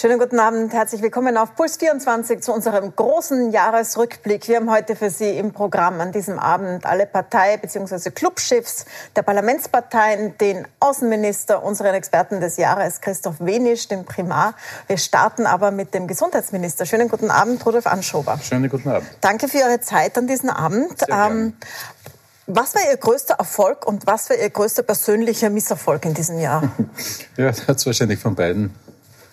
Schönen guten Abend, herzlich willkommen auf Puls 24 zu unserem großen Jahresrückblick. Wir haben heute für Sie im Programm an diesem Abend alle Partei- bzw. Clubchefs der Parlamentsparteien, den Außenminister, unseren Experten des Jahres, Christoph Wenisch, den Primar. Wir starten aber mit dem Gesundheitsminister. Schönen guten Abend, Rudolf Anschober. Schönen guten Abend. Danke für Ihre Zeit an diesem Abend. Ähm, was war Ihr größter Erfolg und was war Ihr größter persönlicher Misserfolg in diesem Jahr? ja, das hat es wahrscheinlich von beiden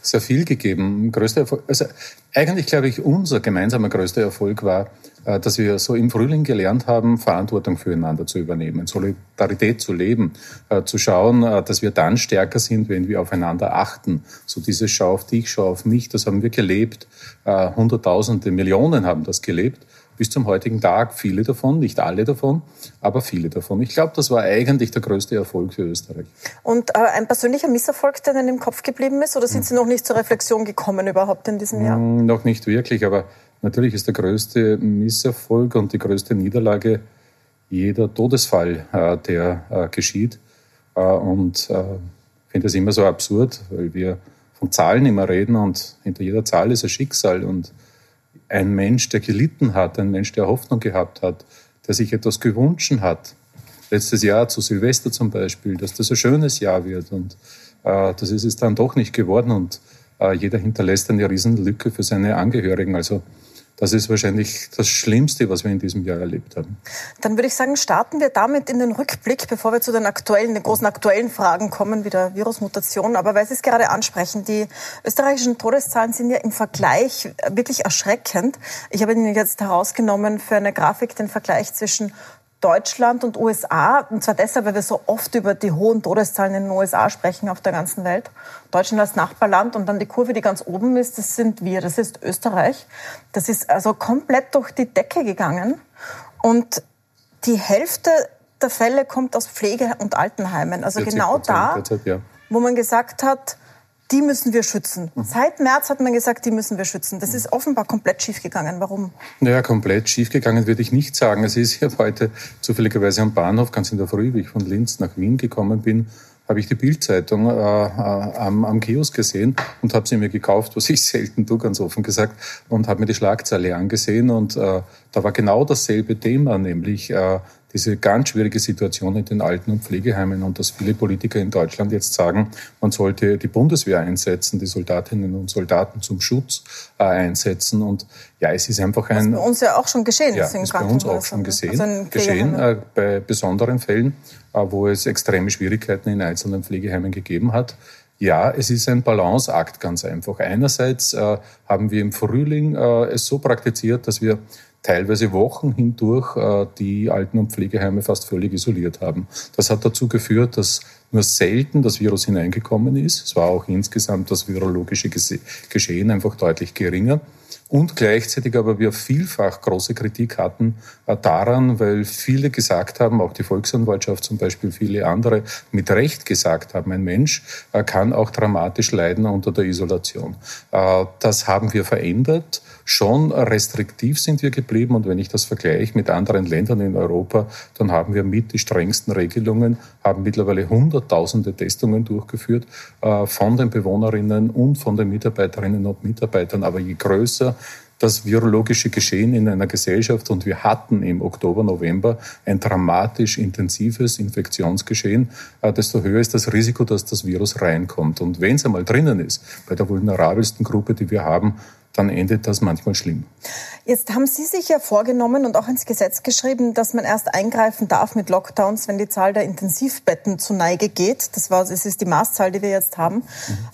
sehr viel gegeben. Größter Erfolg, also eigentlich glaube ich, unser gemeinsamer größter Erfolg war, äh, dass wir so im Frühling gelernt haben, Verantwortung füreinander zu übernehmen, Solidarität zu leben, äh, zu schauen, äh, dass wir dann stärker sind, wenn wir aufeinander achten. So dieses Schau auf dich, schau auf mich, das haben wir gelebt. Hunderttausende, Millionen haben das gelebt bis zum heutigen Tag. Viele davon, nicht alle davon, aber viele davon. Ich glaube, das war eigentlich der größte Erfolg für Österreich. Und äh, ein persönlicher Misserfolg, der Ihnen im Kopf geblieben ist? Oder sind Sie noch nicht zur Reflexion gekommen überhaupt in diesem Jahr? Mm, noch nicht wirklich, aber natürlich ist der größte Misserfolg und die größte Niederlage jeder Todesfall, äh, der äh, geschieht. Äh, und äh, ich finde das immer so absurd, weil wir von Zahlen immer reden und hinter jeder Zahl ist ein Schicksal und ein Mensch, der gelitten hat, ein Mensch, der Hoffnung gehabt hat, der sich etwas gewünscht hat. Letztes Jahr zu Silvester zum Beispiel, dass das ein schönes Jahr wird und äh, das ist es dann doch nicht geworden und äh, jeder hinterlässt eine Riesenlücke für seine Angehörigen. Also das ist wahrscheinlich das Schlimmste, was wir in diesem Jahr erlebt haben. Dann würde ich sagen, starten wir damit in den Rückblick, bevor wir zu den aktuellen, den großen aktuellen Fragen kommen, wie der Virusmutation. Aber weil Sie es gerade ansprechen, die österreichischen Todeszahlen sind ja im Vergleich wirklich erschreckend. Ich habe Ihnen jetzt herausgenommen für eine Grafik den Vergleich zwischen Deutschland und USA. Und zwar deshalb, weil wir so oft über die hohen Todeszahlen in den USA sprechen auf der ganzen Welt. Deutschland als Nachbarland und dann die Kurve, die ganz oben ist, das sind wir, das ist Österreich. Das ist also komplett durch die Decke gegangen. Und die Hälfte der Fälle kommt aus Pflege- und Altenheimen. Also genau da, wo man gesagt hat, die müssen wir schützen. Mhm. Seit März hat man gesagt, die müssen wir schützen. Das ist offenbar komplett schiefgegangen. Warum? Naja, komplett schiefgegangen würde ich nicht sagen. Es ist ja heute zufälligerweise am Bahnhof, ganz in der Früh, wie ich von Linz nach Wien gekommen bin, habe ich die Bildzeitung äh, äh, am, am Kiosk gesehen und habe sie mir gekauft, was ich selten tue, ganz offen gesagt, und habe mir die Schlagzeile angesehen und äh, da war genau dasselbe Thema, nämlich äh, diese ganz schwierige Situation in den Alten- und Pflegeheimen und dass viele Politiker in Deutschland jetzt sagen, man sollte die Bundeswehr einsetzen, die Soldatinnen und Soldaten zum Schutz äh, einsetzen. Und ja, es ist einfach ein... Das ist bei uns ja auch schon geschehen. Ja, ist bei uns auch schon gesehen, also geschehen äh, bei besonderen Fällen, äh, wo es extreme Schwierigkeiten in einzelnen Pflegeheimen gegeben hat. Ja, es ist ein Balanceakt ganz einfach. Einerseits äh, haben wir im Frühling äh, es so praktiziert, dass wir teilweise Wochen hindurch äh, die Alten- und Pflegeheime fast völlig isoliert haben. Das hat dazu geführt, dass nur selten das Virus hineingekommen ist. Es war auch insgesamt das virologische Geschehen einfach deutlich geringer. Und gleichzeitig aber wir vielfach große Kritik hatten äh, daran, weil viele gesagt haben, auch die Volksanwaltschaft zum Beispiel, viele andere mit Recht gesagt haben, ein Mensch äh, kann auch dramatisch leiden unter der Isolation. Das haben wir verändert schon restriktiv sind wir geblieben. Und wenn ich das vergleiche mit anderen Ländern in Europa, dann haben wir mit die strengsten Regelungen, haben mittlerweile hunderttausende Testungen durchgeführt äh, von den Bewohnerinnen und von den Mitarbeiterinnen und Mitarbeitern. Aber je größer das virologische Geschehen in einer Gesellschaft und wir hatten im Oktober, November ein dramatisch intensives Infektionsgeschehen, äh, desto höher ist das Risiko, dass das Virus reinkommt. Und wenn es einmal drinnen ist, bei der vulnerabelsten Gruppe, die wir haben, dann endet das manchmal schlimm. Jetzt haben Sie sich ja vorgenommen und auch ins Gesetz geschrieben, dass man erst eingreifen darf mit Lockdowns, wenn die Zahl der Intensivbetten zu Neige geht. Das, war, das ist die Maßzahl, die wir jetzt haben. Mhm.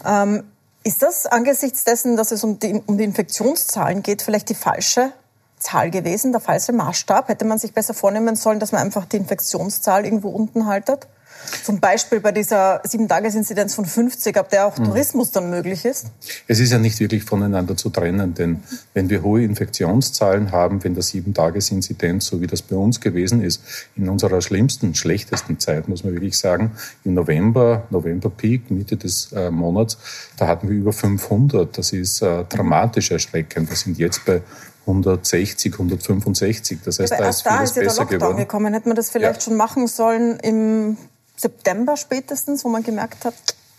Ähm, ist das angesichts dessen, dass es um die, um die Infektionszahlen geht, vielleicht die falsche Zahl gewesen, der falsche Maßstab? Hätte man sich besser vornehmen sollen, dass man einfach die Infektionszahl irgendwo unten haltet? Zum Beispiel bei dieser Sieben-Tages-Inzidenz von 50, ab der auch mhm. Tourismus dann möglich ist? Es ist ja nicht wirklich voneinander zu trennen, denn wenn wir hohe Infektionszahlen haben, wenn der Sieben-Tages-Inzidenz, so wie das bei uns gewesen ist, in unserer schlimmsten, schlechtesten Zeit, muss man wirklich sagen, im November, November-Peak, Mitte des äh, Monats, da hatten wir über 500. Das ist äh, dramatisch erschreckend. Wir sind jetzt bei 160, 165. Das heißt, da ist vieles da ist ja besser der Lockdown geworden. gekommen. Hätte man das vielleicht ja. schon machen sollen im September spätestens, wo man gemerkt hat,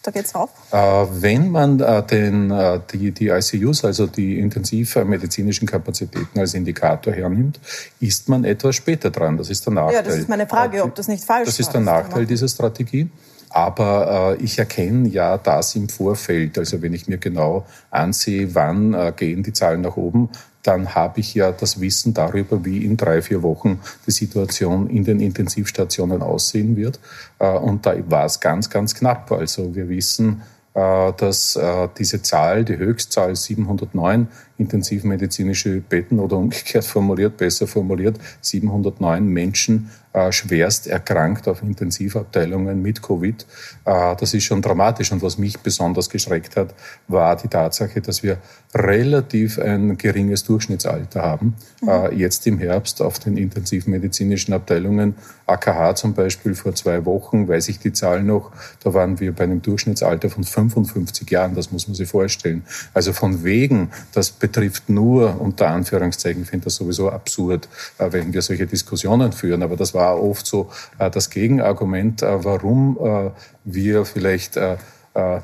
Da geht's rauf? Äh, wenn man äh, den, äh, die, die ICUs, also die intensivmedizinischen Kapazitäten als Indikator hernimmt, ist man etwas später dran. Das ist der Nachteil. Ja, das ist meine Frage, ob das nicht falsch ist. Das ist der Nachteil dieser Strategie. Aber äh, ich erkenne ja das im Vorfeld. Also wenn ich mir genau ansehe, wann äh, gehen die Zahlen nach oben, dann habe ich ja das Wissen darüber, wie in drei, vier Wochen die Situation in den Intensivstationen aussehen wird. Äh, und da war es ganz, ganz knapp. Also wir wissen, äh, dass äh, diese Zahl, die Höchstzahl 709 intensivmedizinische Betten oder umgekehrt formuliert, besser formuliert, 709 Menschen äh, schwerst erkrankt auf Intensivabteilungen mit Covid. Äh, das ist schon dramatisch. Und was mich besonders geschreckt hat, war die Tatsache, dass wir relativ ein geringes Durchschnittsalter haben. Mhm. Äh, jetzt im Herbst auf den intensivmedizinischen Abteilungen, AKH zum Beispiel vor zwei Wochen, weiß ich die Zahl noch, da waren wir bei einem Durchschnittsalter von 55 Jahren. Das muss man sich vorstellen. Also von wegen, das betrifft nur, unter Anführungszeichen, ich finde das sowieso absurd, wenn wir solche Diskussionen führen. Aber das war war oft so äh, das Gegenargument, äh, warum äh, wir vielleicht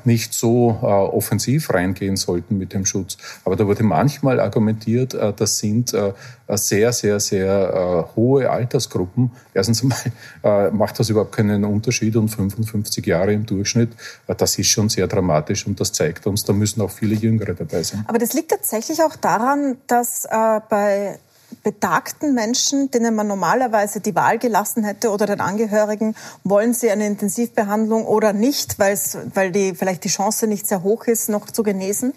nicht so offensiv reingehen sollten mit dem Schutz. Aber da wurde manchmal argumentiert, das sind sehr, sehr, sehr hohe Altersgruppen. Erstens mal macht das überhaupt keinen Unterschied und 55 Jahre im Durchschnitt, das ist schon sehr dramatisch und das zeigt uns, da müssen auch viele Jüngere dabei sein. Aber das liegt tatsächlich auch daran, dass bei betagten Menschen, denen man normalerweise die Wahl gelassen hätte oder den Angehörigen, wollen sie eine Intensivbehandlung oder nicht, weil, die, vielleicht die Chance nicht sehr hoch ist, noch zu genesen,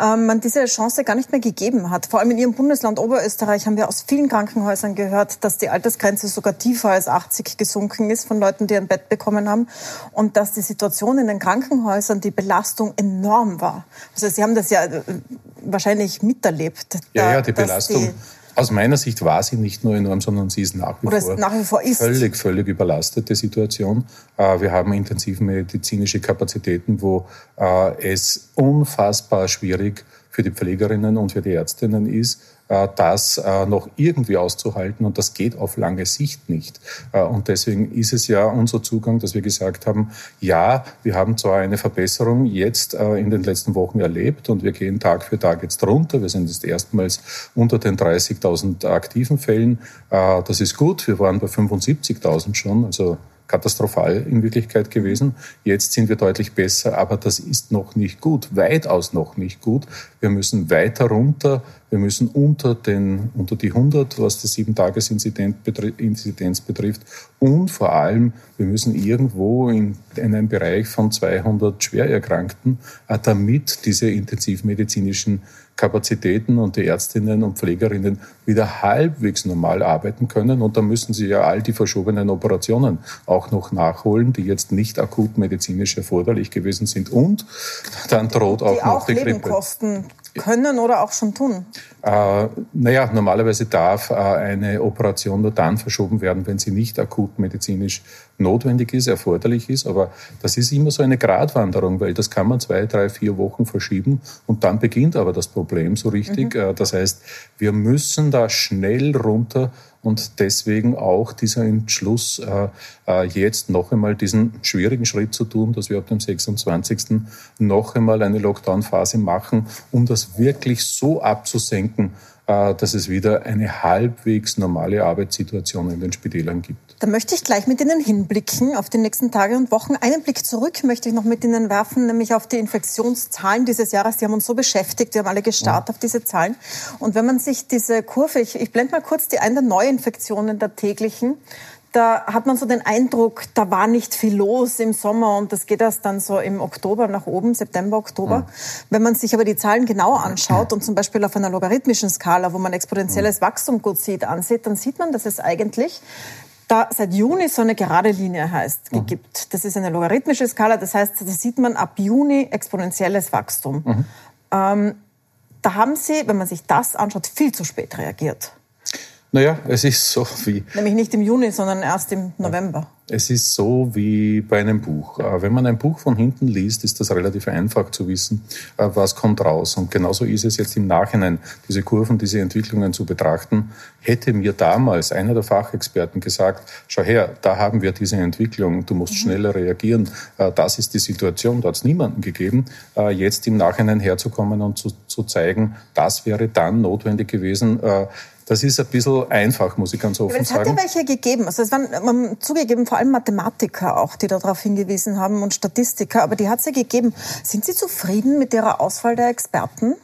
ähm, man diese Chance gar nicht mehr gegeben hat. Vor allem in Ihrem Bundesland Oberösterreich haben wir aus vielen Krankenhäusern gehört, dass die Altersgrenze sogar tiefer als 80 gesunken ist von Leuten, die ein Bett bekommen haben und dass die Situation in den Krankenhäusern, die Belastung enorm war. Also Sie haben das ja äh, wahrscheinlich miterlebt. Ja, ja, die Belastung. Die aus meiner Sicht war sie nicht nur enorm, sondern sie ist nach wie, Oder vor, nach wie vor ist. völlig, völlig überlastete Situation. Äh, wir haben intensivmedizinische Kapazitäten, wo äh, es unfassbar schwierig für die Pflegerinnen und für die Ärztinnen ist, das äh, noch irgendwie auszuhalten. Und das geht auf lange Sicht nicht. Äh, und deswegen ist es ja unser Zugang, dass wir gesagt haben, ja, wir haben zwar eine Verbesserung jetzt in den letzten Wochen erlebt und wir gehen Tag für Tag jetzt runter. Wir sind jetzt erstmals unter den 30.000 aktiven Fällen. Das ist gut. Wir waren bei 75.000 schon. Also katastrophal in Wirklichkeit gewesen. Jetzt sind wir deutlich besser, aber das ist noch nicht gut, weitaus noch nicht gut. Wir müssen weiter runter, wir müssen unter, den, unter die 100, was die Sieben-Tages-Inzidenz betrifft. Und vor allem, wir müssen irgendwo in, in einem Bereich von 200 Schwererkrankten, äh, damit diese intensivmedizinischen Kapazitäten und die Ärztinnen und Pflegerinnen wieder halbwegs normal arbeiten können. Und da müssen sie ja all die verschobenen Operationen auch noch nachholen, die jetzt nicht akut medizinisch erforderlich gewesen sind. Und dann droht auch die noch auch die Leben Grippe. kosten können oder auch schon tun? Äh, naja, normalerweise darf äh, eine Operation nur dann verschoben werden, wenn sie nicht akut medizinisch notwendig ist, erforderlich ist. Aber das ist immer so eine Gratwanderung, weil das kann man zwei, drei, vier Wochen verschieben und dann beginnt aber das Problem so richtig. Mhm. Äh, das heißt, wir müssen da schnell runter und deswegen auch dieser Entschluss, äh, äh, jetzt noch einmal diesen schwierigen Schritt zu tun, dass wir ab dem 26. noch einmal eine Lockdown-Phase machen, um das wirklich so abzusenken, dass es wieder eine halbwegs normale Arbeitssituation in den Spitälern gibt. Da möchte ich gleich mit Ihnen hinblicken auf die nächsten Tage und Wochen. Einen Blick zurück möchte ich noch mit Ihnen werfen, nämlich auf die Infektionszahlen dieses Jahres. Die haben uns so beschäftigt, wir haben alle gestarrt ja. auf diese Zahlen. Und wenn man sich diese Kurve, ich, ich blende mal kurz die ein der Neuinfektionen der täglichen, da hat man so den Eindruck, da war nicht viel los im Sommer und das geht erst dann so im Oktober nach oben, September, Oktober. Mhm. Wenn man sich aber die Zahlen genauer anschaut und zum Beispiel auf einer logarithmischen Skala, wo man exponentielles Wachstum gut sieht, ansieht, dann sieht man, dass es eigentlich da seit Juni so eine gerade Linie heißt, mhm. gibt. Das ist eine logarithmische Skala, das heißt, da sieht man ab Juni exponentielles Wachstum. Mhm. Ähm, da haben Sie, wenn man sich das anschaut, viel zu spät reagiert. Naja, es ist so wie. Nämlich nicht im Juni, sondern erst im November. Es ist so wie bei einem Buch. Äh, wenn man ein Buch von hinten liest, ist das relativ einfach zu wissen, äh, was kommt raus. Und genauso ist es jetzt im Nachhinein, diese Kurven, diese Entwicklungen zu betrachten. Hätte mir damals einer der Fachexperten gesagt, schau her, da haben wir diese Entwicklung, du musst mhm. schneller reagieren, äh, das ist die Situation, da hat es niemanden gegeben, jetzt im Nachhinein herzukommen und zu, zu zeigen, das wäre dann notwendig gewesen, das ist ein bisschen einfach, muss ich ganz offen Aber es sagen. Es hat ja welche gegeben. Also es waren zugegeben vor allem Mathematiker auch, die darauf hingewiesen haben und Statistiker. Aber die hat es ja gegeben. Sind Sie zufrieden mit Ihrer Auswahl der Experten?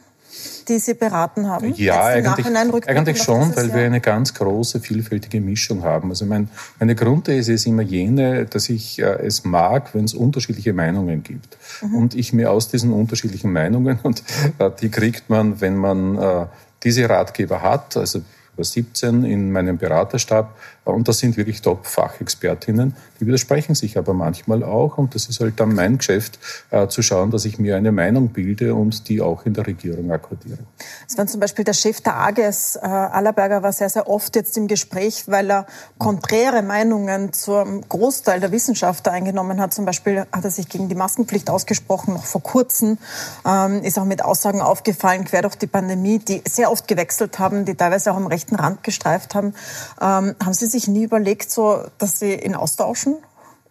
die Sie beraten haben? Ja, eigentlich, eigentlich schon, weil wir eine ganz große, vielfältige Mischung haben. Also mein, meine Grundthese ist immer jene, dass ich äh, es mag, wenn es unterschiedliche Meinungen gibt. Mhm. Und ich mir aus diesen unterschiedlichen Meinungen, und äh, die kriegt man, wenn man äh, diese Ratgeber hat, also 17 in meinem Beraterstab. Und das sind wirklich Top-Fachexpertinnen. Die widersprechen sich aber manchmal auch. Und das ist halt dann mein Geschäft, äh, zu schauen, dass ich mir eine Meinung bilde und die auch in der Regierung akkordiere. Es war zum Beispiel der Chef der AGES, äh, Allerberger, war sehr, sehr oft jetzt im Gespräch, weil er konträre Meinungen zum Großteil der Wissenschaftler eingenommen hat. Zum Beispiel hat er sich gegen die Maskenpflicht ausgesprochen, noch vor kurzem. Ähm, ist auch mit Aussagen aufgefallen, quer durch die Pandemie, die sehr oft gewechselt haben, die teilweise auch am rechten Rand gestreift haben. Ähm, haben Sie sich nie überlegt, so, dass Sie ihn austauschen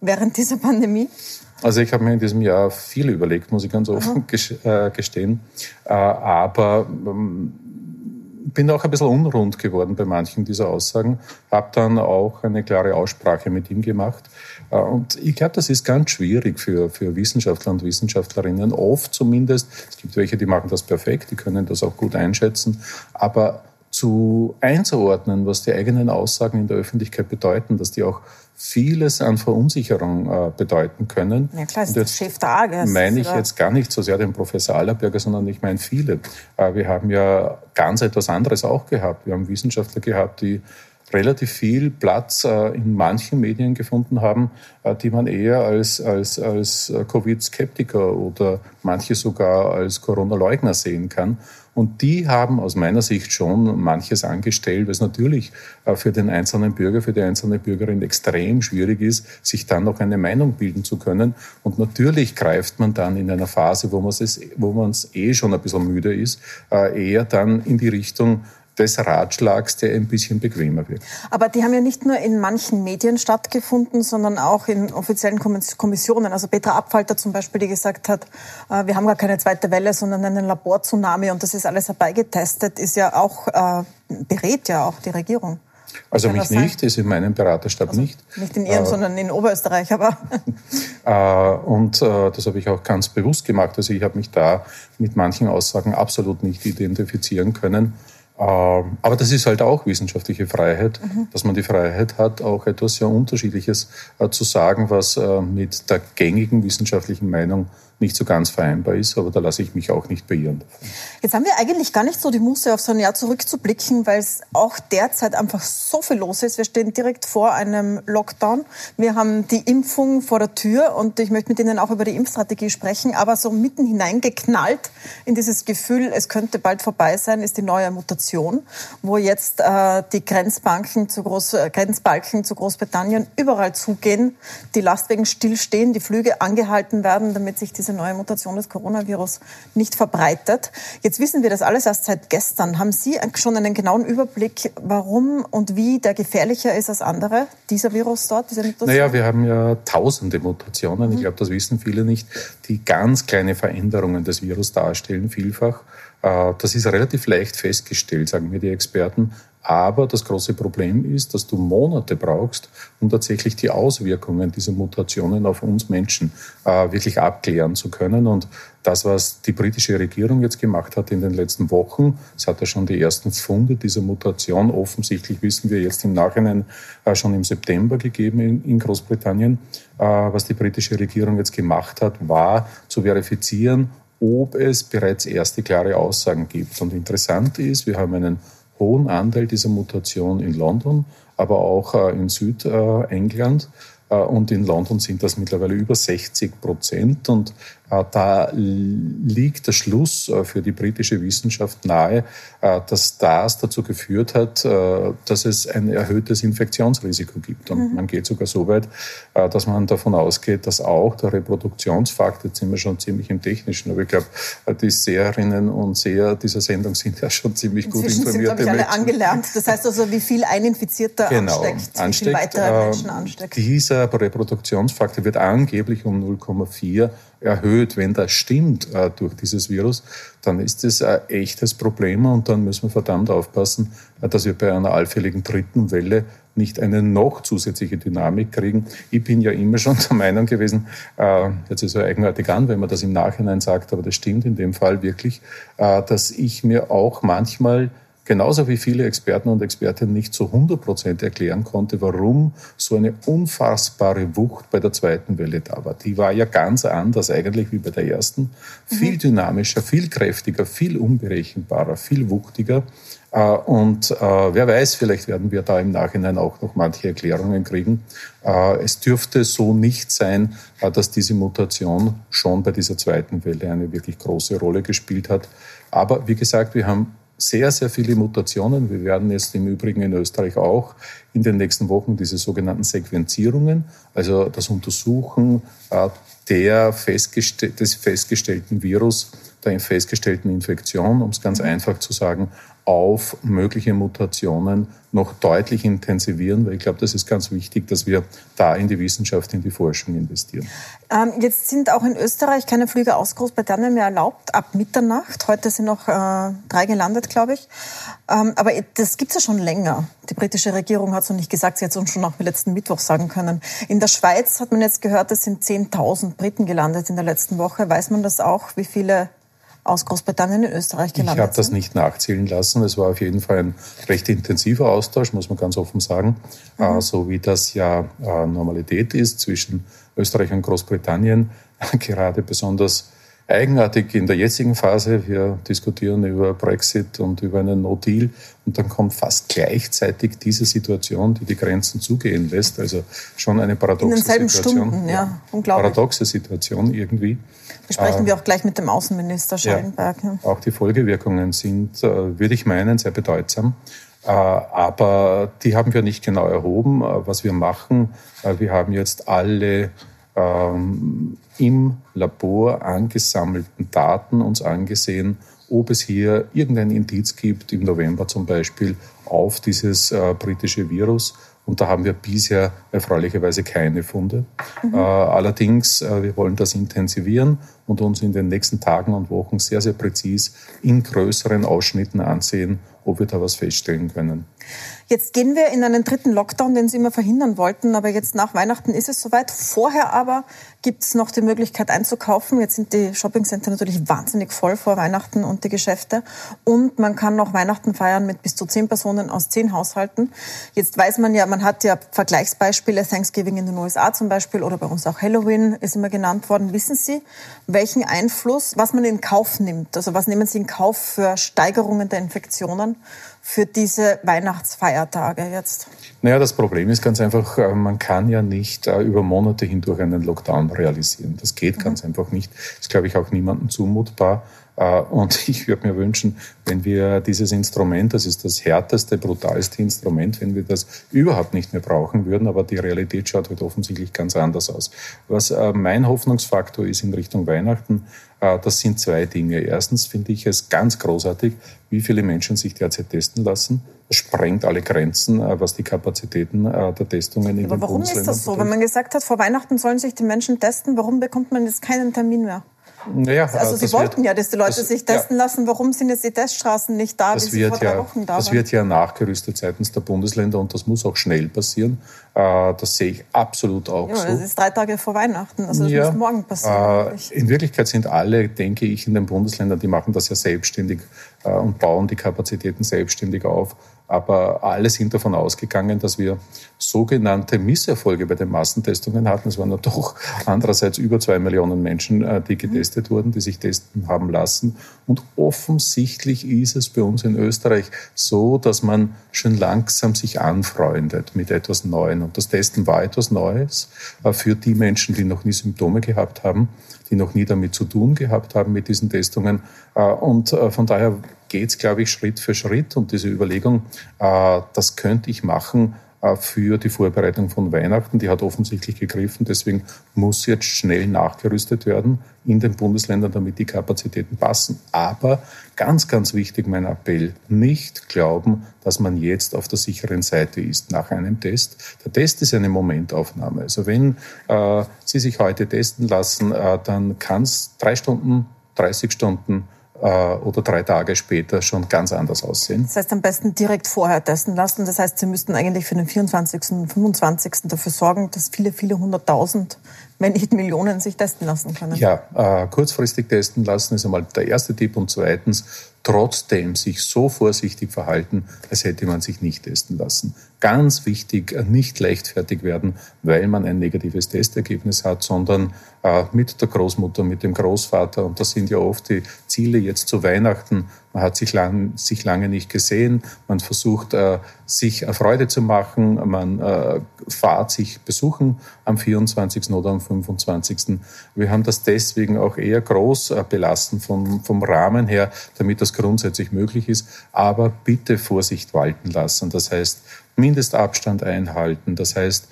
während dieser Pandemie? Also ich habe mir in diesem Jahr viel überlegt, muss ich ganz offen Aha. Äh, gestehen. Äh, aber ähm, bin auch ein bisschen unrund geworden bei manchen dieser Aussagen, habe dann auch eine klare Aussprache mit ihm gemacht. Äh, und ich glaube, das ist ganz schwierig für, für Wissenschaftler und Wissenschaftlerinnen, oft zumindest. Es gibt welche, die machen das perfekt, die können das auch gut einschätzen, aber zu einzuordnen, was die eigenen Aussagen in der Öffentlichkeit bedeuten, dass die auch vieles an Verunsicherung äh, bedeuten können. Ja klar, ist das Chef der AGES. meine ich jetzt gar nicht so sehr den Professor Allerberger, sondern ich meine viele. Äh, wir haben ja ganz etwas anderes auch gehabt. Wir haben Wissenschaftler gehabt, die relativ viel Platz äh, in manchen Medien gefunden haben, äh, die man eher als, als, als äh, Covid-Skeptiker oder manche sogar als Corona-Leugner sehen kann. Und die haben aus meiner Sicht schon manches angestellt, es natürlich für den einzelnen Bürger, für die einzelne Bürgerin extrem schwierig ist, sich dann noch eine Meinung bilden zu können. Und natürlich greift man dann in einer Phase, wo man es, wo man es eh schon ein bisschen müde ist, eher dann in die Richtung, des Ratschlags, der ein bisschen bequemer wird. Aber die haben ja nicht nur in manchen Medien stattgefunden, sondern auch in offiziellen Kommissionen. Also Petra Abfalter zum Beispiel, die gesagt hat, äh, wir haben gar keine zweite Welle, sondern einen Labortsunami und das ist alles herbeigetestet, ist ja auch, äh, berät ja auch die Regierung. Also mich nicht, ist in meinem Beraterstab also nicht. Nicht in Ihrem, äh, sondern in Oberösterreich, aber. äh, und äh, das habe ich auch ganz bewusst gemacht. Also ich habe mich da mit manchen Aussagen absolut nicht identifizieren können. Ähm, aber das ist halt auch wissenschaftliche Freiheit, mhm. dass man die Freiheit hat, auch etwas sehr Unterschiedliches äh, zu sagen, was äh, mit der gängigen wissenschaftlichen Meinung nicht so ganz vereinbar ist, aber da lasse ich mich auch nicht beirren. Jetzt haben wir eigentlich gar nicht so die Muße, auf so ein Jahr zurückzublicken, weil es auch derzeit einfach so viel los ist. Wir stehen direkt vor einem Lockdown. Wir haben die Impfung vor der Tür und ich möchte mit Ihnen auch über die Impfstrategie sprechen, aber so mitten hineingeknallt in dieses Gefühl, es könnte bald vorbei sein, ist die neue Mutation, wo jetzt äh, die Grenzbanken zu Groß, äh, Grenzbalken zu Großbritannien überall zugehen, die Lastwagen stillstehen, die Flüge angehalten werden, damit sich diese neue Mutation des Coronavirus nicht verbreitet. Jetzt wissen wir das alles erst seit gestern. Haben Sie schon einen genauen Überblick, warum und wie der gefährlicher ist als andere, dieser Virus dort, diese Mutation? Naja, wir haben ja tausende Mutationen. Ich mhm. glaube, das wissen viele nicht, die ganz kleine Veränderungen des Virus darstellen, vielfach. Äh, das ist relativ leicht festgestellt, sagen mir die Experten. Aber das große Problem ist, dass du Monate brauchst, um tatsächlich die Auswirkungen dieser Mutationen auf uns Menschen äh, wirklich abklären zu können. Und das, was die britische Regierung jetzt gemacht hat in den letzten Wochen, es hat ja schon die ersten Funde dieser Mutation, offensichtlich wissen wir jetzt im Nachhinein äh, schon im September gegeben in, in Großbritannien. Äh, was die britische Regierung jetzt gemacht hat, war zu verifizieren, ob es bereits erste klare Aussagen gibt. Und interessant ist, wir haben einen hohen Anteil dieser Mutation in London, aber auch äh, in Südengland. Äh, und in London sind das mittlerweile über 60 Prozent. Und äh, da liegt der Schluss äh, für die britische Wissenschaft nahe, äh, dass das dazu geführt hat, dass es ein erhöhtes Infektionsrisiko gibt. Und mhm. man geht sogar so weit, dass man davon ausgeht, dass auch der Reproduktionsfakt, jetzt sind wir schon ziemlich im Technischen, aber ich glaube, die Seherinnen und Seher dieser Sendung sind ja schon ziemlich gut Inzwischen informiert. sind, glaube ich, alle angelernt. Das heißt also, wie viel ein Infizierter genau, ansteckt, ansteckt, wie viel weitere Menschen ansteckt. Dieser Reproduktionsfaktor wird angeblich um 0,4 erhöht. Wenn das stimmt äh, durch dieses Virus, dann ist das ein echtes Problem und dann müssen wir verdammt aufpassen, äh, dass wir bei einer allfälligen dritten Welle nicht eine noch zusätzliche Dynamik kriegen. Ich bin ja immer schon der Meinung gewesen, äh, jetzt ist es eigenartig an, wenn man das im Nachhinein sagt, aber das stimmt in dem Fall wirklich, äh, dass ich mir auch manchmal genauso wie viele Experten und Expertinnen nicht zu 100 Prozent erklären konnte, warum so eine unfassbare Wucht bei der zweiten Welle da war. Die war ja ganz anders eigentlich wie bei der ersten. Viel mhm. dynamischer, viel kräftiger, viel unberechenbarer, viel wuchtiger. Äh, und äh, wer weiß, vielleicht werden wir da im Nachhinein auch noch manche Erklärungen kriegen. Äh, es dürfte so nicht sein, dass diese Mutation schon bei dieser zweiten Welle eine wirklich große Rolle gespielt hat. Aber wie gesagt, wir haben sehr, sehr viele Mutationen. Wir werden jetzt im Übrigen in Österreich auch in den nächsten Wochen diese sogenannten Sequenzierungen, also das Untersuchen äh, der festgestell des festgestellten Virus, der festgestellten Infektion, um es ganz einfach zu sagen, auf mögliche Mutationen noch deutlich intensivieren, weil ich glaube, das ist ganz wichtig, dass wir da in die Wissenschaft, in die Forschung investieren. Ähm, jetzt sind auch in Österreich keine Flüge aus Großbritannien mehr erlaubt, ab Mitternacht. Heute sind noch äh, drei gelandet, glaube ich. Ähm, aber das gibt es ja schon länger. Die britische Regierung hat es noch nicht gesagt, sie hat es uns schon dem letzten Mittwoch sagen können. In der Schweiz hat man jetzt gehört, es sind 10.000 Briten gelandet in der letzten Woche. Weiß man das auch, wie viele aus Großbritannien in Österreich gelandet Ich habe das nicht nachzählen lassen. Es war auf jeden Fall ein recht intensiver Austausch, muss man ganz offen sagen. Mhm. Äh, so wie das ja äh, Normalität ist zwischen Österreich und Großbritannien. Gerade besonders eigenartig in der jetzigen Phase. Wir diskutieren über Brexit und über einen No-Deal und dann kommt fast gleichzeitig diese Situation, die die Grenzen zugehen lässt. Also schon eine paradoxe Situation. Stunden, ja, unglaublich. Paradoxe Situation irgendwie. Besprechen äh, wir auch gleich mit dem Außenminister Schallenberg. Ja, auch die Folgewirkungen sind, äh, würde ich meinen, sehr bedeutsam. Äh, aber die haben wir nicht genau erhoben. Äh, was wir machen, wir haben jetzt alle ähm, im Labor angesammelten Daten uns angesehen, ob es hier irgendein Indiz gibt, im November zum Beispiel, auf dieses äh, britische Virus. Und da haben wir bisher erfreulicherweise keine Funde. Mhm. Äh, allerdings, äh, wir wollen das intensivieren und uns in den nächsten Tagen und Wochen sehr, sehr präzis in größeren Ausschnitten ansehen, ob wir da was feststellen können. Jetzt gehen wir in einen dritten Lockdown, den Sie immer verhindern wollten, aber jetzt nach Weihnachten ist es soweit. Vorher aber gibt es noch die Möglichkeit einzukaufen. Jetzt sind die Shoppingcenter natürlich wahnsinnig voll vor Weihnachten und die Geschäfte. Und man kann noch Weihnachten feiern mit bis zu zehn Personen aus zehn Haushalten. Jetzt weiß man ja, man hat ja Vergleichsbeispiele, Thanksgiving in den USA zum Beispiel oder bei uns auch Halloween ist immer genannt worden. Wissen Sie, welchen Einfluss, was man in Kauf nimmt? Also was nehmen Sie in Kauf für Steigerungen der Infektionen? Für diese Weihnachtsfeiertage jetzt? Naja, das Problem ist ganz einfach, äh, man kann ja nicht äh, über Monate hindurch einen Lockdown realisieren. Das geht ganz mhm. einfach nicht. Das ist, glaube ich, auch niemandem zumutbar. Äh, und ich würde mir wünschen, wenn wir dieses Instrument, das ist das härteste, brutalste Instrument, wenn wir das überhaupt nicht mehr brauchen würden, aber die Realität schaut halt offensichtlich ganz anders aus. Was mein Hoffnungsfaktor ist in Richtung Weihnachten, äh, das sind zwei Dinge. Erstens finde ich es ganz großartig, wie viele Menschen sich derzeit testen lassen. Das sprengt alle Grenzen, äh, was die Kapazitäten äh, der Testungen in Aber den warum ist das so? Wenn man gesagt hat, vor Weihnachten sollen sich die Menschen testen, warum bekommt man jetzt keinen Termin mehr? Naja, also Sie wollten wird, ja, dass die Leute das, sich testen ja, lassen. Warum sind jetzt die Teststraßen nicht da, das drei ja, da Das wird ja nachgerüstet seitens der Bundesländer und das muss auch schnell passieren. Äh, das sehe ich absolut auch ja, so. Das ist drei Tage vor Weihnachten, also das ja, muss morgen passieren. Äh, in Wirklichkeit sind alle, denke ich, in den Bundesländern, die machen das ja selbstständig äh, und bauen die Kapazitäten selbstständig auf. Aber alle sind davon ausgegangen, dass wir sogenannte Misserfolge bei den Massentestungen hatten. Es waren ja doch andererseits über zwei Millionen Menschen, äh, die getestet wurden, die sich testen haben lassen. Und offensichtlich ist es bei uns in Österreich so, dass man schon langsam sich anfreundet mit etwas Neuem. Und das Testen war etwas Neues äh, für die Menschen, die noch nie Symptome gehabt haben, die noch nie damit zu tun gehabt haben mit diesen Testungen. Äh, und von daher geht es, glaube ich, Schritt für Schritt. Und diese Überlegung, äh, das könnte ich machen äh, für die Vorbereitung von Weihnachten, die hat offensichtlich gegriffen. Deswegen muss jetzt schnell nachgerüstet werden in den Bundesländern, damit die Kapazitäten passen. Aber ganz, ganz wichtig mein Appell, nicht glauben, dass man jetzt auf der sicheren Seite ist nach einem Test. Der Test ist eine Momentaufnahme. Also wenn äh, Sie sich heute testen lassen, äh, dann kann es drei Stunden, 30 Stunden, oder drei Tage später schon ganz anders aussehen. Das heißt, am besten direkt vorher testen lassen. Das heißt, Sie müssten eigentlich für den 24., 25. dafür sorgen, dass viele, viele hunderttausend, wenn nicht Millionen, sich testen lassen können. Ja, äh, kurzfristig testen lassen ist einmal der erste Tipp. Und zweitens, trotzdem sich so vorsichtig verhalten, als hätte man sich nicht testen lassen. Ganz wichtig, nicht leichtfertig werden, weil man ein negatives Testergebnis hat, sondern äh, mit der Großmutter, mit dem Großvater. Und das sind ja oft die Ziele jetzt zu Weihnachten. Man hat sich, lang, sich lange nicht gesehen. Man versucht, äh, sich Freude zu machen. Man äh, fahrt sich besuchen am 24. oder am 25. Wir haben das deswegen auch eher groß belassen vom, vom Rahmen her, damit das grundsätzlich möglich ist. Aber bitte Vorsicht walten lassen. Das heißt, Mindestabstand einhalten. Das heißt,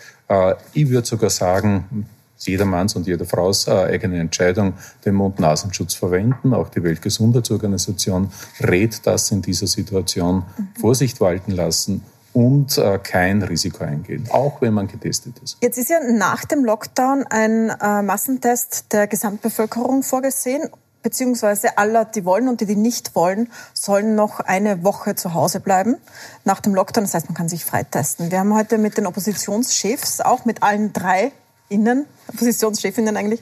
ich würde sogar sagen, jedermanns und jeder Frau's eigene Entscheidung, den Mund-Nasenschutz verwenden. Auch die Weltgesundheitsorganisation rät das in dieser Situation. Mhm. Vorsicht walten lassen und äh, kein Risiko eingehen, auch wenn man getestet ist. Jetzt ist ja nach dem Lockdown ein äh, Massentest der Gesamtbevölkerung vorgesehen beziehungsweise aller, die wollen und die, die nicht wollen, sollen noch eine Woche zu Hause bleiben nach dem Lockdown. Das heißt, man kann sich freitesten. Wir haben heute mit den Oppositionschefs, auch mit allen drei Innen, Positionschefinnen eigentlich,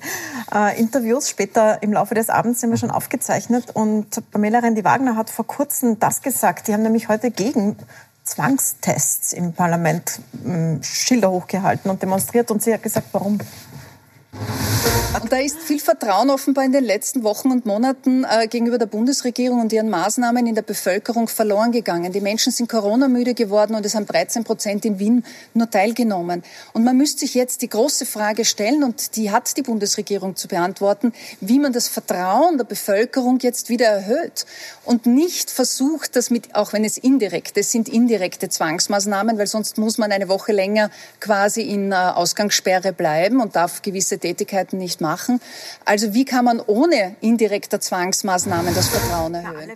äh, Interviews später im Laufe des Abends sind wir schon aufgezeichnet. Und Pamela Rendi-Wagner hat vor kurzem das gesagt. Die haben nämlich heute gegen Zwangstests im Parlament äh, Schilder hochgehalten und demonstriert. Und sie hat gesagt, warum? Da ist viel Vertrauen offenbar in den letzten Wochen und Monaten äh, gegenüber der Bundesregierung und ihren Maßnahmen in der Bevölkerung verloren gegangen. Die Menschen sind Corona-müde geworden und es haben 13 Prozent in Wien nur teilgenommen. Und man müsste sich jetzt die große Frage stellen, und die hat die Bundesregierung zu beantworten, wie man das Vertrauen der Bevölkerung jetzt wieder erhöht und nicht versucht, das mit, auch wenn es indirekt, es sind indirekte Zwangsmaßnahmen, weil sonst muss man eine Woche länger quasi in äh, Ausgangssperre bleiben und darf gewisse Tätigkeiten nicht machen. Also wie kann man ohne indirekter Zwangsmaßnahmen das Vertrauen erhöhen?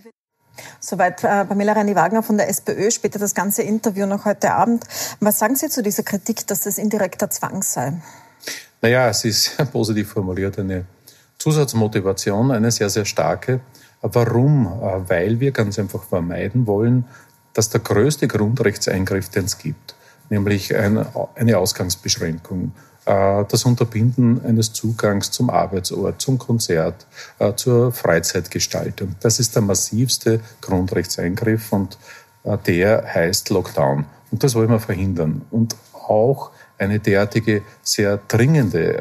Soweit äh, Pamela Reini-Wagner von der SPÖ, später das ganze Interview noch heute Abend. Was sagen Sie zu dieser Kritik, dass das indirekter Zwang sei? Naja, es ist positiv formuliert eine Zusatzmotivation, eine sehr, sehr starke. Warum? Äh, weil wir ganz einfach vermeiden wollen, dass der größte Grundrechtseingriff, den es gibt, nämlich eine Ausgangsbeschränkung, das Unterbinden eines Zugangs zum Arbeitsort, zum Konzert, äh, zur Freizeitgestaltung. Das ist der massivste Grundrechtseingriff und äh, der heißt Lockdown. Und das wollen wir verhindern. Und auch eine derartige sehr dringende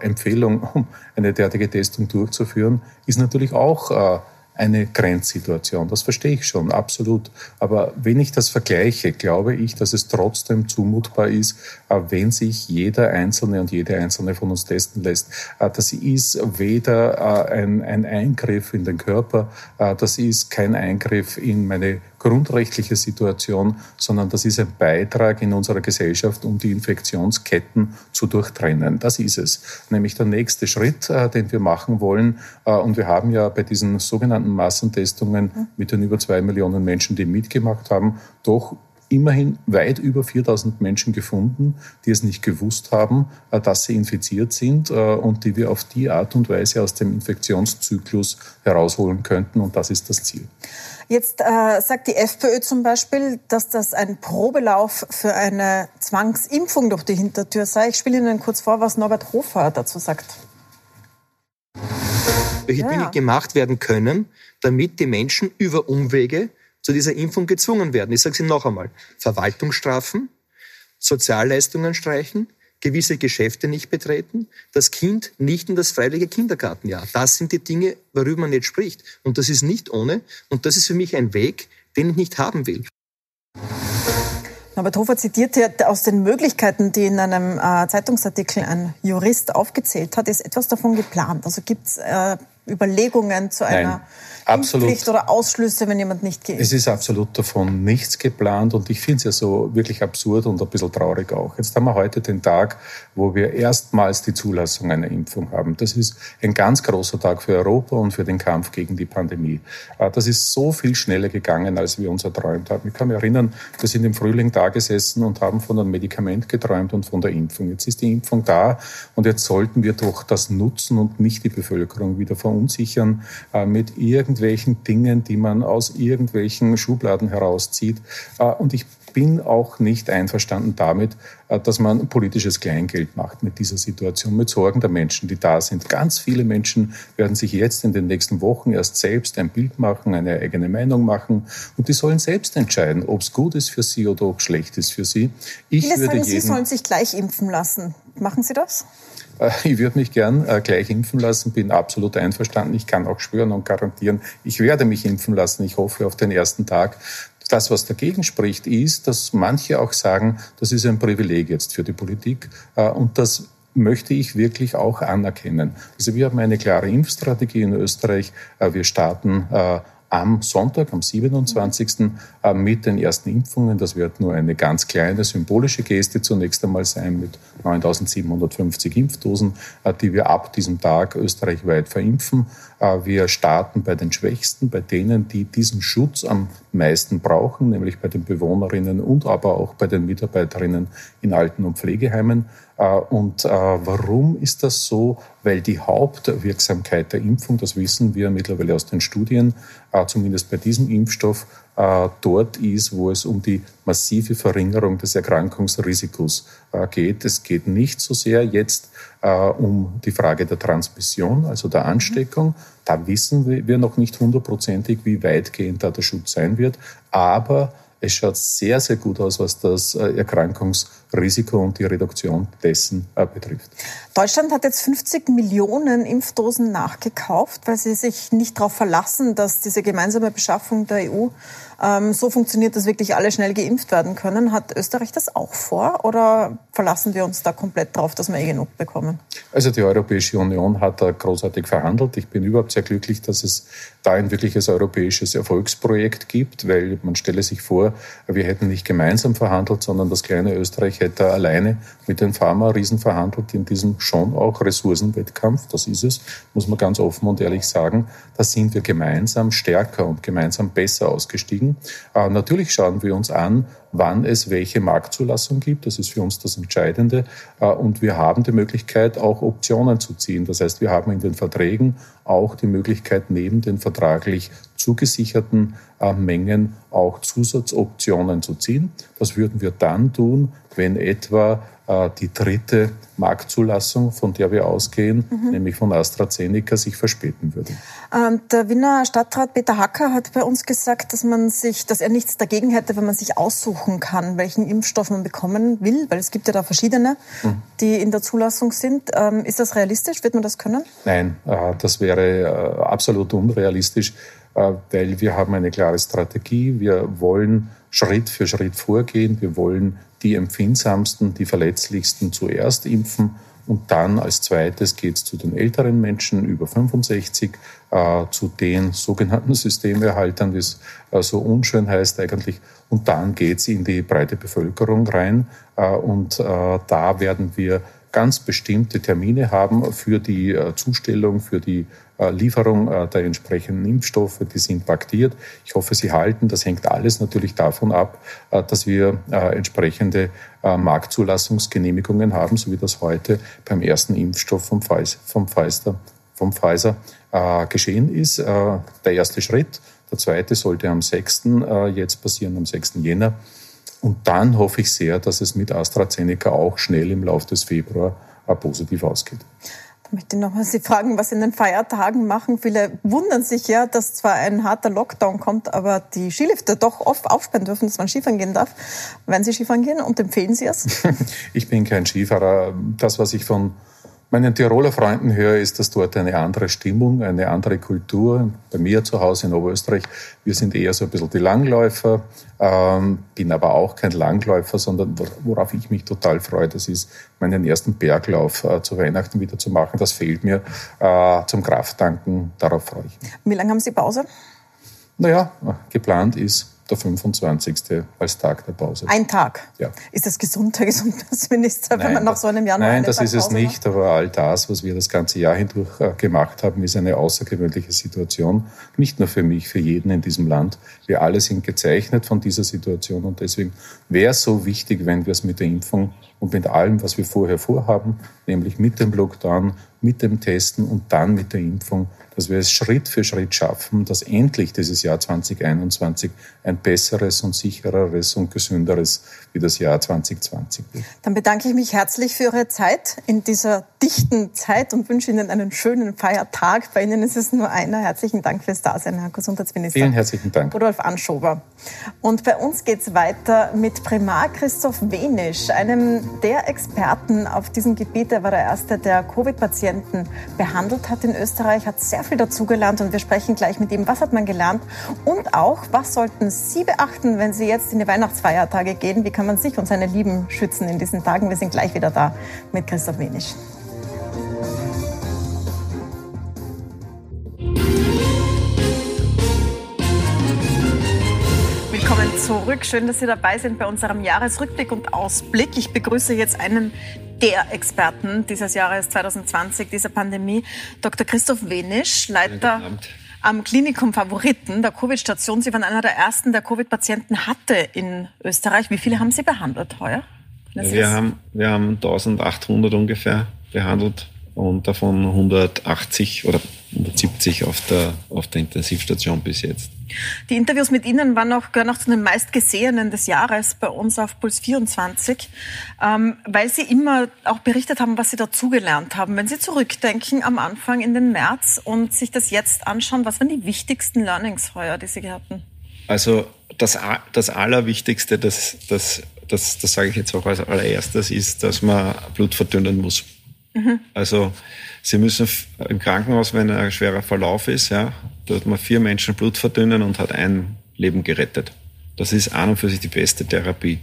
Empfehlung, um eine derartige Testung durchzuführen, ist natürlich auch eine Grenzsituation. Das verstehe ich schon, absolut. Aber wenn ich das vergleiche, glaube ich, dass es trotzdem zumutbar ist, äh, wenn sich jeder Einzelne und jede Einzelne von uns testen lässt. Äh, das ist weder äh, ein, ein Eingriff in den Körper, das ist kein Eingriff in meine grundrechtliche Situation, sondern das ist ein Beitrag in unserer Gesellschaft, um die Infektionsketten zu durchtrennen. Das ist es. Nämlich der nächste Schritt, äh, den wir machen wollen. Äh, und wir haben ja bei diesen sogenannten Massentestungen mit den über zwei Millionen Menschen, die mitgemacht haben, doch immerhin weit über 4000 Menschen gefunden, die es nicht gewusst haben, äh, dass sie infiziert sind und die wir auf die Art und Weise aus dem Infektionszyklus herausholen könnten. Und das ist das Ziel. Jetzt äh, sagt die FPÖ zum Beispiel, dass das ein Probelauf für eine Zwangsimpfung durch die Hintertür sei. Ich spiele Ihnen kurz vor, was Norbert Hofer dazu sagt. Welche ja. Dinge gemacht werden können, damit die Menschen über Umwege zu dieser Impfung gezwungen werden. Ich sage es Ihnen noch einmal. Verwaltungsstrafen, Sozialleistungen streichen, gewisse Geschäfte nicht betreten, das Kind nicht in das freiwillige Kindergartenjahr. Das sind die Dinge, worüber man jetzt spricht. Und das ist nicht ohne. Und das ist für mich ein Weg, den ich nicht haben will. Norbert Hofer zitiert ja aus den Möglichkeiten, die in einem äh, Zeitungsartikel ein Jurist aufgezählt hat, ist etwas davon geplant. Also gibt es äh, Überlegungen zu einer Nein. Absolut. Impfpflicht oder Ausschlüsse, wenn jemand nicht geht? Es ist absolut davon nichts geplant und ich finde es ja so wirklich absurd und ein bisschen traurig auch. Jetzt haben wir heute den Tag, wo wir erstmals die Zulassung einer Impfung haben. Das ist ein ganz großer Tag für Europa und für den Kampf gegen die Pandemie. Äh, das ist so viel schneller gegangen, als wir uns erträumt haben. Ich kann mich erinnern, wir sind im Frühling da gesessen und haben von einem Medikament geträumt und von der Impfung. Jetzt ist die Impfung da und jetzt sollten wir doch das nutzen und nicht die Bevölkerung wieder verunsichern äh, mit irgendwelchen Dingen, die man aus irgendwelchen Schubladen herauszieht. Äh, und ich bin auch nicht einverstanden damit, äh, dass man politisches Kleingeld macht mit dieser Situation, mit Sorgen der Menschen, die da sind. Ganz viele Menschen werden sich jetzt in den nächsten Wochen erst selbst ein Bild machen, eine eigene Meinung machen und die sollen selbst entscheiden, ob es gut ist für sie oder ob es schlecht ist für sie. Ich Viele würde sagen, jeden, Sie sollen sich gleich impfen lassen. Machen Sie das? Äh, ich würde mich gern äh, gleich impfen lassen, bin absolut einverstanden. Ich kann auch schwören und garantieren, ich werde mich impfen lassen. Ich hoffe auf den ersten Tag. Das, was dagegen spricht, ist, dass manche auch sagen, das ist ein Privileg jetzt für die Politik. Äh, und das möchte ich wirklich auch anerkennen. Also wir haben eine klare Impfstrategie in Österreich. Wir starten am Sonntag, am 27. Äh, mit den ersten Impfungen. Das wird nur eine ganz kleine symbolische Geste zunächst einmal sein mit 9.750 Impfdosen, äh, die wir ab diesem Tag österreichweit verimpfen. Äh, wir starten bei den Schwächsten, bei denen, die diesen Schutz am meisten brauchen, nämlich bei den Bewohnerinnen und aber auch bei den Mitarbeiterinnen in Alten- und Pflegeheimen. Äh, und äh, warum ist das so? Weil die Hauptwirksamkeit der Impfung, das wissen wir mittlerweile aus den Studien, zumindest bei diesem Impfstoff, dort ist, wo es um die massive Verringerung des Erkrankungsrisikos geht. Es geht nicht so sehr jetzt um die Frage der Transmission, also der Ansteckung, da wissen wir noch nicht hundertprozentig, wie weitgehend da der Schutz sein wird. Aber es schaut sehr, sehr gut aus, was das äh, Erkrankungsrisiko und die Reduktion dessen äh, betrifft. Deutschland hat jetzt 50 Millionen Impfdosen nachgekauft, weil sie sich nicht darauf verlassen, dass diese gemeinsame Beschaffung der EU ähm, so funktioniert, dass wirklich alle schnell geimpft werden können. Hat Österreich das auch vor oder verlassen wir uns da komplett darauf, dass wir eh genug bekommen? Also die Europäische Union hat da großartig verhandelt. Ich bin überhaupt sehr glücklich, dass es da ein wirkliches europäisches Erfolgsprojekt gibt, weil man stelle sich vor, wir hätten nicht gemeinsam verhandelt, sondern das kleine Österreich hätte alleine mit den Pharma-Riesen verhandelt in diesem schon auch Ressourcenwettkampf. Das ist es, muss man ganz offen und ehrlich sagen. Da sind wir gemeinsam stärker und gemeinsam besser ausgestiegen. Äh, natürlich schauen wir uns an, wann es welche Marktzulassung gibt. Das ist für uns das Entscheidende. Äh, und wir haben die Möglichkeit, auch Optionen zu ziehen. Das heißt, wir haben in den Verträgen auch die Möglichkeit, neben den vertraglich zugesicherten äh, Mengen auch Zusatzoptionen zu ziehen. Das würden wir dann tun, wenn etwa äh, die dritte Marktzulassung, von der wir ausgehen, mhm. nämlich von AstraZeneca, sich verspäten würde. Ähm, der Wiener Stadtrat Peter Hacker hat bei uns gesagt, dass man sich, dass er nichts dagegen hätte, wenn man sich aussuchen kann, welchen Impfstoff man bekommen will, weil es gibt ja da verschiedene, mhm. die in der Zulassung sind. Ähm, ist das realistisch? Wird man das können? Nein, äh, das wäre absolut unrealistisch, weil wir haben eine klare Strategie. Wir wollen Schritt für Schritt vorgehen. Wir wollen die empfindsamsten, die verletzlichsten zuerst impfen und dann als zweites geht es zu den älteren Menschen über 65, äh, zu den sogenannten Systemerhaltern, wie es äh, so unschön heißt eigentlich. Und dann geht es in die breite Bevölkerung rein. Äh, und äh, da werden wir ganz bestimmte Termine haben für die äh, Zustellung, für die äh, Lieferung äh, der entsprechenden Impfstoffe, die sind paktiert. Ich hoffe, sie halten. Das hängt alles natürlich davon ab, äh, dass wir entsprechende Marktzulassungsgenehmigungen haben, so wie das heute beim ersten Impfstoff vom Pfizer, vom Pfizer, vom Pfizer geschehen ist. Der erste Schritt. Der zweite sollte am 6. jetzt passieren, am 6. Jänner. Und dann hoffe ich sehr, dass es mit AstraZeneca auch schnell im Laufe des Februar positiv ausgeht. Möchte nochmal Sie fragen, was Sie in den Feiertagen machen. Viele wundern sich ja, dass zwar ein harter Lockdown kommt, aber die Skilifte doch oft aufsperren dürfen, dass man Skifahren gehen darf. Werden Sie Skifahren gehen und empfehlen Sie es? ich bin kein Skifahrer. Das, was ich von meinen Tiroler Freunden höre, ist das dort eine andere Stimmung, eine andere Kultur. Bei mir zu Hause in Oberösterreich, wir sind eher so ein bisschen die Langläufer, ähm, bin aber auch kein Langläufer, sondern worauf ich mich total freue, das ist, meinen ersten Berglauf äh, zu Weihnachten wieder zu machen. Das fehlt mir äh, zum Krafttanken, darauf freue ich mich. Wie lange haben Sie Pause? Naja, geplant ist der 25. als Tag der Pause. Ein Tag? Ja. Ist das gesund, Herr Gesundheitsminister, wenn man nach so einem Jahr noch Nein, das Tag ist es nicht, aber all das, was wir das ganze Jahr hindurch äh, gemacht haben, ist eine außergewöhnliche Situation. Nicht nur für mich, für jeden in diesem Land. Wir alle sind gezeichnet von dieser Situation und deswegen wäre es so wichtig, wenn wir es mit der Impfung und mit allem, was wir vorher vorhaben, nämlich mit dem Lockdown, mit dem Testen und dann mit der Impfung, dass wir es Schritt für Schritt schaffen, dass endlich dieses Jahr 2021 ein besseres und sichereres und gesünderes wie das Jahr 2020 wird. Dann bedanke ich mich herzlich für Ihre Zeit in dieser dichten Zeit und wünsche Ihnen einen schönen Feiertag. Bei Ihnen ist es nur einer. Herzlichen Dank fürs Dasein, Herr Gesundheitsminister. Vielen herzlichen Dank. Rudolf Anschober. Und bei uns geht es weiter mit Primar Christoph Wenisch, einem der Experten auf diesem Gebiet. Er war der Erste, der Covid-Patienten behandelt hat in Österreich, hat sehr viel dazugelernt und wir sprechen gleich mit ihm, was hat man gelernt und auch, was sollten Sie beachten, wenn Sie jetzt in die Weihnachtsfeiertage gehen? Wie kann kann man sich und seine Lieben schützen in diesen Tagen. Wir sind gleich wieder da mit Christoph Wenisch. Willkommen zurück. Schön, dass Sie dabei sind bei unserem Jahresrückblick und Ausblick. Ich begrüße jetzt einen der Experten dieses Jahres 2020, dieser Pandemie, Dr. Christoph Wenisch, Leiter am Klinikum Favoriten der Covid-Station. Sie waren einer der ersten, der Covid-Patienten hatte in Österreich. Wie viele haben Sie behandelt heuer? Wir, haben, wir haben 1800 ungefähr behandelt und davon 180 oder 170 auf der, auf der Intensivstation bis jetzt. Die Interviews mit Ihnen waren auch, gehören auch zu den meistgesehenen des Jahres bei uns auf Puls 24, ähm, weil Sie immer auch berichtet haben, was Sie dazugelernt haben. Wenn Sie zurückdenken am Anfang in den März und sich das jetzt anschauen, was waren die wichtigsten Learnings heuer, die Sie hatten? Also das, das Allerwichtigste, das, das, das, das sage ich jetzt auch als allererstes, ist, dass man Blut verdünnen muss. Mhm. Also Sie müssen im Krankenhaus, wenn ein schwerer Verlauf ist, ja, dort man vier Menschen Blut verdünnen und hat ein Leben gerettet. Das ist an und für sich die beste Therapie.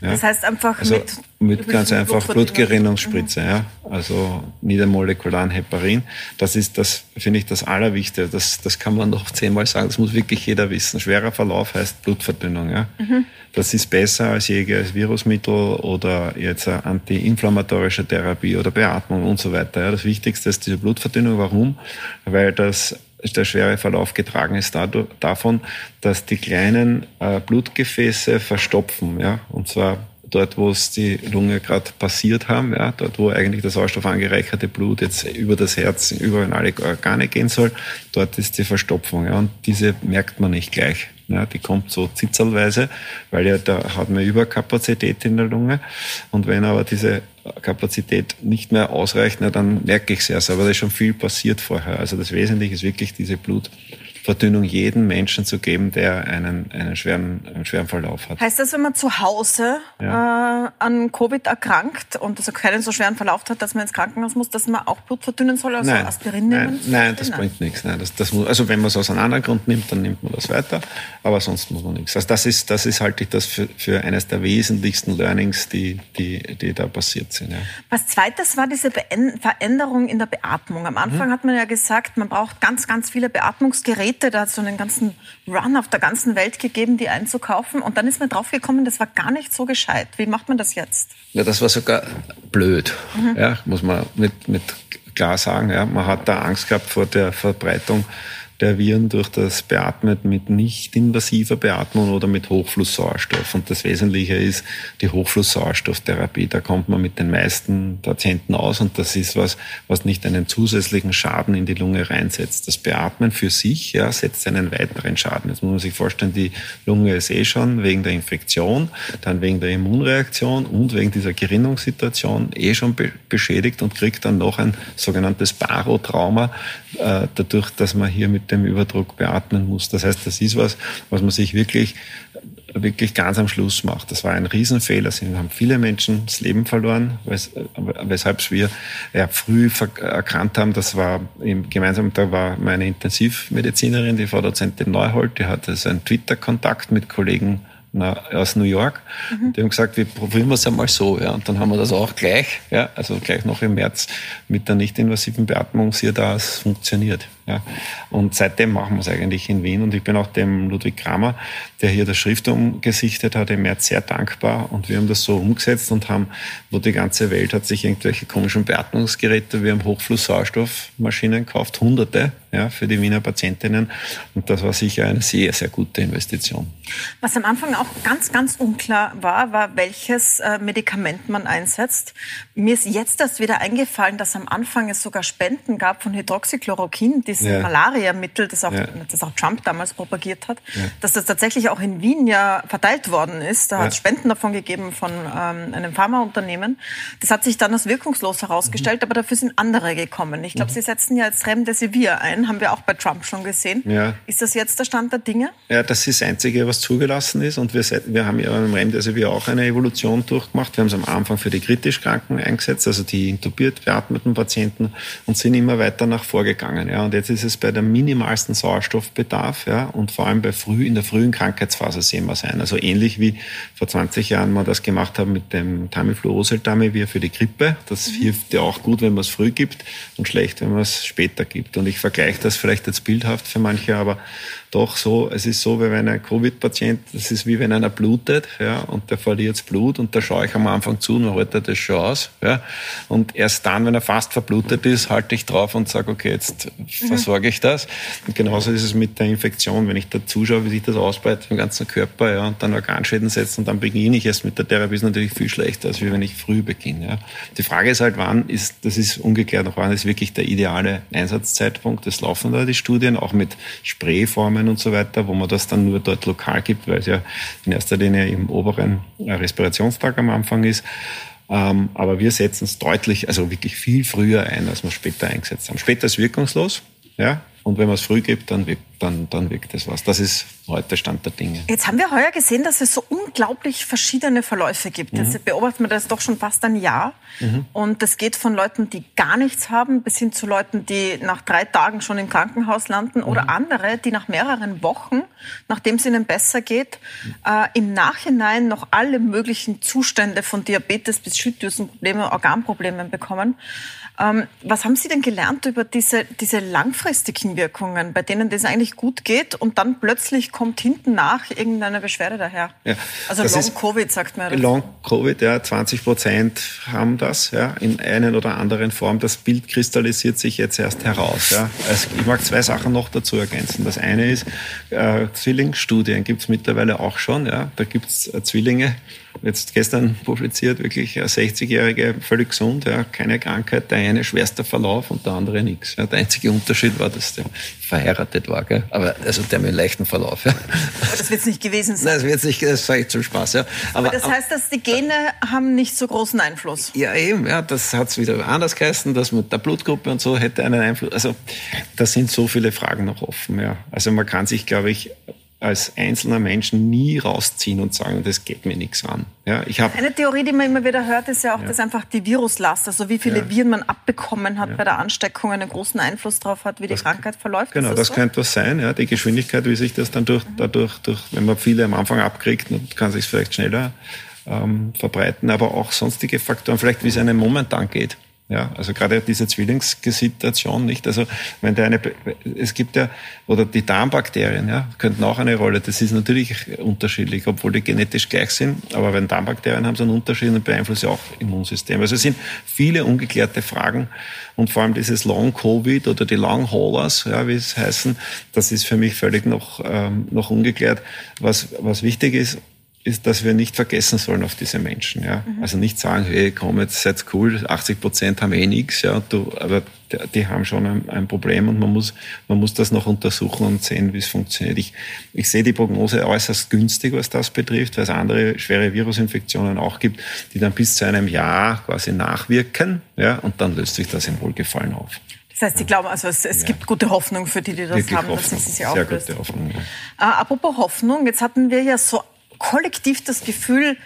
Ja. Das heißt einfach also mit, mit ganz einfach Blutgerinnungsspritze, mhm. ja. Also niedermolekularen Heparin. Das ist das, finde ich, das Allerwichtigste. Das, das kann man noch zehnmal sagen. Das muss wirklich jeder wissen. Schwerer Verlauf heißt Blutverdünnung, ja. Mhm. Das ist besser als jedes Virusmittel oder jetzt eine antiinflammatorische Therapie oder Beatmung und so weiter. Ja. Das Wichtigste ist diese Blutverdünnung. Warum? Weil das der schwere Verlauf getragen ist dadurch, davon, dass die kleinen äh, Blutgefäße verstopfen, ja, und zwar dort, wo es die Lunge gerade passiert haben, ja, dort, wo eigentlich das sauerstoffangereicherte Blut jetzt über das Herz, über in alle Organe gehen soll, dort ist die Verstopfung, ja, und diese merkt man nicht gleich. Ja, die kommt so zitzelweise, weil ja da hat man Überkapazität in der Lunge. Und wenn aber diese Kapazität nicht mehr ausreicht, na, dann merke ich es erst. Aber da ist schon viel passiert vorher. Also das Wesentliche ist wirklich diese Blut, Verdünnung jedem Menschen zu geben, der einen, einen, schweren, einen schweren Verlauf hat. Heißt das, wenn man zu Hause ja. äh, an Covid erkrankt und also keinen so schweren Verlauf hat, dass man ins Krankenhaus muss, dass man auch Blut verdünnen soll, also nein, Aspirin nehmen? Nein, nein das bringt nichts. Nein, das, das muss, also wenn man es aus einem anderen Grund nimmt, dann nimmt man das weiter, aber sonst muss man nichts. Also das ist, das ist halte ich das für, für eines der wesentlichsten Learnings, die, die, die da passiert sind. Ja. Was zweites war diese Veränderung in der Beatmung. Am Anfang mhm. hat man ja gesagt, man braucht ganz, ganz viele Beatmungsgeräte Geräte, da hat es so einen ganzen Run auf der ganzen Welt gegeben, die einzukaufen. Und dann ist man draufgekommen, das war gar nicht so gescheit. Wie macht man das jetzt? Ja, das war sogar blöd, mhm. ja, muss man mit, mit klar sagen. Ja. Man hat da Angst gehabt vor der Verbreitung der Viren durch das Beatmen mit nicht invasiver Beatmung oder mit Hochflusssauerstoff. Und das Wesentliche ist die Hochflusssauerstofftherapie. Da kommt man mit den meisten Patienten aus und das ist was, was nicht einen zusätzlichen Schaden in die Lunge reinsetzt. Das Beatmen für sich ja, setzt einen weiteren Schaden. Jetzt muss man sich vorstellen, die Lunge ist eh schon wegen der Infektion, dann wegen der Immunreaktion und wegen dieser Gerinnungssituation eh schon be beschädigt und kriegt dann noch ein sogenanntes Barotrauma, äh, dadurch, dass man hier mit dem Überdruck beatmen muss. Das heißt, das ist was, was man sich wirklich wirklich ganz am Schluss macht. Das war ein Riesenfehler. Wir haben viele Menschen das Leben verloren, weshalb wir ja, früh erkannt haben. Das war im gemeinsamen Tag war meine Intensivmedizinerin, die Frau Dozentin Neuhold, die hatte so einen Twitter-Kontakt mit Kollegen aus New York. Mhm. Die haben gesagt, wir probieren es einmal so. Ja. Und dann haben wir das auch gleich, ja, also gleich noch im März mit der nicht-invasiven Beatmung, siehe da, es funktioniert. Ja. Und seitdem machen wir es eigentlich in Wien. Und ich bin auch dem Ludwig Kramer, der hier das Schrift umgesichtet hat, im März sehr dankbar. Und wir haben das so umgesetzt und haben, wo die ganze Welt hat sich irgendwelche komischen Beatmungsgeräte, wir haben Hochfluss-Sauerstoffmaschinen gekauft, hunderte, ja, für die Wiener Patientinnen. Und das war sicher eine sehr, sehr gute Investition. Was am Anfang auch ganz, ganz unklar war, war, welches äh, Medikament man einsetzt. Mir ist jetzt erst wieder eingefallen, dass am Anfang es sogar Spenden gab von Hydroxychloroquin, dieses ja. Malariamittel, das auch, ja. das auch Trump damals propagiert hat, ja. dass das tatsächlich auch in Wien ja verteilt worden ist. Da hat es Spenden davon gegeben von ähm, einem Pharmaunternehmen. Das hat sich dann als wirkungslos herausgestellt, mhm. aber dafür sind andere gekommen. Ich glaube, mhm. Sie setzen ja jetzt Remdesivir ein, haben wir auch bei Trump schon gesehen. Ist das jetzt der Stand der Dinge? Ja, das ist das Einzige, was zugelassen ist. Und wir, wir haben ja beim Remdesivir auch eine Evolution durchgemacht. Wir haben es am Anfang für die kritisch Kranken eingesetzt, also die intubiert beatmeten Patienten und sind immer weiter nach vorgegangen. Ja. Und jetzt ist es bei dem minimalsten Sauerstoffbedarf ja, und vor allem bei früh, in der frühen Krankheitsphase sehen wir es ein. Also ähnlich wie vor 20 Jahren wir das gemacht haben mit dem Tamifluoroseltamivir für die Grippe. Das mhm. hilft ja auch gut, wenn man es früh gibt und schlecht, wenn man es später gibt. Und ich vergleiche das vielleicht jetzt bildhaft für manche, aber doch so, es ist so, wie wenn ein Covid-Patient, das ist wie wenn einer blutet, ja, und der verliert das Blut und da schaue ich am Anfang zu und halte das schon aus, ja. Und erst dann, wenn er fast verblutet ist, halte ich drauf und sage, okay, jetzt versorge ich das. Und genauso ist es mit der Infektion, wenn ich da zuschaue, wie sich das ausbreitet im ganzen Körper, ja, und dann Organschäden setzt und dann beginne ich erst mit der Therapie, ist natürlich viel schlechter, als wenn ich früh beginne, ja. Die Frage ist halt, wann ist, das ist noch, wann ist wirklich der ideale Einsatzzeitpunkt? Das laufen da die Studien, auch mit Sprayformen Symptomen und so weiter, wo man das dann nur dort lokal gibt, weil es ja in erster Linie im oberen äh, Respirationstrakt am Anfang ist. Ähm, aber wir setzen es deutlich, also wirklich viel früher ein, als wir später eingesetzt haben. Später ist wirkungslos, ja, und wenn man es früh gibt, dann wirkt, dann, dann wirkt es was. Das ist heute Stand der Dinge. Jetzt haben wir heuer gesehen, dass es so unglaublich verschiedene Verläufe gibt. Mhm. Jetzt beobachten wir das doch schon fast ein Jahr. Mhm. Und das geht von Leuten, die gar nichts haben, bis hin zu Leuten, die nach drei Tagen schon im Krankenhaus landen. Mhm. Oder andere, die nach mehreren Wochen, nachdem es ihnen besser geht, äh, im Nachhinein noch alle möglichen Zustände von Diabetes bis Schilddrüsenprobleme, Organproblemen bekommen. Ähm, was haben Sie denn gelernt über diese, diese langfristigen Wirkungen, bei denen das eigentlich gut geht und dann plötzlich kommt hinten nach irgendeine Beschwerde daher? Ja, also Long-Covid sagt man. Long-Covid, ja, 20 Prozent haben das, ja, in einer oder anderen Form. Das Bild kristallisiert sich jetzt erst heraus. Ja. Also ich mag zwei Sachen noch dazu ergänzen. Das eine ist, äh, Zwillingsstudien gibt es mittlerweile auch schon. Ja. Da gibt es äh, Zwillinge, jetzt gestern publiziert, wirklich 60-Jährige, völlig gesund, ja, keine Krankheit, der eine schwerster Verlauf und der andere nichts. Ja, der einzige Unterschied war, dass der verheiratet war, gell? aber also der mit leichten Verlauf. Ja. Das wird es nicht gewesen sein. Nein, das wird nicht, das sage ich zum Spaß. Ja. Aber, aber das heißt, dass die Gene haben nicht so großen Einfluss? Ja, eben, ja, das hat es wieder anders geheißen, dass mit der Blutgruppe und so hätte einen Einfluss. Also da sind so viele Fragen noch offen. Ja. Also man kann sich, glaube ich, als einzelner Mensch nie rausziehen und sagen, das geht mir nichts an. Ja, ich hab, Eine Theorie, die man immer wieder hört, ist ja auch, ja. dass einfach die Viruslast, also wie viele ja. Viren man abbekommen hat ja. bei der Ansteckung, einen großen Einfluss darauf hat, wie das die Krankheit verläuft. Genau, das, so? könnte was sein. Ja, die Geschwindigkeit, wie sich das dann durch, mhm. dadurch, durch, wenn man viele am Anfang abkriegt, dann kann sich vielleicht schneller ähm, verbreiten, aber auch sonstige Faktoren, vielleicht wie es einem momentan geht. Ja, also gerade diese Zwillingssituation nicht. Also wenn der eine, es gibt ja oder die Darmbakterien, ja, könnten auch eine Rolle. Das ist natürlich unterschiedlich, obwohl die genetisch gleich sind. Aber wenn Darmbakterien haben so einen Unterschied und beeinflussen auch Immunsystem. Also es sind viele ungeklärte Fragen und vor allem dieses Long Covid oder die Long Haulers, ja, wie es heißen, das ist für mich völlig noch ähm, noch ungeklärt. Was was wichtig ist ist, dass wir nicht vergessen sollen auf diese Menschen. Ja? Mhm. Also nicht sagen, hey, komm, jetzt seid cool, 80 Prozent haben eh nichts, ja, du, aber die haben schon ein, ein, Problem und man muss, man muss das noch untersuchen und sehen, wie es funktioniert. Ich, ich sehe die Prognose äußerst günstig, was das betrifft, weil es andere schwere Virusinfektionen auch gibt, die dann bis zu einem Jahr quasi nachwirken, ja, und dann löst sich das in Wohlgefallen auf. Das heißt, Sie glauben, also es, es ja. gibt gute Hoffnung für die, die das Wirklich haben, Hoffnung. dass es sich auflöst. Sehr gute Hoffnung, ja. Äh, apropos Hoffnung, jetzt hatten wir ja so kollektiv das Gefühl,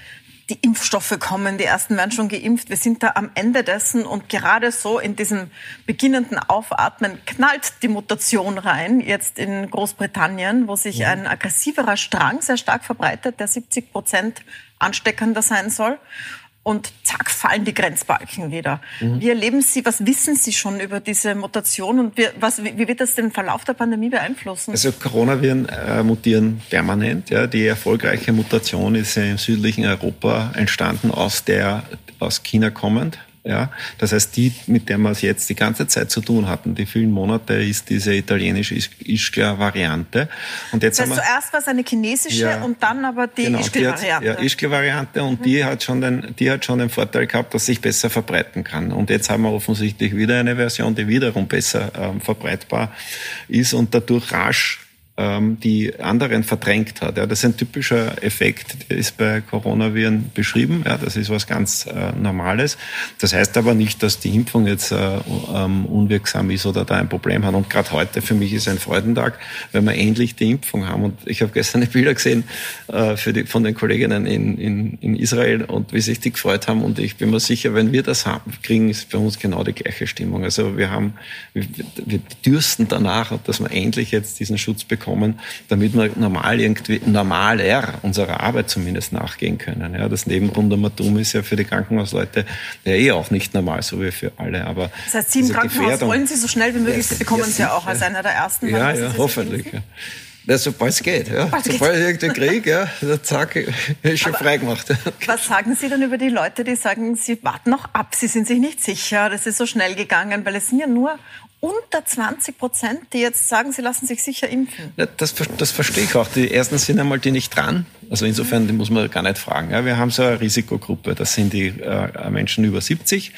die Impfstoffe kommen, die ersten werden schon geimpft. Wir sind da am Ende dessen und gerade so in diesem beginnenden Aufatmen knallt die Mutation rein, jetzt in Großbritannien, wo sich ein aggressiverer Strang sehr stark verbreitet, der 70 Prozent ansteckender sein soll und zack fallen die Grenzbalken wieder. Mhm. Wie erleben Sie, was wissen Sie schon über diese Mutation und wie, was, wie wird das den Verlauf der Pandemie beeinflussen? Also Coronaviren äh, mutieren permanent. Ja. Die erfolgreiche Mutation ist im südlichen Europa entstanden aus der aus China kommend. Ja, das heißt, die, mit der wir es jetzt die ganze Zeit zu tun hatten, die vielen Monate, ist diese italienische Ischgl-Variante. Und jetzt das heißt, haben wir, zuerst war es eine chinesische ja, und dann aber die genau, Ischgl-Variante. Ja, Ischgl-Variante und mhm. die hat schon den, die hat schon den Vorteil gehabt, dass sich besser verbreiten kann. Und jetzt haben wir offensichtlich wieder eine Version, die wiederum besser ähm, verbreitbar ist und dadurch rasch ähm, die anderen verdrängt hat. Ja, das ist ein typischer Effekt, der ist bei Coronaviren beschrieben. Ja, das ist was ganz äh, Normales. Das heißt aber nicht, dass die Impfung jetzt äh, ähm, unwirksam ist oder da ein Problem hat. Und gerade heute für mich ist ein Freudentag, wenn wir endlich die Impfung haben. Und ich habe gestern Bilder gesehen äh, die, von den Kolleginnen in, in, in Israel und wie sich die gefreut haben. Und ich bin mir sicher, wenn wir das haben, kriegen, ist bei uns genau die gleiche Stimmung. Also wir haben, wir, wir dürsten danach, dass wir endlich jetzt diesen Schutz bekommen kommen, damit wir normal irgendwie, normaler unserer Arbeit zumindest nachgehen können. Ja, das Nebenrundummertum ist ja für die Krankenhausleute ja eh auch nicht normal, so wie für alle. Aber das heißt, Sie im Krankenhaus Gefährdung, wollen Sie so schnell wie möglich, Sie bekommen es ja, auch als einer der ersten. Ja, ja, hoffentlich. Ja. Ja, sobald es geht. Ja. Sobald ich irgendeinen Krieg, ja, zack, ist schon freigemacht. Was sagen Sie dann über die Leute, die sagen, sie warten noch ab, sie sind sich nicht sicher, das ist so schnell gegangen, weil es sind ja nur unter 20 Prozent, die jetzt sagen, sie lassen sich sicher impfen. Ja, das, das verstehe ich auch. Die ersten sind einmal die nicht dran. Also insofern, muss man gar nicht fragen. Ja, wir haben so eine Risikogruppe. Das sind die äh, Menschen über 70,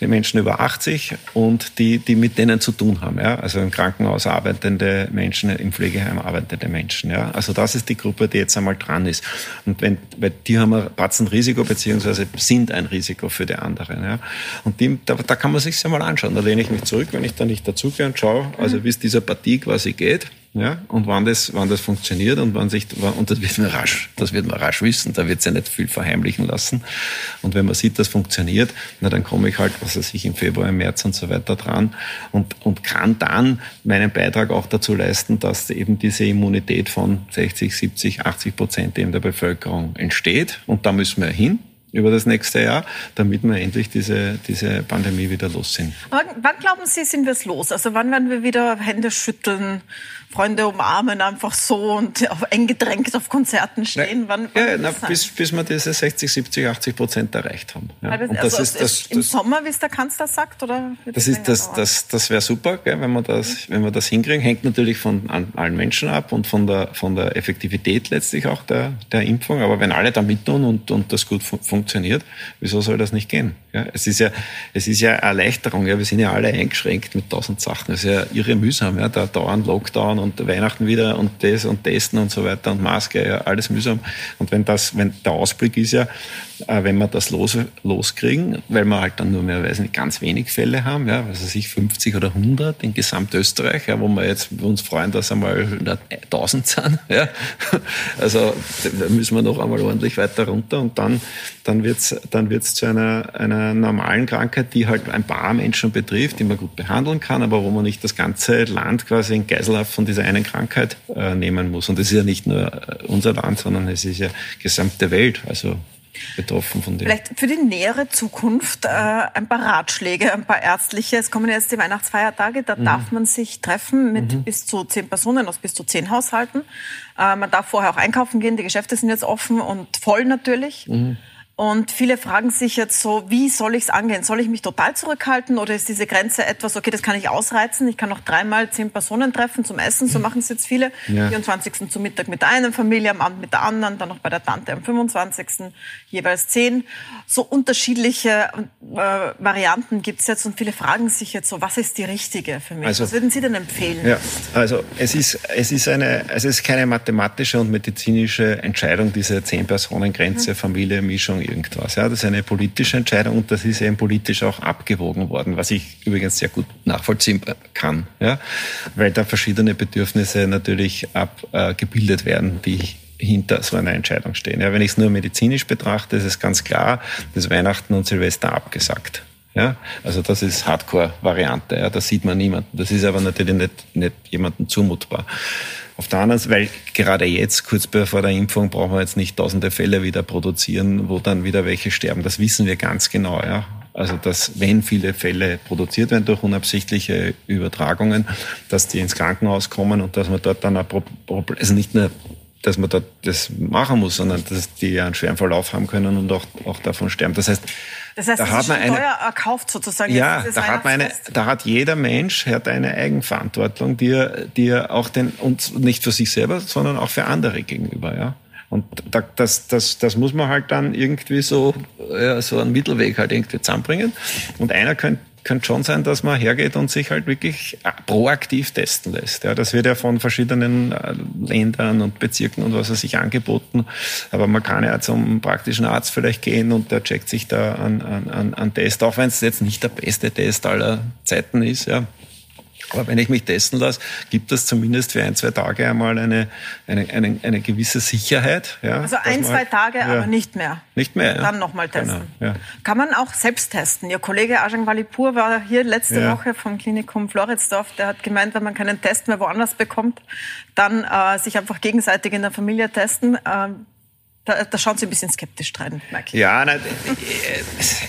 die Menschen über 80 und die, die mit denen zu tun haben. Ja? Also im Krankenhaus arbeitende Menschen, im Pflegeheim arbeitende Menschen. Ja? Also das ist die Gruppe, die jetzt einmal dran ist. Und wenn, weil die haben ein Patzenrisiko beziehungsweise sind ein Risiko für die anderen. Ja? Und die, da, da kann man sich ja mal anschauen. Da lehne ich mich zurück, wenn ich da nicht dazugehe und schaue, also wie es dieser Partie quasi geht ja, und wann das, wann das funktioniert und wann sich, und das wird man rasch, das wird man rasch wissen, da wird es ja nicht viel verheimlichen lassen. Und wenn man sieht, das funktioniert, na, dann komme ich halt, was weiß ich, im Februar, im März und so weiter dran und, und kann dann meinen Beitrag auch dazu leisten, dass eben diese Immunität von 60, 70, 80 Prozent eben der Bevölkerung entsteht. Und da müssen wir hin über das nächste Jahr, damit wir endlich diese, diese Pandemie wieder los sind. Aber wann glauben Sie, sind wir es los? Also wann werden wir wieder Hände schütteln, Freunde umarmen, einfach so und auf, eng gedrängt auf Konzerten stehen? wann, wann ja, na, bis, bis wir diese 60, 70, 80 Prozent erreicht haben. Ja. Also, das ist, das, Im das, Sommer, wie es der Kanzler sagt? Oder das ist, das, das, das wäre super, gell, wenn, wir das, wenn wir das hinkriegen. Hängt natürlich von allen Menschen ab und von der, von der Effektivität letztlich auch der, der Impfung. Aber wenn alle da mittun und, und das gut funktioniert, wieso soll das nicht gehen? Ja, es ist ja, es ist ja Erleichterung. Ja, wir sind ja alle eingeschränkt mit tausend Sachen. Es ist ja irre mühsam. Ja, da dauernd Lockdown und Weihnachten wieder und das und testen und so weiter und Maske, ja, alles mühsam. Und wenn das, wenn der Ausblick ist ja, äh, wenn wir das los, loskriegen, weil wir halt dann nur mehr, weiß nicht, ganz wenig Fälle haben, ja, was weiß ich, 50 oder 100 in Gesamtösterreich, ja, wo wir jetzt uns freuen, dass einmal 1000 sind, ja. Also, da müssen wir noch einmal ordentlich weiter runter und dann, dann wird's, dann wird's zu einer, einer normalen Krankheit, die halt ein paar Menschen betrifft, die man gut behandeln kann, aber wo man nicht das ganze Land quasi in Geiselhaft von dieser einen Krankheit äh, nehmen muss. Und das ist ja nicht nur äh, unser Land, sondern es ist ja gesamte Welt. Also betroffen von dem. Vielleicht für die nähere Zukunft äh, ein paar Ratschläge, ein paar ärztliche. Es kommen jetzt die Weihnachtsfeiertage, da mhm. darf man sich treffen mit mhm. bis zu zehn Personen aus bis zu zehn Haushalten. Äh, man darf vorher auch einkaufen gehen, die Geschäfte sind jetzt offen und voll natürlich. Mhm. Und viele fragen sich jetzt so, wie soll ich es angehen? Soll ich mich total zurückhalten oder ist diese Grenze etwas, okay, das kann ich ausreizen, ich kann noch dreimal zehn Personen treffen zum Essen, so machen es jetzt viele. Ja. 24. zum Mittag mit der einen Familie, am Abend mit der anderen, dann noch bei der Tante am 25. jeweils zehn. So unterschiedliche äh, Varianten gibt es jetzt und viele fragen sich jetzt so, was ist die richtige für mich? Also, was würden Sie denn empfehlen? Ja, also es ist, es ist eine, also es ist keine mathematische und medizinische Entscheidung, diese zehn-Personen-Grenze, mhm. Familie, Mischung irgendwas. Ja, das ist eine politische Entscheidung und das ist eben politisch auch abgewogen worden, was ich übrigens sehr gut nachvollziehen kann, ja, weil da verschiedene Bedürfnisse natürlich abgebildet werden, die hinter so einer Entscheidung stehen. Ja, wenn ich es nur medizinisch betrachte, ist es ganz klar, dass Weihnachten und Silvester abgesagt. Ja, also das ist Hardcore-Variante. Ja, da sieht man niemanden. Das ist aber natürlich nicht, nicht jemandem zumutbar. Auf der anderen Seite, weil gerade jetzt, kurz bevor der Impfung, brauchen wir jetzt nicht tausende Fälle wieder produzieren, wo dann wieder welche sterben. Das wissen wir ganz genau. Ja. Also, dass wenn viele Fälle produziert werden durch unabsichtliche Übertragungen, dass die ins Krankenhaus kommen und dass man dort dann ein Problem, also nicht nur dass man dort das machen muss, sondern dass die einen schweren Verlauf haben können und auch, auch davon sterben. Das heißt, das heißt, da hat man eine, teuer erkauft sozusagen. Ja, da hat, man eine, da hat jeder Mensch hat eine Eigenverantwortung, die er, die er auch den, und nicht für sich selber, sondern auch für andere gegenüber, ja. Und das, das, das muss man halt dann irgendwie so, ja, so einen Mittelweg halt irgendwie zusammenbringen. Und einer könnte könnte schon sein, dass man hergeht und sich halt wirklich proaktiv testen lässt. Ja, das wird ja von verschiedenen äh, Ländern und Bezirken und was er sich angeboten. Aber man kann ja zum praktischen Arzt vielleicht gehen und der checkt sich da an, an, an Test, auch wenn es jetzt nicht der beste Test aller Zeiten ist. Ja. Aber wenn ich mich testen lasse, gibt es zumindest für ein, zwei Tage einmal eine, eine, eine, eine gewisse Sicherheit. Ja, also ein, zwei halt, Tage, ja, aber nicht mehr. Nicht mehr. Dann nochmal testen. Genau, ja. Kann man auch selbst testen? Ihr Kollege Ajang Walipur war hier letzte ja. Woche vom Klinikum Floridsdorf. Der hat gemeint, wenn man keinen Test mehr woanders bekommt, dann äh, sich einfach gegenseitig in der Familie testen. Äh, da, da schauen Sie ein bisschen skeptisch rein, Michael. Ja, nein,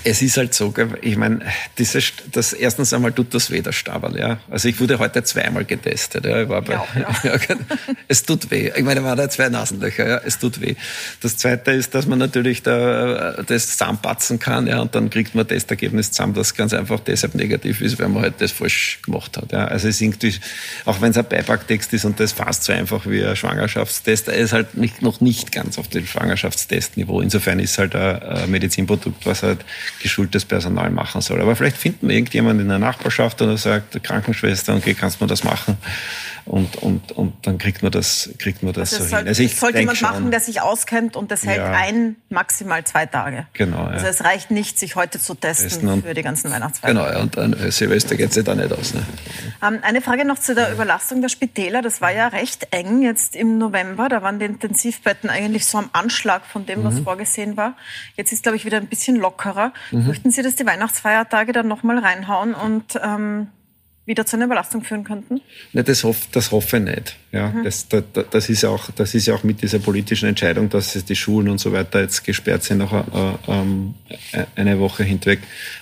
es ist halt so, ich meine, dieses, das erstens einmal tut das weh, das Stabal, ja. Also ich wurde heute zweimal getestet, ja. Ich war bei, ja, ja. es tut weh. Ich meine, da waren zwei Nasenlöcher, ja. Es tut weh. Das zweite ist, dass man natürlich da das zusammenpatzen kann, ja, und dann kriegt man Testergebnis zusammen, das ganz einfach deshalb negativ ist, weil man halt das falsch gemacht hat, ja. Also es ist irgendwie, auch wenn es ein Beipacktext ist und das fast so einfach wie ein Schwangerschaftstest, er ist halt nicht, noch nicht ganz auf den Schwangerschaftstest Schwangerschaftstestniveau. Insofern ist halt ein Medizinprodukt, was halt geschultes Personal machen soll. Aber vielleicht finden wir irgendjemanden in der Nachbarschaft oder sagt, Krankenschwester, okay, kannst du das machen? Und, und, und dann kriegt man das, kriegt man das also so hin. Also ich sollte jemand schon, machen, der sich auskennt und das hält ja, ein, maximal zwei Tage. Genau. Also es reicht nicht, sich heute zu testen, testen für die ganzen Weihnachtsfeiern. Genau, ja, und dann äh, Silvester geht es da nicht aus. Ne? Ähm, eine Frage noch zu der Überlastung der Spitäler. Das war ja recht eng jetzt im November. Da waren die Intensivbetten eigentlich so am Anschlag von dem, was mhm. vorgesehen war. Jetzt ist, glaube ich, wieder ein bisschen lockerer. Mhm. Möchten Sie, dass die Weihnachtsfeiertage dann nochmal reinhauen und ähm, wieder zu einer Überlastung führen könnten? Ne, das, hoff, das hoffe ich nicht. Ja, mhm. das, das, das, ist auch, das ist ja auch mit dieser politischen Entscheidung, dass die Schulen und so weiter jetzt gesperrt sind, noch äh, äh, eine Woche hinweg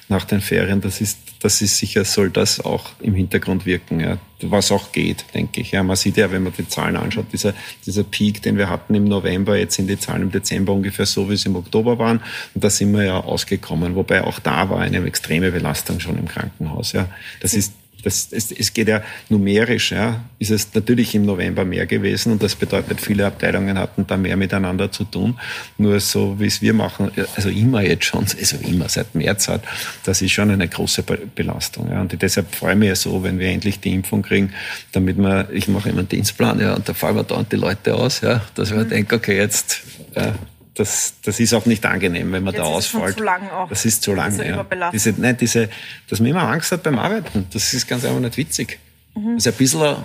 nach den Ferien. Das ist, das ist sicher, soll das auch im Hintergrund wirken, ja, was auch geht, denke ich. Ja, man sieht ja, wenn man die Zahlen anschaut, dieser, dieser Peak, den wir hatten im November, jetzt sind die Zahlen im Dezember ungefähr so, wie sie im Oktober waren. Und da sind wir ja ausgekommen, wobei auch da war eine extreme Belastung schon im Krankenhaus. Ja, das ist das, es, es geht ja numerisch, ja, ist es natürlich im November mehr gewesen und das bedeutet, viele Abteilungen hatten da mehr miteinander zu tun. Nur so, wie es wir machen, also immer jetzt schon, also immer seit März hat, das ist schon eine große Belastung. Ja. Und deshalb freue ich mich so, wenn wir endlich die Impfung kriegen, damit wir, ich mache immer einen Dienstplan, ja, und da fallen wir dauernd die Leute aus, ja, dass wir mhm. denken, okay, jetzt, ja, das, das ist auch nicht angenehm, wenn man Jetzt da ausfällt. Das ist zu lang auch. Das ist zu lang, diese ja. Diese, nein, diese, dass man immer Angst hat beim Arbeiten, das ist ganz einfach nicht witzig. Mhm. Das ist ein bisschen,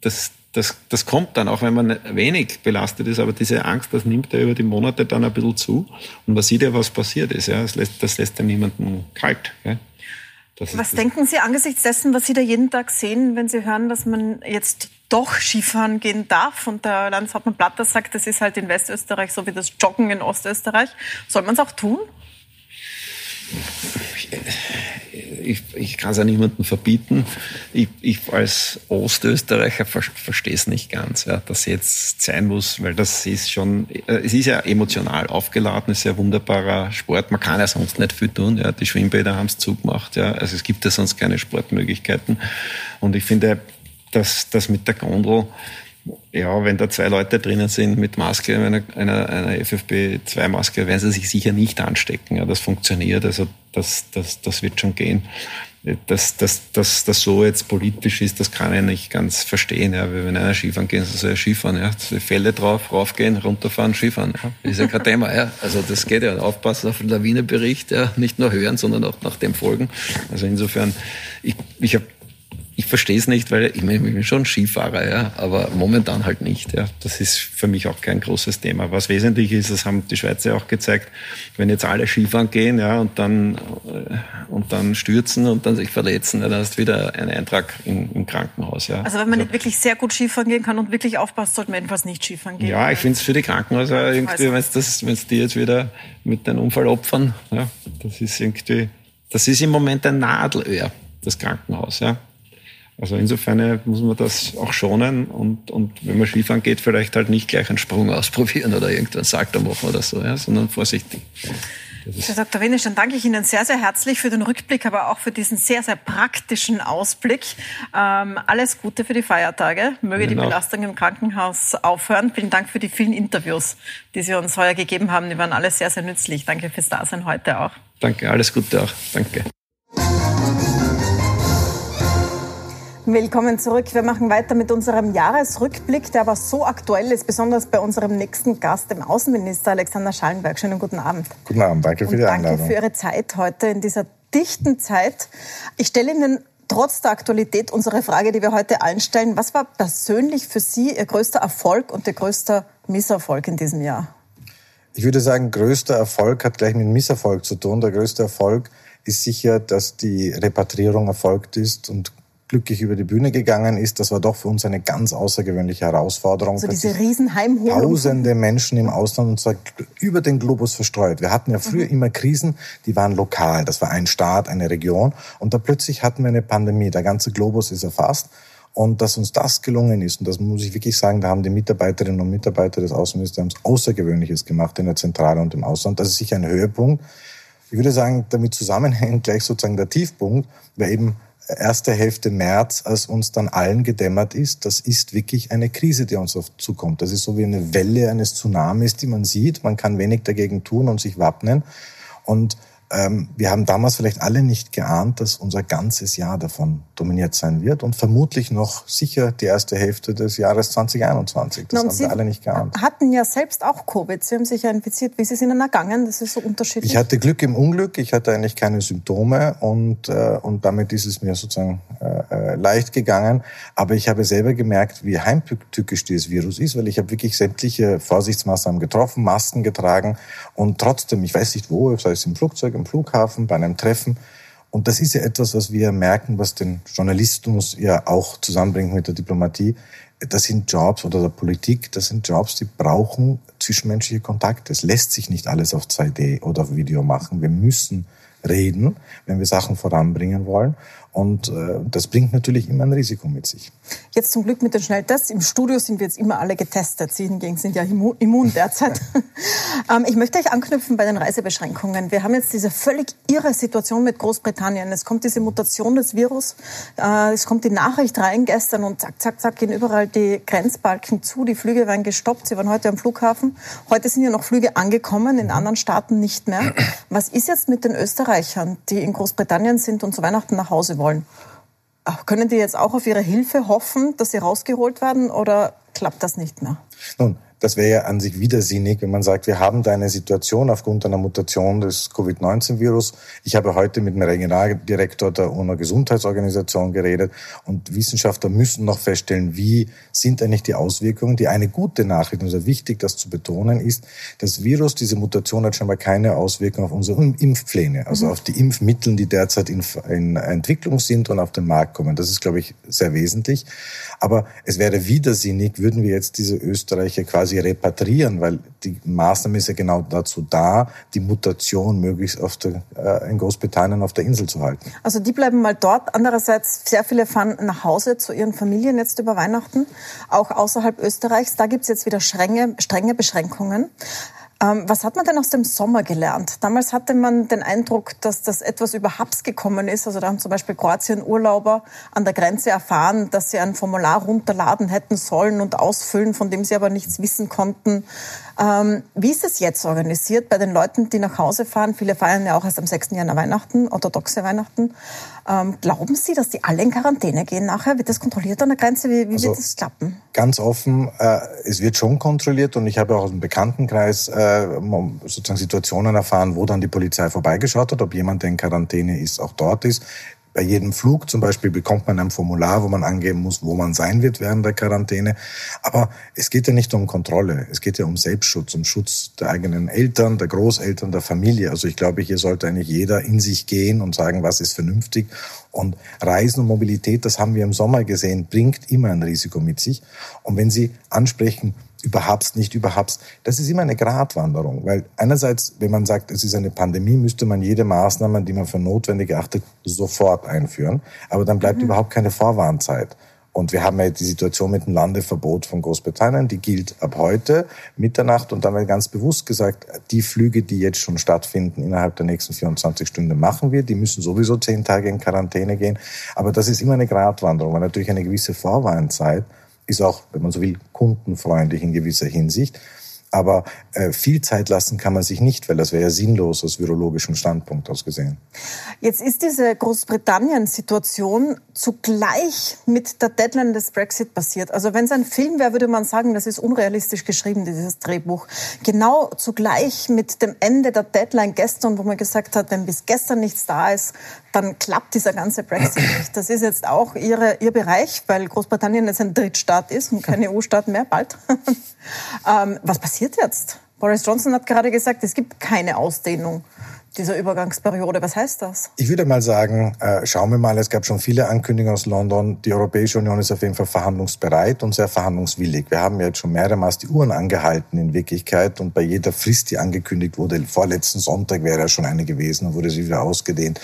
das, das, das kommt dann, auch wenn man wenig belastet ist, aber diese Angst, das nimmt ja über die Monate dann ein bisschen zu. Und man sieht ja, was passiert ist. Ja. Das, lässt, das lässt ja niemanden kalt. Ja. Was denken Sie angesichts dessen, was Sie da jeden Tag sehen, wenn Sie hören, dass man jetzt doch Skifahren gehen darf. Und der Landeshauptmann Platter sagt, das ist halt in Westösterreich so wie das Joggen in Ostösterreich. Soll man es auch tun? Ich, ich kann es ja niemandem verbieten. Ich, ich als Ostösterreicher verstehe es nicht ganz, ja, dass jetzt sein muss, weil das ist schon, äh, es ist ja emotional aufgeladen, ist ja ein wunderbarer Sport. Man kann ja sonst nicht viel tun. Ja. Die Schwimmbäder haben es zugemacht. Ja. Also es gibt ja sonst keine Sportmöglichkeiten. Und ich finde, dass das mit der Gondel ja, wenn da zwei Leute drinnen sind mit Maske, einer, einer, einer FFP2-Maske, werden sie sich sicher nicht anstecken. Ja, das funktioniert, also das, das, das wird schon gehen. Dass, dass, dass das so jetzt politisch ist, das kann ich nicht ganz verstehen. Ja. Wenn einer Skifahren geht, soll er Skifahren. Ja. Fälle drauf, raufgehen, runterfahren, Skifahren. Ja. Ist ja kein Thema. Ja. Also das geht ja. Aufpassen auf den Lawinebericht. Ja. Nicht nur hören, sondern auch nach dem folgen. Also insofern, ich, ich habe ich verstehe es nicht, weil ich, mein, ich bin schon Skifahrer, ja, aber momentan halt nicht. Ja. Das ist für mich auch kein großes Thema. Was wesentlich ist, das haben die Schweizer auch gezeigt, wenn jetzt alle Skifahren gehen ja, und, dann, äh, und dann stürzen und dann sich verletzen, ja, dann hast du wieder einen Eintrag im, im Krankenhaus. Ja. Also wenn man also, nicht wirklich sehr gut Skifahren gehen kann und wirklich aufpasst, sollte man jedenfalls nicht Skifahren gehen. Ja, ich finde es für die Krankenhäuser irgendwie, wenn es die jetzt wieder mit einem Unfall opfern, ja, das ist irgendwie, das ist im Moment ein Nadelöhr, das Krankenhaus. Ja. Also insofern muss man das auch schonen und, und wenn man Skifahren geht, vielleicht halt nicht gleich einen Sprung ausprobieren oder irgendwann Salto machen oder so, ja, sondern vorsichtig. Herr Dr. Wenisch, dann danke ich Ihnen sehr, sehr herzlich für den Rückblick, aber auch für diesen sehr, sehr praktischen Ausblick. Ähm, alles Gute für die Feiertage. Möge Ihnen die Belastung im Krankenhaus aufhören. Vielen Dank für die vielen Interviews, die Sie uns heuer gegeben haben. Die waren alle sehr, sehr nützlich. Danke fürs Dasein heute auch. Danke, alles Gute auch. Danke. Willkommen zurück. Wir machen weiter mit unserem Jahresrückblick, der aber so aktuell ist, besonders bei unserem nächsten Gast, dem Außenminister Alexander Schallenberg. Schönen guten Abend. Guten Abend, danke für die Einladung. Danke für Ihre Zeit heute in dieser dichten Zeit. Ich stelle Ihnen trotz der Aktualität unsere Frage, die wir heute allen stellen. Was war persönlich für Sie Ihr größter Erfolg und Ihr größter Misserfolg in diesem Jahr? Ich würde sagen, größter Erfolg hat gleich mit Misserfolg zu tun. Der größte Erfolg ist sicher, dass die Repatriierung erfolgt ist und glücklich über die Bühne gegangen ist. Das war doch für uns eine ganz außergewöhnliche Herausforderung. Also diese Riesenheimholung. Tausende Menschen im Ausland und zwar über den Globus verstreut. Wir hatten ja früher mhm. immer Krisen, die waren lokal. Das war ein Staat, eine Region. Und da plötzlich hatten wir eine Pandemie. Der ganze Globus ist erfasst. Und dass uns das gelungen ist, und das muss ich wirklich sagen, da haben die Mitarbeiterinnen und Mitarbeiter des Außenministeriums Außergewöhnliches gemacht in der Zentrale und im Ausland. Das ist sicher ein Höhepunkt. Ich würde sagen, damit zusammenhängt gleich sozusagen der Tiefpunkt, weil eben erste Hälfte März, als uns dann allen gedämmert ist, das ist wirklich eine Krise, die uns auf zukommt. Das ist so wie eine Welle eines Tsunamis, die man sieht. Man kann wenig dagegen tun und sich wappnen. Und ähm, wir haben damals vielleicht alle nicht geahnt, dass unser ganzes Jahr davon dominiert sein wird und vermutlich noch sicher die erste Hälfte des Jahres 2021. Das haben Sie wir alle nicht geahnt. hatten ja selbst auch Covid. Sie haben sich ja infiziert. Wie ist es Ihnen ergangen? Das ist so unterschiedlich. Ich hatte Glück im Unglück. Ich hatte eigentlich keine Symptome und, äh, und damit ist es mir sozusagen äh, äh leicht gegangen. Aber ich habe selber gemerkt, wie heimtückisch dieses Virus ist, weil ich habe wirklich sämtliche Vorsichtsmaßnahmen getroffen, Masken getragen und trotzdem, ich weiß nicht wo, sei es im Flugzeug, im Flughafen, bei einem Treffen. Und das ist ja etwas, was wir merken, was den Journalismus ja auch zusammenbringt mit der Diplomatie. Das sind Jobs oder der Politik, das sind Jobs, die brauchen zwischenmenschliche Kontakte. Es lässt sich nicht alles auf 2D oder auf Video machen. Wir müssen reden, wenn wir Sachen voranbringen wollen. Und äh, das bringt natürlich immer ein Risiko mit sich. Jetzt zum Glück mit den Schnelltests. Im Studio sind wir jetzt immer alle getestet. Sie hingegen sind ja immun derzeit. ähm, ich möchte euch anknüpfen bei den Reisebeschränkungen. Wir haben jetzt diese völlig irre Situation mit Großbritannien. Es kommt diese Mutation des Virus. Äh, es kommt die Nachricht rein gestern und zack, zack, zack gehen überall die Grenzbalken zu. Die Flüge werden gestoppt. Sie waren heute am Flughafen. Heute sind ja noch Flüge angekommen, in anderen Staaten nicht mehr. Was ist jetzt mit den Österreichern, die in Großbritannien sind und zu Weihnachten nach Hause wollen? Wollen. Können die jetzt auch auf Ihre Hilfe hoffen, dass sie rausgeholt werden oder klappt das nicht mehr? Nun, das wäre ja an sich widersinnig, wenn man sagt, wir haben da eine Situation aufgrund einer Mutation des Covid-19-Virus. Ich habe heute mit dem Regionaldirektor der UNO-Gesundheitsorganisation geredet und Wissenschaftler müssen noch feststellen, wie sind eigentlich die Auswirkungen. Die eine gute Nachricht, und sehr wichtig, das zu betonen, ist, das Virus, diese Mutation hat scheinbar keine Auswirkungen auf unsere Impfpläne, also mhm. auf die Impfmittel, die derzeit in, in Entwicklung sind und auf den Markt kommen. Das ist, glaube ich, sehr wesentlich. Aber es wäre widersinnig, würden wir jetzt diese Österreicher quasi repatriieren, weil die Maßnahme ist ja genau dazu da, die Mutation möglichst auf der, äh, in Großbritannien auf der Insel zu halten. Also die bleiben mal dort. Andererseits, sehr viele fahren nach Hause zu ihren Familien jetzt über Weihnachten, auch außerhalb Österreichs. Da gibt es jetzt wieder strenge, strenge Beschränkungen. Ähm, was hat man denn aus dem Sommer gelernt? Damals hatte man den Eindruck, dass das etwas überhaupt gekommen ist. Also da haben zum Beispiel Kroatien-Urlauber an der Grenze erfahren, dass sie ein Formular runterladen hätten sollen und ausfüllen, von dem sie aber nichts wissen konnten. Ähm, wie ist es jetzt organisiert bei den Leuten, die nach Hause fahren? Viele feiern ja auch erst am 6. Januar Weihnachten, orthodoxe Weihnachten. Ähm, glauben Sie, dass die alle in Quarantäne gehen nachher? Wird das kontrolliert an der Grenze? Wie, wie also wird das klappen? Ganz offen, äh, es wird schon kontrolliert und ich habe auch aus dem Bekanntenkreis äh, sozusagen Situationen erfahren, wo dann die Polizei vorbeigeschaut hat, ob jemand, der in Quarantäne ist, auch dort ist. Bei jedem Flug zum Beispiel bekommt man ein Formular, wo man angeben muss, wo man sein wird während der Quarantäne. Aber es geht ja nicht um Kontrolle. Es geht ja um Selbstschutz, um Schutz der eigenen Eltern, der Großeltern, der Familie. Also ich glaube, hier sollte eigentlich jeder in sich gehen und sagen, was ist vernünftig. Und Reisen und Mobilität, das haben wir im Sommer gesehen, bringt immer ein Risiko mit sich. Und wenn Sie ansprechen, überhaupt nicht überhaupt. Das ist immer eine Gratwanderung, weil einerseits, wenn man sagt, es ist eine Pandemie, müsste man jede Maßnahme, die man für notwendig erachtet, sofort einführen. Aber dann bleibt mhm. überhaupt keine Vorwarnzeit. Und wir haben ja die Situation mit dem Landeverbot von Großbritannien, die gilt ab heute Mitternacht. Und dann wird ganz bewusst gesagt, die Flüge, die jetzt schon stattfinden, innerhalb der nächsten 24 Stunden machen wir. Die müssen sowieso zehn Tage in Quarantäne gehen. Aber das ist immer eine Gratwanderung, weil natürlich eine gewisse Vorwarnzeit ist auch, wenn man so will, kundenfreundlich in gewisser Hinsicht. Aber äh, viel Zeit lassen kann man sich nicht, weil das wäre ja sinnlos aus virologischem Standpunkt aus gesehen. Jetzt ist diese Großbritannien-Situation zugleich mit der Deadline des Brexit passiert. Also wenn es ein Film wäre, würde man sagen, das ist unrealistisch geschrieben, dieses Drehbuch. Genau zugleich mit dem Ende der Deadline gestern, wo man gesagt hat, wenn bis gestern nichts da ist, dann klappt dieser ganze Brexit nicht. Das ist jetzt auch ihre, Ihr Bereich, weil Großbritannien jetzt ein Drittstaat ist und kein EU-Staat mehr, bald. ähm, was passiert jetzt? Boris Johnson hat gerade gesagt, es gibt keine Ausdehnung dieser Übergangsperiode. Was heißt das? Ich würde mal sagen, äh, schauen wir mal, es gab schon viele Ankündigungen aus London. Die Europäische Union ist auf jeden Fall verhandlungsbereit und sehr verhandlungswillig. Wir haben jetzt schon mehrmals die Uhren angehalten in Wirklichkeit und bei jeder Frist, die angekündigt wurde, vorletzten Sonntag wäre ja schon eine gewesen und wurde sie wieder ausgedehnt.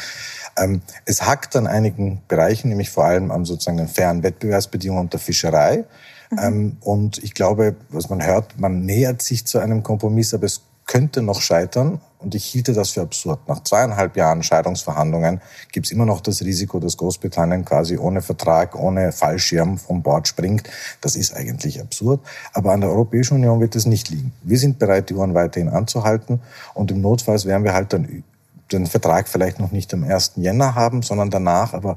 Ähm, es hackt an einigen Bereichen, nämlich vor allem an sozusagen den fairen Wettbewerbsbedingungen der Fischerei. Mhm. Ähm, und ich glaube, was man hört, man nähert sich zu einem Kompromiss, aber es könnte noch scheitern. Und ich hielte das für absurd. Nach zweieinhalb Jahren Scheidungsverhandlungen gibt es immer noch das Risiko, dass Großbritannien quasi ohne Vertrag, ohne Fallschirm vom Bord springt. Das ist eigentlich absurd. Aber an der Europäischen Union wird es nicht liegen. Wir sind bereit, die Uhren weiterhin anzuhalten. Und im Notfall werden wir halt dann den Vertrag vielleicht noch nicht am 1. Jänner haben, sondern danach. Aber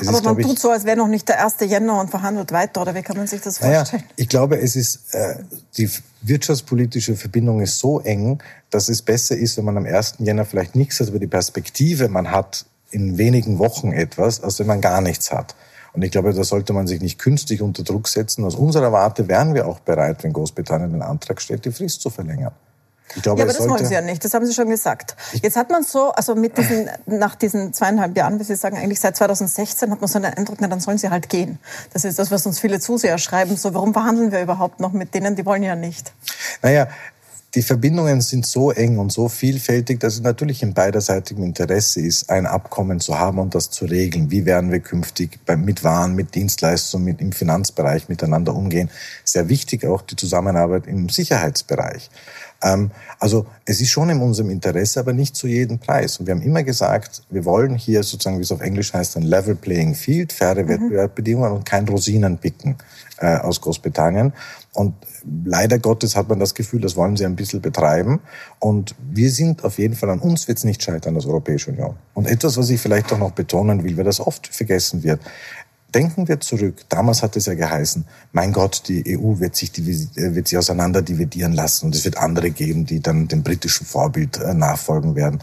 es aber ist, man tut so, als wäre noch nicht der 1. Jänner und verhandelt weiter, oder wie kann man sich das vorstellen? Naja, ich glaube, es ist, äh, die wirtschaftspolitische Verbindung ist so eng, dass es besser ist, wenn man am 1. Jänner vielleicht nichts hat, aber die Perspektive man hat in wenigen Wochen etwas, als wenn man gar nichts hat. Und ich glaube, da sollte man sich nicht künstlich unter Druck setzen. Aus unserer Warte wären wir auch bereit, wenn Großbritannien den Antrag stellt, die Frist zu verlängern. Ich glaube, ja, aber das wollen Sie ja nicht. Das haben Sie schon gesagt. Jetzt hat man so, also mit diesen, nach diesen zweieinhalb Jahren, wie Sie sagen, eigentlich seit 2016 hat man so einen Eindruck, na, dann sollen sie halt gehen. Das ist das, was uns viele Zuseher schreiben. So, warum verhandeln wir überhaupt noch mit denen? Die wollen ja nicht. Naja, die Verbindungen sind so eng und so vielfältig, dass es natürlich in beiderseitigem Interesse ist, ein Abkommen zu haben und das zu regeln. Wie werden wir künftig mit Waren, mit Dienstleistungen, mit im Finanzbereich miteinander umgehen? Sehr wichtig auch die Zusammenarbeit im Sicherheitsbereich. Ähm, also es ist schon in unserem Interesse, aber nicht zu jedem Preis. Und wir haben immer gesagt, wir wollen hier sozusagen, wie es auf Englisch heißt, ein Level Playing Field, faire mhm. Wettbewerbsbedingungen und kein Rosinenpicken äh, aus Großbritannien. Und leider Gottes hat man das Gefühl, das wollen sie ein bisschen betreiben. Und wir sind auf jeden Fall an uns wird es nicht scheitern als Europäische Union. Und etwas, was ich vielleicht auch noch betonen will, weil das oft vergessen wird Denken wir zurück. Damals hat es ja geheißen, mein Gott, die EU wird sich, äh, wird sich auseinander dividieren lassen und es wird andere geben, die dann dem britischen Vorbild äh, nachfolgen werden.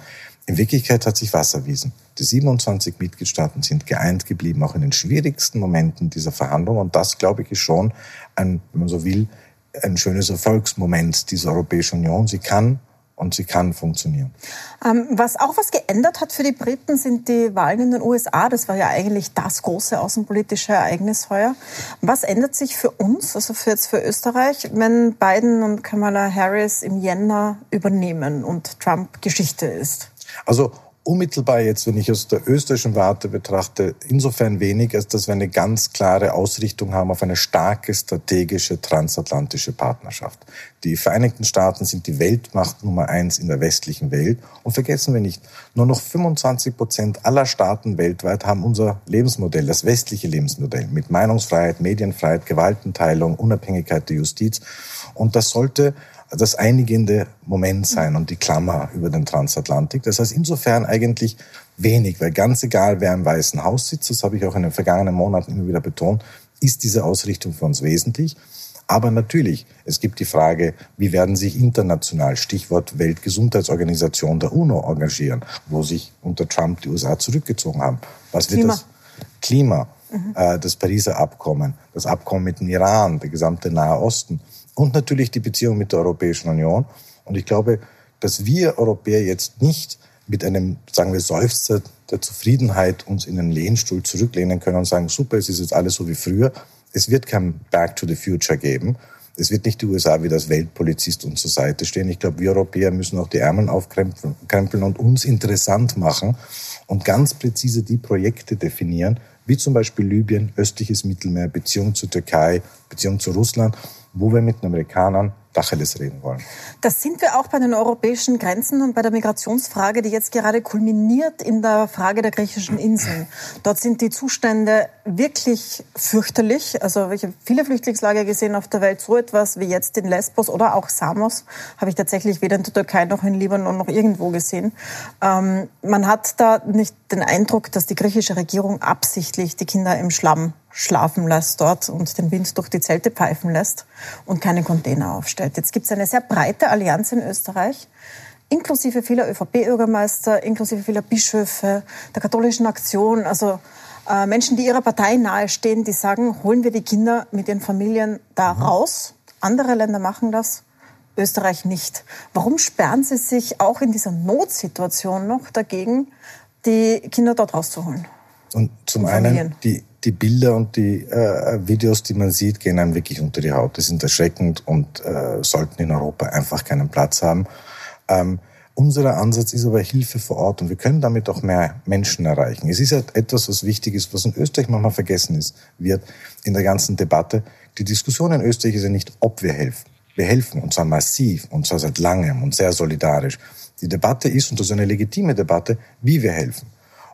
In Wirklichkeit hat sich was erwiesen. Die 27 Mitgliedstaaten sind geeint geblieben, auch in den schwierigsten Momenten dieser Verhandlungen. Und das, glaube ich, ist schon ein, wenn man so will, ein schönes Erfolgsmoment dieser Europäischen Union. Sie kann und sie kann funktionieren. Ähm, was auch was geändert hat für die Briten, sind die Wahlen in den USA. Das war ja eigentlich das große außenpolitische Ereignis heuer. Was ändert sich für uns, also für jetzt für Österreich, wenn Biden und Kamala Harris im Jänner übernehmen und Trump Geschichte ist? Also unmittelbar jetzt, wenn ich aus der österreichischen Warte betrachte, insofern wenig, als dass wir eine ganz klare Ausrichtung haben auf eine starke strategische transatlantische Partnerschaft. Die Vereinigten Staaten sind die Weltmacht Nummer eins in der westlichen Welt. Und vergessen wir nicht, nur noch 25 Prozent aller Staaten weltweit haben unser Lebensmodell, das westliche Lebensmodell mit Meinungsfreiheit, Medienfreiheit, Gewaltenteilung, Unabhängigkeit der Justiz. Und das sollte das einigende Moment sein und die Klammer über den Transatlantik. Das heißt insofern eigentlich wenig, weil ganz egal, wer im Weißen Haus sitzt, das habe ich auch in den vergangenen Monaten immer wieder betont, ist diese Ausrichtung für uns wesentlich. Aber natürlich, es gibt die Frage, wie werden sich international, Stichwort Weltgesundheitsorganisation der UNO engagieren, wo sich unter Trump die USA zurückgezogen haben. Was wird Klima. das? Klima, mhm. äh, das Pariser Abkommen, das Abkommen mit dem Iran, der gesamte Nahe Osten und natürlich die Beziehung mit der Europäischen Union. Und ich glaube, dass wir Europäer jetzt nicht mit einem, sagen wir, Seufzer der Zufriedenheit uns in den Lehnstuhl zurücklehnen können und sagen, super, es ist jetzt alles so wie früher. Es wird kein Back to the Future geben. Es wird nicht die USA wie das Weltpolizist uns zur Seite stehen. Ich glaube, wir Europäer müssen auch die Ärmel aufkrempeln und uns interessant machen und ganz präzise die Projekte definieren, wie zum Beispiel Libyen, östliches Mittelmeer, Beziehung zur Türkei, Beziehung zu Russland, wo wir mit den Amerikanern Tacheles reden wollen. Das sind wir auch bei den europäischen Grenzen und bei der Migrationsfrage, die jetzt gerade kulminiert in der Frage der griechischen Inseln. Dort sind die Zustände wirklich fürchterlich. Also ich habe viele Flüchtlingslager gesehen auf der Welt. So etwas wie jetzt in Lesbos oder auch Samos habe ich tatsächlich weder in der Türkei noch in Libanon noch irgendwo gesehen. Ähm, man hat da nicht den Eindruck, dass die griechische Regierung absichtlich die Kinder im Schlamm schlafen lässt dort und den Wind durch die Zelte pfeifen lässt und keine Container aufstellt. Jetzt gibt es eine sehr breite Allianz in Österreich, inklusive vieler ÖVP-Bürgermeister, inklusive vieler Bischöfe, der katholischen Aktion, also äh, Menschen, die ihrer Partei nahestehen, die sagen, holen wir die Kinder mit ihren Familien da mhm. raus. Andere Länder machen das, Österreich nicht. Warum sperren Sie sich auch in dieser Notsituation noch dagegen, die Kinder dort rauszuholen? Und zum einen die die Bilder und die äh, Videos, die man sieht, gehen einem wirklich unter die Haut. Die sind erschreckend und äh, sollten in Europa einfach keinen Platz haben. Ähm, unser Ansatz ist aber Hilfe vor Ort und wir können damit auch mehr Menschen erreichen. Es ist halt etwas, was wichtig ist, was in Österreich manchmal vergessen ist, wird in der ganzen Debatte. Die Diskussion in Österreich ist ja nicht, ob wir helfen. Wir helfen und zwar massiv und zwar seit langem und sehr solidarisch. Die Debatte ist, und das ist eine legitime Debatte, wie wir helfen.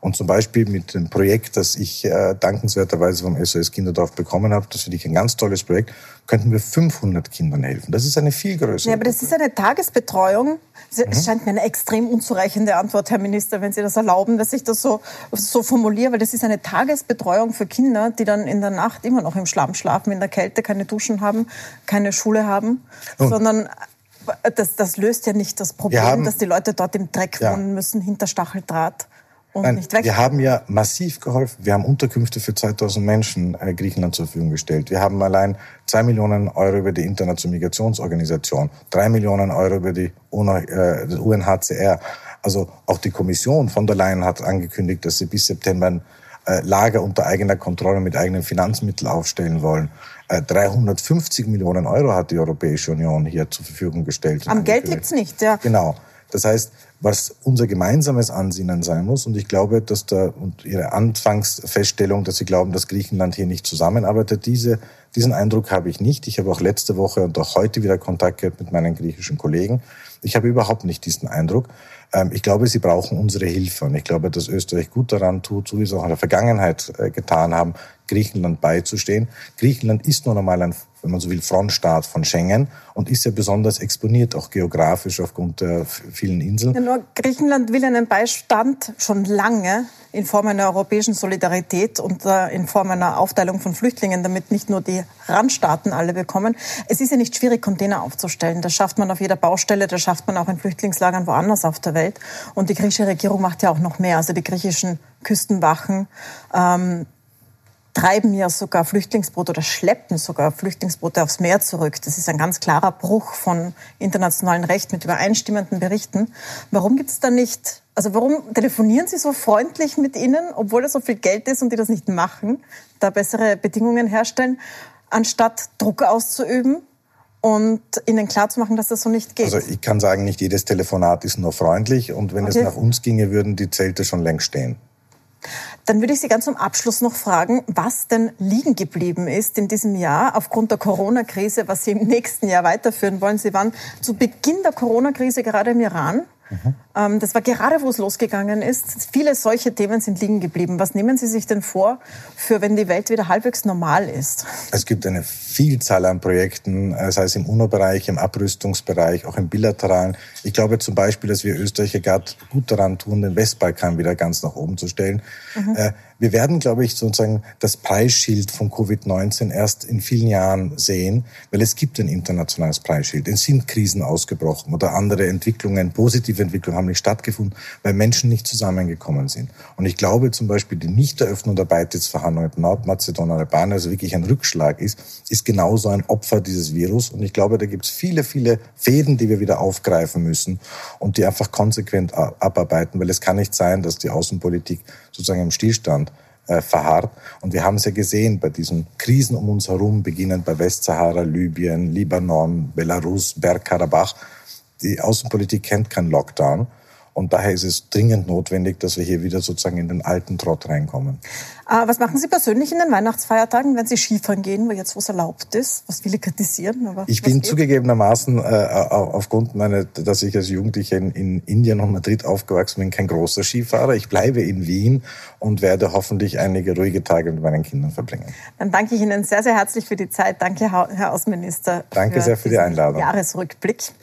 Und zum Beispiel mit dem Projekt, das ich äh, dankenswerterweise vom SOS Kinderdorf bekommen habe, das finde ich ein ganz tolles Projekt, könnten wir 500 Kindern helfen. Das ist eine viel größere. Ja, aber das ist eine Tagesbetreuung. Es mhm. scheint mir eine extrem unzureichende Antwort, Herr Minister, wenn Sie das erlauben, dass ich das so, so formuliere, weil das ist eine Tagesbetreuung für Kinder, die dann in der Nacht immer noch im Schlamm schlafen, in der Kälte keine Duschen haben, keine Schule haben, Und sondern das, das löst ja nicht das Problem, haben, dass die Leute dort im Dreck ja. wohnen müssen, hinter Stacheldraht Nein. Wir haben ja massiv geholfen. Wir haben Unterkünfte für 2000 Menschen äh, Griechenland zur Verfügung gestellt. Wir haben allein zwei Millionen Euro über die Internationale Migrationsorganisation, drei Millionen Euro über die UNHCR. Äh, also auch die Kommission von der Leyen hat angekündigt, dass sie bis September ein äh, Lager unter eigener Kontrolle mit eigenen Finanzmitteln aufstellen wollen. 350 Millionen Euro hat die Europäische Union hier zur Verfügung gestellt. Am Geld liegt's nicht, ja. Genau. Das heißt, was unser gemeinsames Ansinnen sein muss. Und ich glaube, dass da und Ihre Anfangsfeststellung, dass Sie glauben, dass Griechenland hier nicht zusammenarbeitet, diese, diesen Eindruck habe ich nicht. Ich habe auch letzte Woche und auch heute wieder Kontakt gehabt mit meinen griechischen Kollegen. Ich habe überhaupt nicht diesen Eindruck. Ähm, ich glaube, sie brauchen unsere Hilfe. Und ich glaube, dass Österreich gut daran tut, so wie sie es auch in der Vergangenheit äh, getan haben, Griechenland beizustehen. Griechenland ist nun einmal ein, wenn man so will, Frontstaat von Schengen und ist ja besonders exponiert, auch geografisch aufgrund der vielen Inseln. Ja, nur Griechenland will einen Beistand schon lange in Form einer europäischen Solidarität und äh, in Form einer Aufteilung von Flüchtlingen, damit nicht nur die Randstaaten alle bekommen. Es ist ja nicht schwierig, Container aufzustellen. Das schafft man auf jeder Baustelle, das schafft man auch in Flüchtlingslagern woanders auf der Welt. Und die griechische Regierung macht ja auch noch mehr. Also die griechischen Küstenwachen ähm, treiben ja sogar Flüchtlingsboote oder schleppen sogar Flüchtlingsboote aufs Meer zurück. Das ist ein ganz klarer Bruch von internationalem Recht mit übereinstimmenden Berichten. Warum gibt es da nicht, also warum telefonieren Sie so freundlich mit ihnen, obwohl da so viel Geld ist und die das nicht machen, da bessere Bedingungen herstellen, anstatt Druck auszuüben? Und ihnen klarzumachen, dass das so nicht geht. Also ich kann sagen, nicht jedes Telefonat ist nur freundlich und wenn okay. es nach uns ginge, würden die Zelte schon längst stehen. Dann würde ich Sie ganz zum Abschluss noch fragen, was denn liegen geblieben ist in diesem Jahr aufgrund der Corona-Krise, was Sie im nächsten Jahr weiterführen wollen. Sie waren zu Beginn der Corona-Krise gerade im Iran. Mhm. Das war gerade, wo es losgegangen ist. Viele solche Themen sind liegen geblieben. Was nehmen Sie sich denn vor, für wenn die Welt wieder halbwegs normal ist? Es gibt eine Vielzahl an Projekten, äh, sei es im UNO-Bereich, im Abrüstungsbereich, auch im bilateralen. Ich glaube zum Beispiel, dass wir Österreicher gerade gut daran tun, den Westbalkan wieder ganz nach oben zu stellen. Mhm. Wir werden, glaube ich, sozusagen das Preisschild von Covid-19 erst in vielen Jahren sehen, weil es gibt ein internationales Preisschild. Es sind Krisen ausgebrochen oder andere Entwicklungen, positive Entwicklungen haben nicht stattgefunden, weil Menschen nicht zusammengekommen sind. Und ich glaube zum Beispiel, die Nichteröffnung der Beitrittsverhandlungen mit Nordmazedonien und Albanien, also wirklich ein Rückschlag ist, ist genauso ein Opfer dieses Virus. Und ich glaube, da gibt es viele, viele Fäden, die wir wieder aufgreifen müssen und die einfach konsequent abarbeiten, weil es kann nicht sein, dass die Außenpolitik sozusagen im Stillstand äh, verharrt. Und wir haben es ja gesehen bei diesen Krisen um uns herum, beginnend bei Westsahara, Libyen, Libanon, Belarus, Bergkarabach. Die Außenpolitik kennt keinen Lockdown. Und daher ist es dringend notwendig, dass wir hier wieder sozusagen in den alten Trott reinkommen. Äh, was machen Sie persönlich in den Weihnachtsfeiertagen, wenn Sie Skifahren gehen, wo jetzt was erlaubt ist? Was viele kritisieren. Aber ich bin geht? zugegebenermaßen äh, aufgrund meiner, dass ich als Jugendlicher in, in Indien und Madrid aufgewachsen bin, kein großer Skifahrer. Ich bleibe in Wien und werde hoffentlich einige ruhige Tage mit meinen Kindern verbringen. Dann danke ich Ihnen sehr, sehr herzlich für die Zeit. Danke, Herr Außenminister. Danke sehr für die Einladung. Jahresrückblick.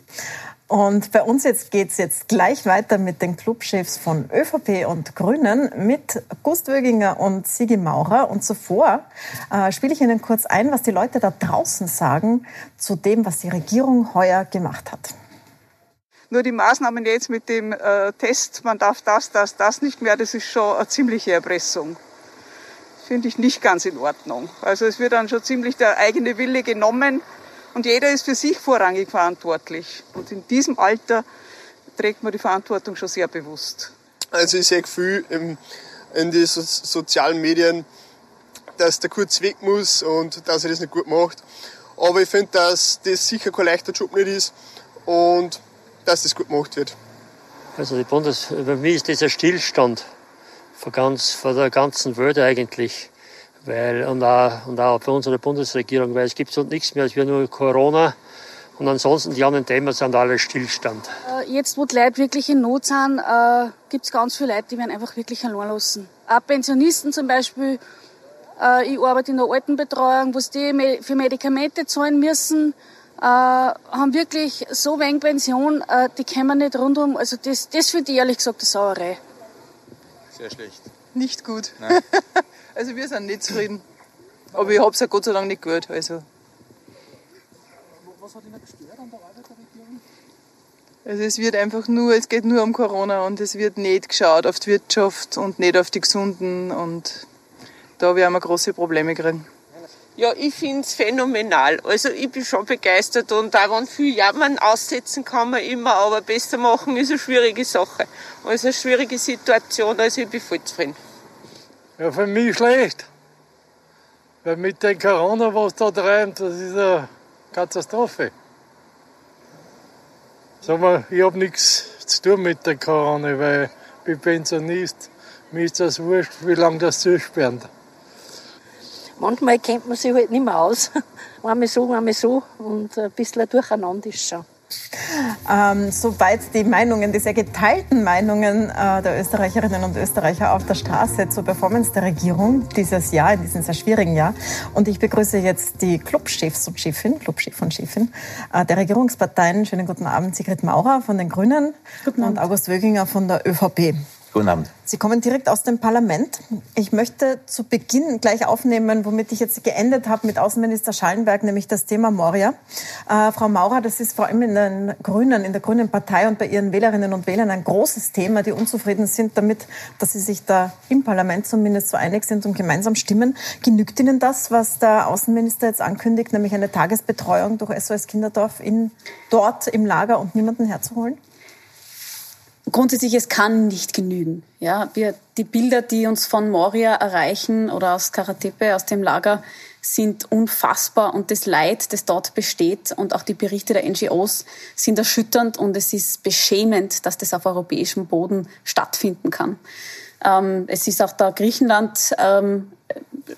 Und bei uns jetzt geht's jetzt gleich weiter mit den Clubchefs von ÖVP und Grünen mit Gust Wöginger und Sigi Maurer. Und zuvor äh, spiele ich Ihnen kurz ein, was die Leute da draußen sagen zu dem, was die Regierung heuer gemacht hat. Nur die Maßnahmen jetzt mit dem äh, Test, man darf das, das, das nicht mehr, das ist schon eine ziemliche Erpressung. Finde ich nicht ganz in Ordnung. Also es wird dann schon ziemlich der eigene Wille genommen und jeder ist für sich vorrangig verantwortlich. Und in diesem Alter trägt man die Verantwortung schon sehr bewusst. Also ich sehe viel in, in den so sozialen Medien, dass der kurz weg muss und dass er das nicht gut macht. Aber ich finde, dass das sicher kein leichter Job nicht ist und dass das gut gemacht wird. Also die Bundes bei mir ist das ein Stillstand von, ganz, von der ganzen Welt eigentlich. Weil, und, auch, und auch für unsere Bundesregierung, weil es gibt so nichts mehr als wir nur Corona. Und ansonsten die anderen Themen sind alle Stillstand. Äh, jetzt, wo die Leute wirklich in Not sind, äh, gibt es ganz viele Leute, die werden einfach wirklich allein lassen. Auch Pensionisten zum Beispiel. Äh, ich arbeite in der Altenbetreuung, wo die für Medikamente zahlen müssen, äh, haben wirklich so wenig Pension, äh, die kommen nicht rundum. Also das, das finde ich ehrlich gesagt eine Sauerei. Sehr schlecht. Nicht gut. Also wir sind nicht zufrieden. Aber ich habe es ja Gott sei Dank nicht gehört. Also. Was hat Ihnen gestört an der Arbeit der Regierung? Also es wird einfach nur, es geht nur um Corona und es wird nicht geschaut auf die Wirtschaft und nicht auf die Gesunden und da werden wir große Probleme kriegen. Ja, ich finde es phänomenal. Also ich bin schon begeistert und auch wenn viel Jammern aussetzen kann man immer, aber besser machen ist eine schwierige Sache. Also eine schwierige Situation, also ich bin voll zufrieden. Ja, für mich schlecht. Weil mit dem Corona, was da treibt, das ist eine Katastrophe. Sag mal, ich habe nichts zu tun mit der Corona, weil ich bin Pensionist. Mir ist das wurscht, wie lange das zusperren. Manchmal kennt man sich halt nicht mehr aus. Einmal so, einmal so und ein bisschen durcheinander ist schon. Ähm, soweit die Meinungen, die sehr geteilten Meinungen äh, der Österreicherinnen und Österreicher auf der Straße zur Performance der Regierung dieses Jahr, in diesem sehr schwierigen Jahr. Und ich begrüße jetzt die Clubchefs und Chefin, Clubchef und Chefin äh, der Regierungsparteien. Schönen guten Abend, Sigrid Maurer von den Grünen und August Wöginger von der ÖVP. Guten Abend. Sie kommen direkt aus dem Parlament. Ich möchte zu Beginn gleich aufnehmen, womit ich jetzt geendet habe mit Außenminister Schallenberg, nämlich das Thema Moria. Äh, Frau Maurer, das ist vor allem in den Grünen, in der Grünen Partei und bei Ihren Wählerinnen und Wählern ein großes Thema, die unzufrieden sind damit, dass Sie sich da im Parlament zumindest so einig sind und gemeinsam stimmen. Genügt Ihnen das, was der Außenminister jetzt ankündigt, nämlich eine Tagesbetreuung durch SOS Kinderdorf in, dort im Lager und niemanden herzuholen? Grundsätzlich, es kann nicht genügen. Ja, wir, die Bilder, die uns von Moria erreichen oder aus Karatepe, aus dem Lager, sind unfassbar und das Leid, das dort besteht und auch die Berichte der NGOs sind erschütternd und es ist beschämend, dass das auf europäischem Boden stattfinden kann. Ähm, es ist auch da Griechenland ähm,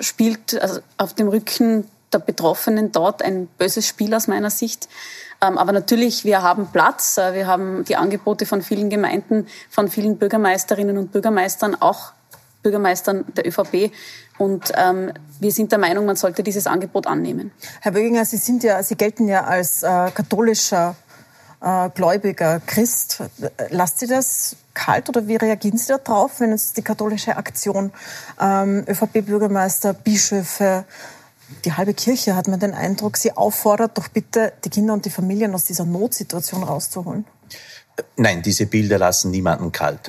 spielt also auf dem Rücken der Betroffenen dort ein böses Spiel aus meiner Sicht. Ähm, aber natürlich, wir haben Platz. Äh, wir haben die Angebote von vielen Gemeinden, von vielen Bürgermeisterinnen und Bürgermeistern, auch Bürgermeistern der ÖVP. Und ähm, wir sind der Meinung, man sollte dieses Angebot annehmen. Herr Böginger, Sie sind ja, Sie gelten ja als äh, katholischer äh, gläubiger Christ. Lasst Sie das kalt oder wie reagieren Sie darauf, wenn uns die katholische Aktion ähm, ÖVP-Bürgermeister, Bischöfe, die halbe Kirche hat man den Eindruck, sie auffordert, doch bitte die Kinder und die Familien aus dieser Notsituation rauszuholen. Nein, diese Bilder lassen niemanden kalt.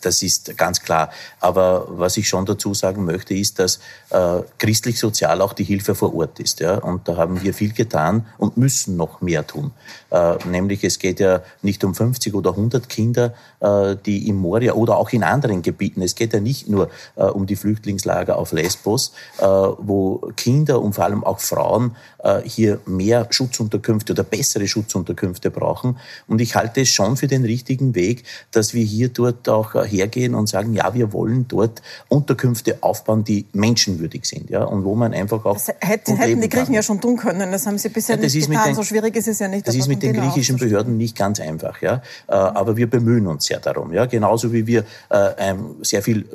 Das ist ganz klar. Aber was ich schon dazu sagen möchte, ist, dass äh, christlich-sozial auch die Hilfe vor Ort ist. Ja? Und da haben wir viel getan und müssen noch mehr tun. Äh, nämlich es geht ja nicht um 50 oder 100 Kinder, äh, die im Moria oder auch in anderen Gebieten. Es geht ja nicht nur äh, um die Flüchtlingslager auf Lesbos, äh, wo Kinder und vor allem auch Frauen äh, hier mehr Schutzunterkünfte oder bessere Schutzunterkünfte brauchen. Und ich halte es schon für den richtigen Weg, dass wir hier dort auch hergehen und sagen, ja, wir wollen dort Unterkünfte aufbauen, die menschenwürdig sind, ja, und wo man einfach auch. Das hätten, hätten die Griechen kann. ja schon tun können. Das haben sie bisher ja, nicht getan. Den, so schwierig ist es ja nicht. Das ist mit den griechischen Behörden nicht ganz einfach, ja. Äh, aber wir bemühen uns ja darum, ja. Genauso wie wir äh, sehr viel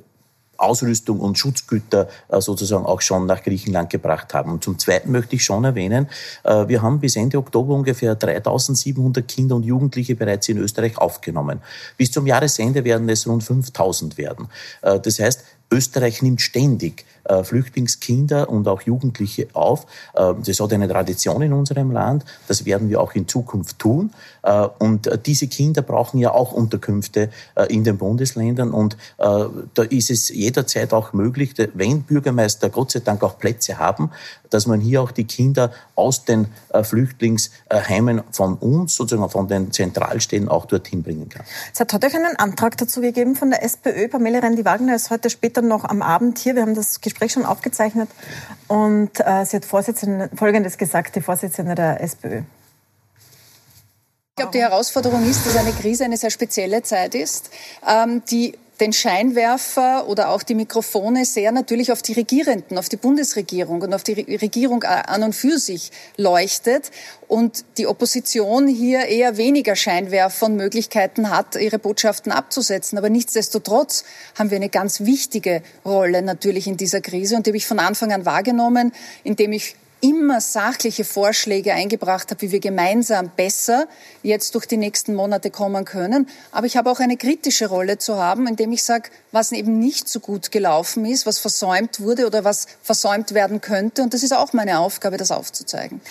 Ausrüstung und Schutzgüter äh, sozusagen auch schon nach Griechenland gebracht haben. Und zum Zweiten möchte ich schon erwähnen, äh, wir haben bis Ende Oktober ungefähr 3700 Kinder und Jugendliche bereits in Österreich aufgenommen. Bis zum Jahresende werden es rund 5000 werden. Äh, das heißt, Österreich nimmt ständig äh, Flüchtlingskinder und auch Jugendliche auf. Äh, das hat eine Tradition in unserem Land. Das werden wir auch in Zukunft tun. Äh, und diese Kinder brauchen ja auch Unterkünfte in den Bundesländern. Und da ist es jederzeit auch möglich, wenn Bürgermeister Gott sei Dank auch Plätze haben, dass man hier auch die Kinder aus den Flüchtlingsheimen von uns, sozusagen von den Zentralstellen, auch dorthin bringen kann. Es hat heute auch einen Antrag dazu gegeben von der SPÖ. Pamela Rendi-Wagner ist heute später noch am Abend hier. Wir haben das Gespräch schon aufgezeichnet. Und äh, sie hat Folgendes gesagt, die Vorsitzende der SPÖ. Ich glaube, die Herausforderung ist, dass eine Krise eine sehr spezielle Zeit ist, ähm, die den Scheinwerfer oder auch die Mikrofone sehr natürlich auf die Regierenden, auf die Bundesregierung und auf die Regierung an und für sich leuchtet und die Opposition hier eher weniger Scheinwerfer und Möglichkeiten hat, ihre Botschaften abzusetzen. Aber nichtsdestotrotz haben wir eine ganz wichtige Rolle natürlich in dieser Krise und die habe ich von Anfang an wahrgenommen, indem ich immer sachliche Vorschläge eingebracht habe, wie wir gemeinsam besser jetzt durch die nächsten Monate kommen können. Aber ich habe auch eine kritische Rolle zu haben, indem ich sage, was eben nicht so gut gelaufen ist, was versäumt wurde oder was versäumt werden könnte. Und das ist auch meine Aufgabe, das aufzuzeigen.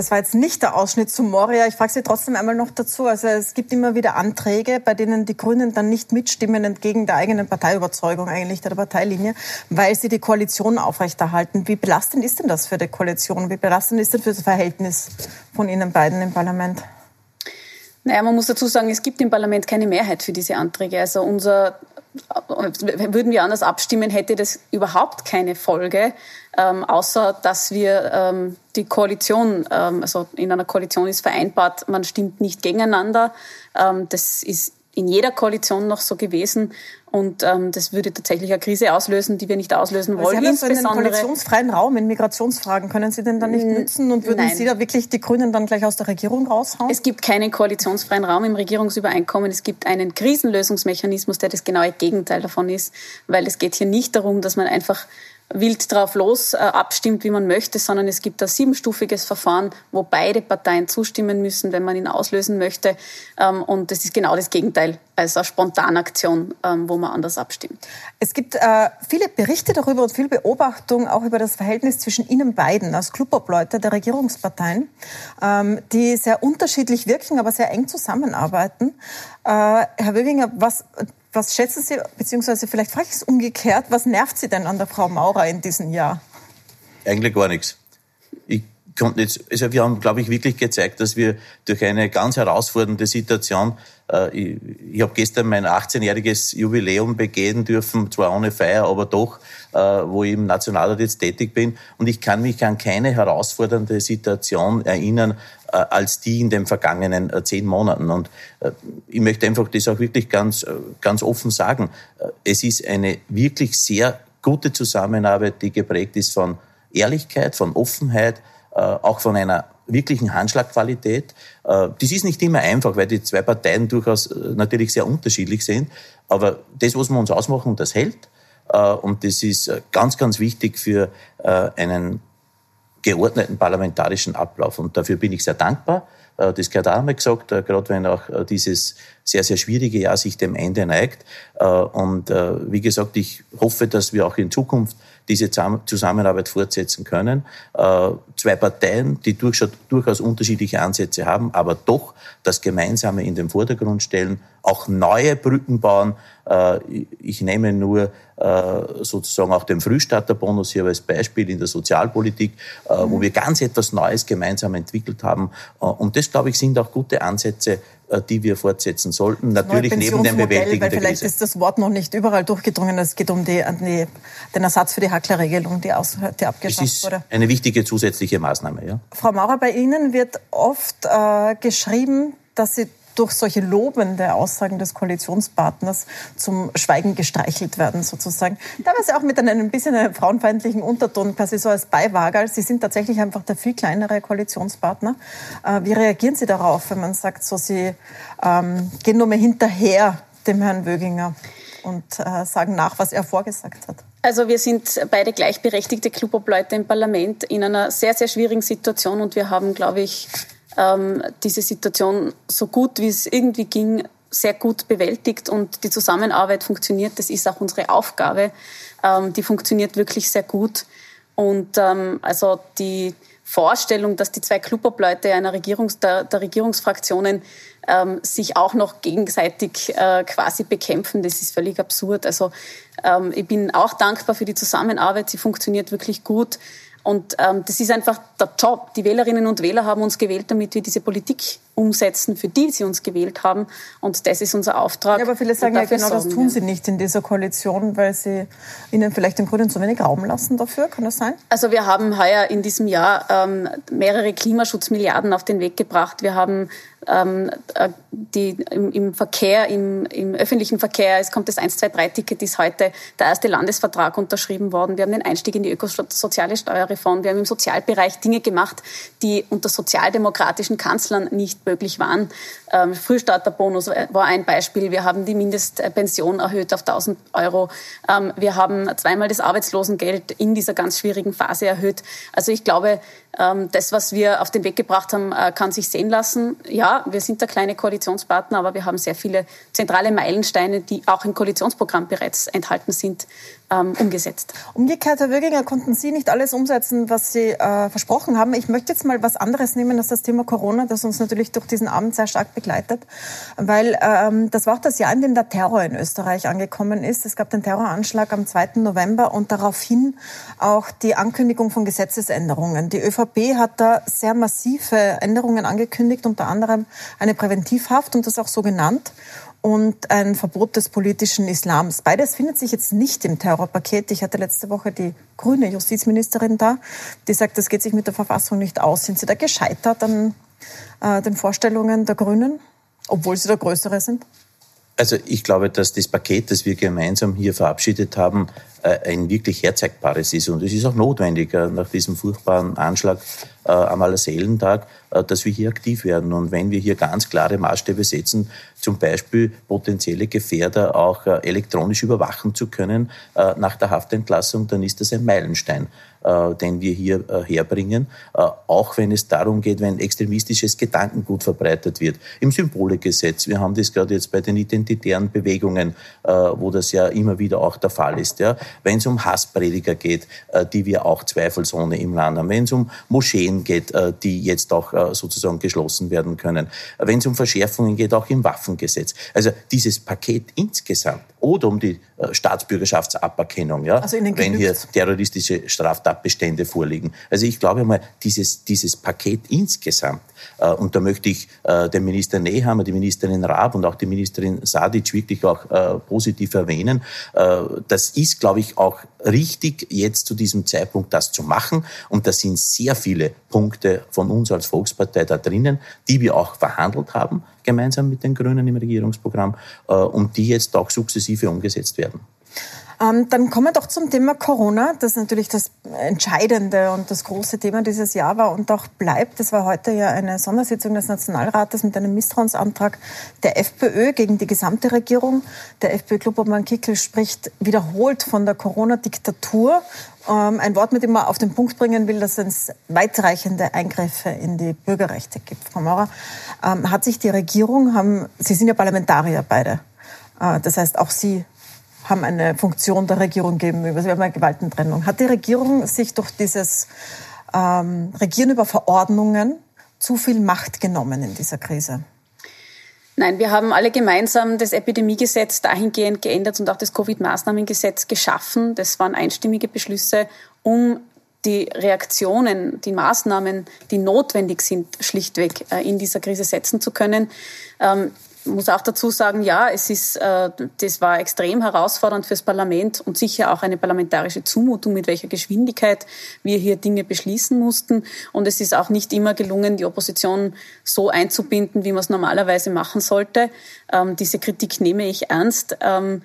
Das war jetzt nicht der Ausschnitt zu Moria. Ich frage Sie trotzdem einmal noch dazu. Also es gibt immer wieder Anträge, bei denen die Grünen dann nicht mitstimmen entgegen der eigenen Parteiüberzeugung eigentlich, der Parteilinie, weil sie die Koalition aufrechterhalten. Wie belastend ist denn das für die Koalition? Wie belastend ist denn für das Verhältnis von Ihnen beiden im Parlament? Naja, man muss dazu sagen, es gibt im Parlament keine Mehrheit für diese Anträge. Also unser würden wir anders abstimmen, hätte das überhaupt keine Folge, ähm, außer dass wir ähm, die Koalition, ähm, also in einer Koalition ist vereinbart, man stimmt nicht gegeneinander. Ähm, das ist in jeder Koalition noch so gewesen. Und ähm, das würde tatsächlich eine Krise auslösen, die wir nicht auslösen wollen. Sie haben so einen koalitionsfreien Raum in Migrationsfragen. Können Sie den dann nicht nützen und würden Nein. Sie da wirklich die Grünen dann gleich aus der Regierung raushauen? Es gibt keinen koalitionsfreien Raum im Regierungsübereinkommen. Es gibt einen Krisenlösungsmechanismus, der das genaue Gegenteil davon ist, weil es geht hier nicht darum, dass man einfach wild drauf los äh, abstimmt, wie man möchte, sondern es gibt ein siebenstufiges Verfahren, wo beide Parteien zustimmen müssen, wenn man ihn auslösen möchte. Ähm, und das ist genau das Gegenteil als eine Spontanaktion, ähm, wo man anders abstimmt. Es gibt äh, viele Berichte darüber und viel Beobachtung auch über das Verhältnis zwischen Ihnen beiden als Clubobleute der Regierungsparteien, ähm, die sehr unterschiedlich wirken, aber sehr eng zusammenarbeiten. Äh, Herr Wöginger, was was schätzen Sie, beziehungsweise vielleicht frage ich es umgekehrt, was nervt Sie denn an der Frau Maurer in diesem Jahr? Eigentlich gar nichts. Ich konnte jetzt, also wir haben, glaube ich, wirklich gezeigt, dass wir durch eine ganz herausfordernde Situation, äh, ich, ich habe gestern mein 18-jähriges Jubiläum begehen dürfen, zwar ohne Feier, aber doch, äh, wo ich im Nationalrat jetzt tätig bin. Und ich kann mich an keine herausfordernde Situation erinnern, äh, als die in den vergangenen äh, zehn Monaten. Und äh, ich möchte einfach das auch wirklich ganz, ganz offen sagen. Es ist eine wirklich sehr gute Zusammenarbeit, die geprägt ist von Ehrlichkeit, von Offenheit, auch von einer wirklichen Handschlagqualität. Das ist nicht immer einfach, weil die zwei Parteien durchaus natürlich sehr unterschiedlich sind. Aber das, was wir uns ausmachen, das hält. Und das ist ganz, ganz wichtig für einen geordneten parlamentarischen Ablauf. Und dafür bin ich sehr dankbar. Äh, das gehört auch einmal gesagt, äh, gerade wenn auch äh, dieses sehr, sehr schwierige Jahr sich dem Ende neigt. Und wie gesagt, ich hoffe, dass wir auch in Zukunft diese Zusammenarbeit fortsetzen können. Zwei Parteien, die durchaus unterschiedliche Ansätze haben, aber doch das Gemeinsame in den Vordergrund stellen, auch neue Brücken bauen. Ich nehme nur sozusagen auch den Frühstarterbonus hier als Beispiel in der Sozialpolitik, wo mhm. wir ganz etwas Neues gemeinsam entwickelt haben. Und das, glaube ich, sind auch gute Ansätze, äh, die wir fortsetzen sollten. Natürlich neben dem Bewältigen weil vielleicht Krise. ist das Wort noch nicht überall durchgedrungen. Es geht um die, die, den Ersatz für die Hacklerregelung, die, aus, die abgeschafft es ist wurde. Eine wichtige zusätzliche Maßnahme, ja. Frau Maurer, bei Ihnen wird oft äh, geschrieben, dass Sie durch solche lobende Aussagen des Koalitionspartners zum Schweigen gestreichelt werden, sozusagen. Teilweise auch mit einem ein bisschen einem frauenfeindlichen Unterton, quasi so als Beiwagerl. Sie sind tatsächlich einfach der viel kleinere Koalitionspartner. Äh, wie reagieren Sie darauf, wenn man sagt, so Sie ähm, gehen nur mehr hinterher dem Herrn Wöginger und äh, sagen nach, was er vorgesagt hat? Also wir sind beide gleichberechtigte Clubobleute im Parlament in einer sehr, sehr schwierigen Situation und wir haben, glaube ich, ähm, diese Situation so gut wie es irgendwie ging, sehr gut bewältigt und die Zusammenarbeit funktioniert. Das ist auch unsere Aufgabe. Ähm, die funktioniert wirklich sehr gut. Und ähm, also die Vorstellung, dass die zwei Clubobleute einer Regierungs der, der Regierungsfraktionen ähm, sich auch noch gegenseitig äh, quasi bekämpfen, das ist völlig absurd. Also ähm, ich bin auch dankbar für die Zusammenarbeit. Sie funktioniert wirklich gut. Und ähm, das ist einfach der Job. Die Wählerinnen und Wähler haben uns gewählt, damit wir diese Politik umsetzen, für die sie uns gewählt haben. Und das ist unser Auftrag. Ja, aber viele sagen ja genau, das tun sie nicht in dieser Koalition, weil sie ihnen vielleicht den Grünen zu wenig Raum lassen dafür. Kann das sein? Also wir haben heuer in diesem Jahr ähm, mehrere Klimaschutzmilliarden auf den Weg gebracht. Wir haben ähm, äh, die, im, im Verkehr, im, im öffentlichen Verkehr, es kommt das 123-Ticket, ist heute der erste Landesvertrag unterschrieben worden. Wir haben den Einstieg in die ökosoziale Steuerreform. Wir haben im Sozialbereich Dinge gemacht, die unter sozialdemokratischen Kanzlern nicht möglich waren. Ähm, Frühstarterbonus war ein Beispiel. Wir haben die Mindestpension erhöht auf 1000 Euro. Ähm, wir haben zweimal das Arbeitslosengeld in dieser ganz schwierigen Phase erhöht. Also ich glaube, das, was wir auf den Weg gebracht haben, äh, kann sich sehen lassen. Ja, wir sind der kleine Koalitionspartner, aber wir haben sehr viele zentrale Meilensteine, die auch im Koalitionsprogramm bereits enthalten sind, ähm, umgesetzt. Umgekehrt, Herr Würginger, konnten Sie nicht alles umsetzen, was Sie äh, versprochen haben. Ich möchte jetzt mal was anderes nehmen als das Thema Corona, das uns natürlich durch diesen Abend sehr stark begleitet, weil ähm, das war auch das Jahr, in dem der Terror in Österreich angekommen ist. Es gab den Terroranschlag am 2. November und daraufhin auch die Ankündigung von Gesetzesänderungen. Die ÖVP hat da sehr massive Änderungen angekündigt, unter anderem eine Präventivhaft und das auch so genannt und ein Verbot des politischen Islams. Beides findet sich jetzt nicht im Terrorpaket. Ich hatte letzte Woche die grüne Justizministerin da, die sagt, das geht sich mit der Verfassung nicht aus. Sind Sie da gescheitert an äh, den Vorstellungen der Grünen, obwohl Sie der Größere sind? Also ich glaube, dass das Paket, das wir gemeinsam hier verabschiedet haben, ein wirklich herzeigbares ist. Und es ist auch notwendig äh, nach diesem furchtbaren Anschlag äh, am Allerseelentag, dass wir hier aktiv werden. Und wenn wir hier ganz klare Maßstäbe setzen, zum Beispiel potenzielle Gefährder auch elektronisch überwachen zu können nach der Haftentlassung, dann ist das ein Meilenstein äh, den wir hier äh, herbringen, äh, auch wenn es darum geht, wenn extremistisches Gedankengut verbreitet wird. Im Symbolegesetz, wir haben das gerade jetzt bei den identitären Bewegungen, äh, wo das ja immer wieder auch der Fall ist. Ja. Wenn es um Hassprediger geht, äh, die wir auch zweifelsohne im Land haben, wenn es um Moscheen geht, äh, die jetzt auch sozusagen geschlossen werden können, wenn es um Verschärfungen geht, auch im Waffengesetz. Also dieses Paket insgesamt oder um die Staatsbürgerschaftsaberkennung, ja, also wenn hier terroristische Straftaten Tatbestände vorliegen. Also ich glaube mal, dieses, dieses Paket insgesamt, äh, und da möchte ich äh, den Minister Nehammer, die Ministerin Raab und auch die Ministerin Sadic wirklich auch äh, positiv erwähnen. Äh, das ist, glaube ich, auch richtig, jetzt zu diesem Zeitpunkt das zu machen. Und da sind sehr viele Punkte von uns als Volkspartei da drinnen, die wir auch verhandelt haben, gemeinsam mit den Grünen im Regierungsprogramm, äh, und die jetzt auch sukzessive umgesetzt werden. Ähm, dann kommen wir doch zum Thema Corona, das natürlich das entscheidende und das große Thema dieses Jahr war und auch bleibt. Das war heute ja eine Sondersitzung des Nationalrates mit einem Misstrauensantrag der FPÖ gegen die gesamte Regierung. Der FPÖ-Clubobmann Kickel spricht wiederholt von der Corona-Diktatur. Ähm, ein Wort, mit dem man auf den Punkt bringen will, dass es weitreichende Eingriffe in die Bürgerrechte gibt. Frau Maurer, ähm, hat sich die Regierung, haben, Sie sind ja Parlamentarier beide, äh, das heißt auch Sie haben eine Funktion der Regierung gegenüber. Sie haben eine Gewaltentrennung. Hat die Regierung sich durch dieses ähm, Regieren über Verordnungen zu viel Macht genommen in dieser Krise? Nein, wir haben alle gemeinsam das Epidemiegesetz dahingehend geändert und auch das Covid-Maßnahmengesetz geschaffen. Das waren einstimmige Beschlüsse, um die Reaktionen, die Maßnahmen, die notwendig sind, schlichtweg äh, in dieser Krise setzen zu können. Muss auch dazu sagen, ja, es ist, äh, das war extrem herausfordernd fürs Parlament und sicher auch eine parlamentarische Zumutung, mit welcher Geschwindigkeit wir hier Dinge beschließen mussten. Und es ist auch nicht immer gelungen, die Opposition so einzubinden, wie man es normalerweise machen sollte. Ähm, diese Kritik nehme ich ernst. Ähm,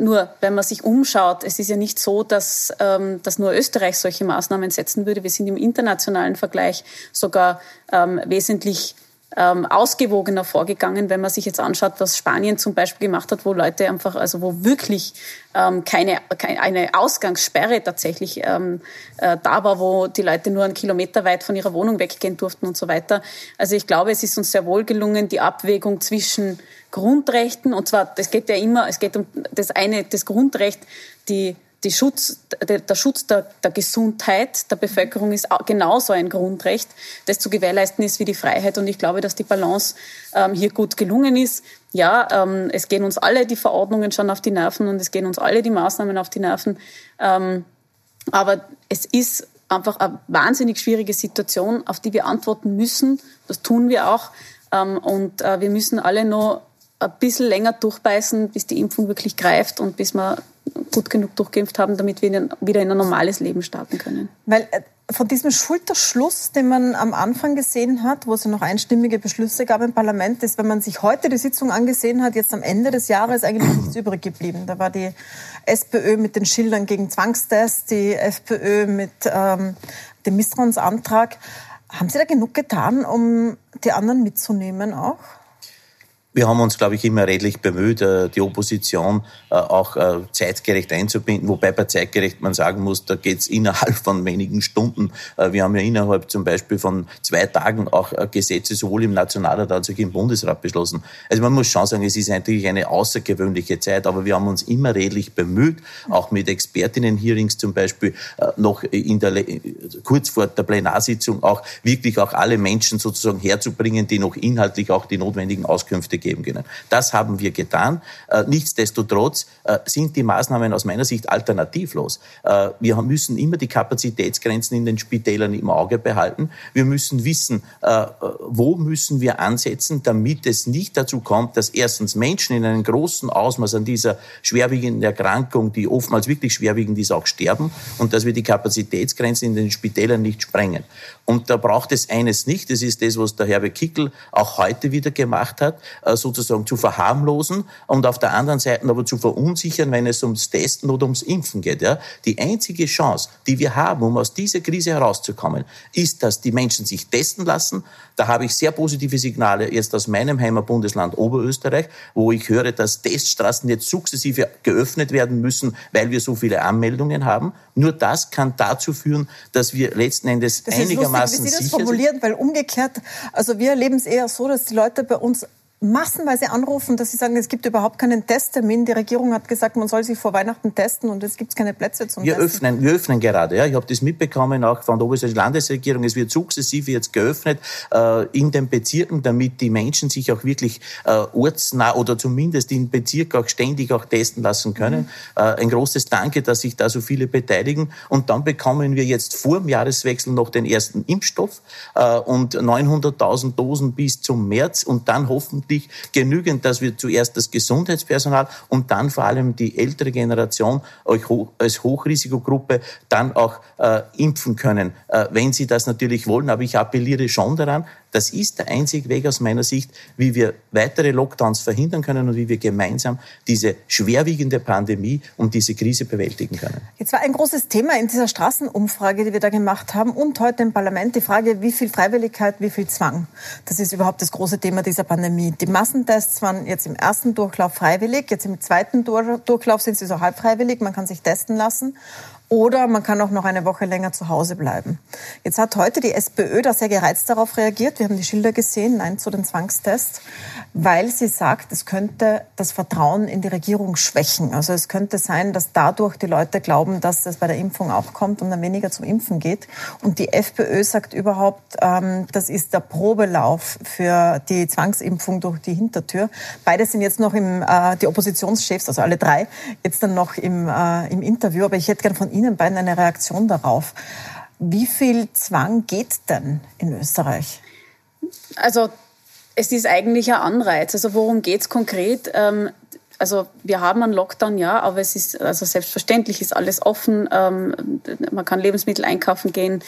nur wenn man sich umschaut, es ist ja nicht so, dass, ähm, dass nur Österreich solche Maßnahmen setzen würde. Wir sind im internationalen Vergleich sogar ähm, wesentlich ähm, ausgewogener vorgegangen, wenn man sich jetzt anschaut, was Spanien zum Beispiel gemacht hat, wo Leute einfach, also wo wirklich ähm, keine, keine eine Ausgangssperre tatsächlich ähm, äh, da war, wo die Leute nur einen Kilometer weit von ihrer Wohnung weggehen durften und so weiter. Also ich glaube, es ist uns sehr wohl gelungen, die Abwägung zwischen Grundrechten, und zwar, das geht ja immer, es geht um das eine, das Grundrecht, die die Schutz, der, der Schutz der, der, Gesundheit der Bevölkerung ist genauso ein Grundrecht, das zu gewährleisten ist wie die Freiheit. Und ich glaube, dass die Balance ähm, hier gut gelungen ist. Ja, ähm, es gehen uns alle die Verordnungen schon auf die Nerven und es gehen uns alle die Maßnahmen auf die Nerven. Ähm, aber es ist einfach eine wahnsinnig schwierige Situation, auf die wir antworten müssen. Das tun wir auch. Ähm, und äh, wir müssen alle noch ein bisschen länger durchbeißen, bis die Impfung wirklich greift und bis wir gut genug durchgeimpft haben, damit wir wieder in ein normales Leben starten können. Weil äh, von diesem Schulterschluss, den man am Anfang gesehen hat, wo es ja noch einstimmige Beschlüsse gab im Parlament, ist, wenn man sich heute die Sitzung angesehen hat, jetzt am Ende des Jahres eigentlich nichts übrig geblieben. Da war die SPÖ mit den Schildern gegen Zwangstests, die FPÖ mit ähm, dem Misstrauensantrag. Haben Sie da genug getan, um die anderen mitzunehmen auch? Wir haben uns, glaube ich, immer redlich bemüht, äh, die Opposition äh, auch äh, zeitgerecht einzubinden, wobei bei zeitgerecht man sagen muss, da geht es innerhalb von wenigen Stunden. Wir haben ja innerhalb zum Beispiel von zwei Tagen auch Gesetze sowohl im Nationalrat als auch im Bundesrat beschlossen. Also man muss schon sagen, es ist eigentlich eine außergewöhnliche Zeit, aber wir haben uns immer redlich bemüht, auch mit Expertinnen-Hearings zum Beispiel noch in der, kurz vor der Plenarsitzung auch wirklich auch alle Menschen sozusagen herzubringen, die noch inhaltlich auch die notwendigen Auskünfte geben können. Das haben wir getan. Äh, nichtsdestotrotz äh, sind die Maßnahmen aus meiner Sicht alternativlos. Äh, wir müssen immer die Kapazitätsgrenzen in den Spitälern im Auge behalten. Wir müssen wissen, wo müssen wir ansetzen, damit es nicht dazu kommt, dass erstens Menschen in einem großen Ausmaß an dieser schwerwiegenden Erkrankung, die oftmals wirklich schwerwiegend ist, auch sterben und dass wir die Kapazitätsgrenzen in den Spitälern nicht sprengen. Und da braucht es eines nicht, das ist das, was der Herbert Kickel auch heute wieder gemacht hat, sozusagen zu verharmlosen und auf der anderen Seite aber zu verunsichern, wenn es ums Testen oder ums Impfen geht. Ja? Die einzige Chance, die wir haben, um aus dieser Krise herauszukommen, ist, dass die Menschen sich testen lassen. Da habe ich sehr positive Signale jetzt aus meinem Heimatbundesland Oberösterreich, wo ich höre, dass Teststraßen jetzt sukzessive geöffnet werden müssen, weil wir so viele Anmeldungen haben. Nur das kann dazu führen, dass wir letzten Endes das einigermaßen ist lustig, wie Sie das formulieren, weil umgekehrt, also wir erleben es eher so, dass die Leute bei uns massenweise anrufen, dass sie sagen, es gibt überhaupt keinen Testtermin. Die Regierung hat gesagt, man soll sich vor Weihnachten testen und jetzt gibt es keine Plätze zum wir Testen. Öffnen, wir öffnen gerade. Ja. Ich habe das mitbekommen, auch von der oberösterreichischen Landesregierung. Es wird sukzessive jetzt geöffnet äh, in den Bezirken, damit die Menschen sich auch wirklich äh, ortsnah oder zumindest im Bezirk auch ständig auch testen lassen können. Mhm. Äh, ein großes Danke, dass sich da so viele beteiligen. Und dann bekommen wir jetzt vor dem Jahreswechsel noch den ersten Impfstoff äh, und 900.000 Dosen bis zum März und dann hoffentlich hoffentlich genügend, dass wir zuerst das Gesundheitspersonal und dann vor allem die ältere Generation als Hochrisikogruppe dann auch äh, impfen können, äh, wenn sie das natürlich wollen. Aber ich appelliere schon daran, das ist der einzige Weg aus meiner Sicht, wie wir weitere Lockdowns verhindern können und wie wir gemeinsam diese schwerwiegende Pandemie und diese Krise bewältigen können. Jetzt war ein großes Thema in dieser Straßenumfrage, die wir da gemacht haben und heute im Parlament die Frage, wie viel Freiwilligkeit, wie viel Zwang. Das ist überhaupt das große Thema dieser Pandemie. Die Massentests waren jetzt im ersten Durchlauf freiwillig, jetzt im zweiten Durchlauf sind sie so halb freiwillig, man kann sich testen lassen. Oder man kann auch noch eine Woche länger zu Hause bleiben. Jetzt hat heute die SPÖ da sehr gereizt darauf reagiert. Wir haben die Schilder gesehen, nein zu den Zwangstests, weil sie sagt, es könnte das Vertrauen in die Regierung schwächen. Also es könnte sein, dass dadurch die Leute glauben, dass es bei der Impfung auch kommt und dann weniger zum Impfen geht. Und die FPÖ sagt überhaupt, ähm, das ist der Probelauf für die Zwangsimpfung durch die Hintertür. Beide sind jetzt noch im, äh, die Oppositionschefs, also alle drei, jetzt dann noch im, äh, im Interview. Aber ich hätte gerne von Ihnen Ihnen beiden eine Reaktion darauf. Wie viel Zwang geht denn in Österreich? Also es ist eigentlich ein Anreiz. Also worum geht es konkret? Ähm, also wir haben einen Lockdown, ja, aber es ist also selbstverständlich ist alles offen. Ähm, man kann Lebensmittel einkaufen gehen.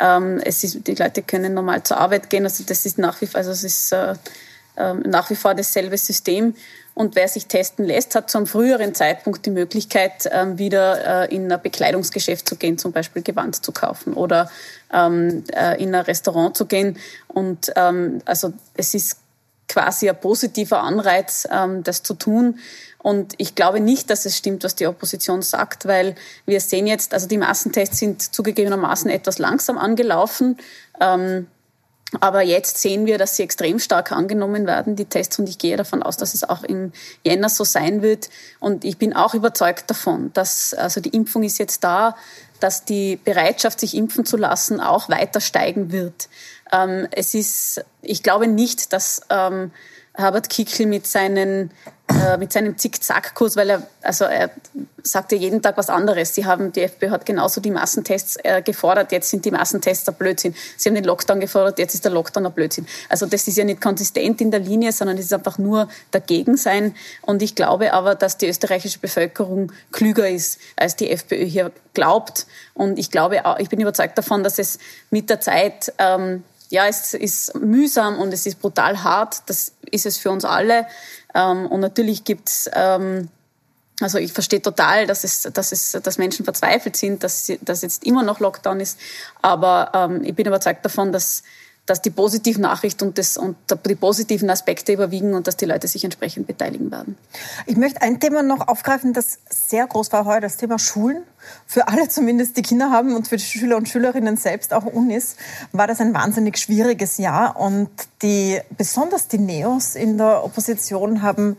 Ähm, es ist, die Leute können normal zur Arbeit gehen. Also das ist nach wie vor, also es ist äh, nach wie vor dasselbe System. Und wer sich testen lässt, hat zu einem früheren Zeitpunkt die Möglichkeit, ähm, wieder äh, in ein Bekleidungsgeschäft zu gehen, zum Beispiel Gewand zu kaufen oder ähm, äh, in ein Restaurant zu gehen. Und ähm, also es ist quasi ein positiver Anreiz, das zu tun. Und ich glaube nicht, dass es stimmt, was die Opposition sagt, weil wir sehen jetzt, also die Massentests sind zugegebenermaßen etwas langsam angelaufen. Aber jetzt sehen wir, dass sie extrem stark angenommen werden, die Tests, und ich gehe davon aus, dass es auch im Jänner so sein wird. Und ich bin auch überzeugt davon, dass also die Impfung ist jetzt da, dass die Bereitschaft, sich impfen zu lassen, auch weiter steigen wird. Ähm, es ist, ich glaube nicht, dass ähm, Herbert Kickl mit seinen äh, mit seinem Zickzackkurs, weil er, also er sagt ja jeden Tag was anderes. Sie haben, die FPÖ hat genauso die Massentests äh, gefordert, jetzt sind die Massentests ein Blödsinn. Sie haben den Lockdown gefordert, jetzt ist der Lockdown ein Blödsinn. Also das ist ja nicht konsistent in der Linie, sondern es ist einfach nur dagegen sein. Und ich glaube aber, dass die österreichische Bevölkerung klüger ist, als die FPÖ hier glaubt. Und ich glaube, ich bin überzeugt davon, dass es mit der Zeit ähm, ja, es ist mühsam und es ist brutal hart. Das ist es für uns alle. Ähm, und natürlich gibt's ähm, also ich verstehe total, dass es, dass es, dass Menschen verzweifelt sind, dass, dass jetzt immer noch Lockdown ist. Aber ähm, ich bin überzeugt davon, dass dass die positive Nachricht und, das, und die positiven Aspekte überwiegen und dass die Leute sich entsprechend beteiligen werden. Ich möchte ein Thema noch aufgreifen, das sehr groß war heute, das Thema Schulen. Für alle zumindest, die Kinder haben und für die Schüler und Schülerinnen selbst, auch Unis, war das ein wahnsinnig schwieriges Jahr. Und die, besonders die Neos in der Opposition haben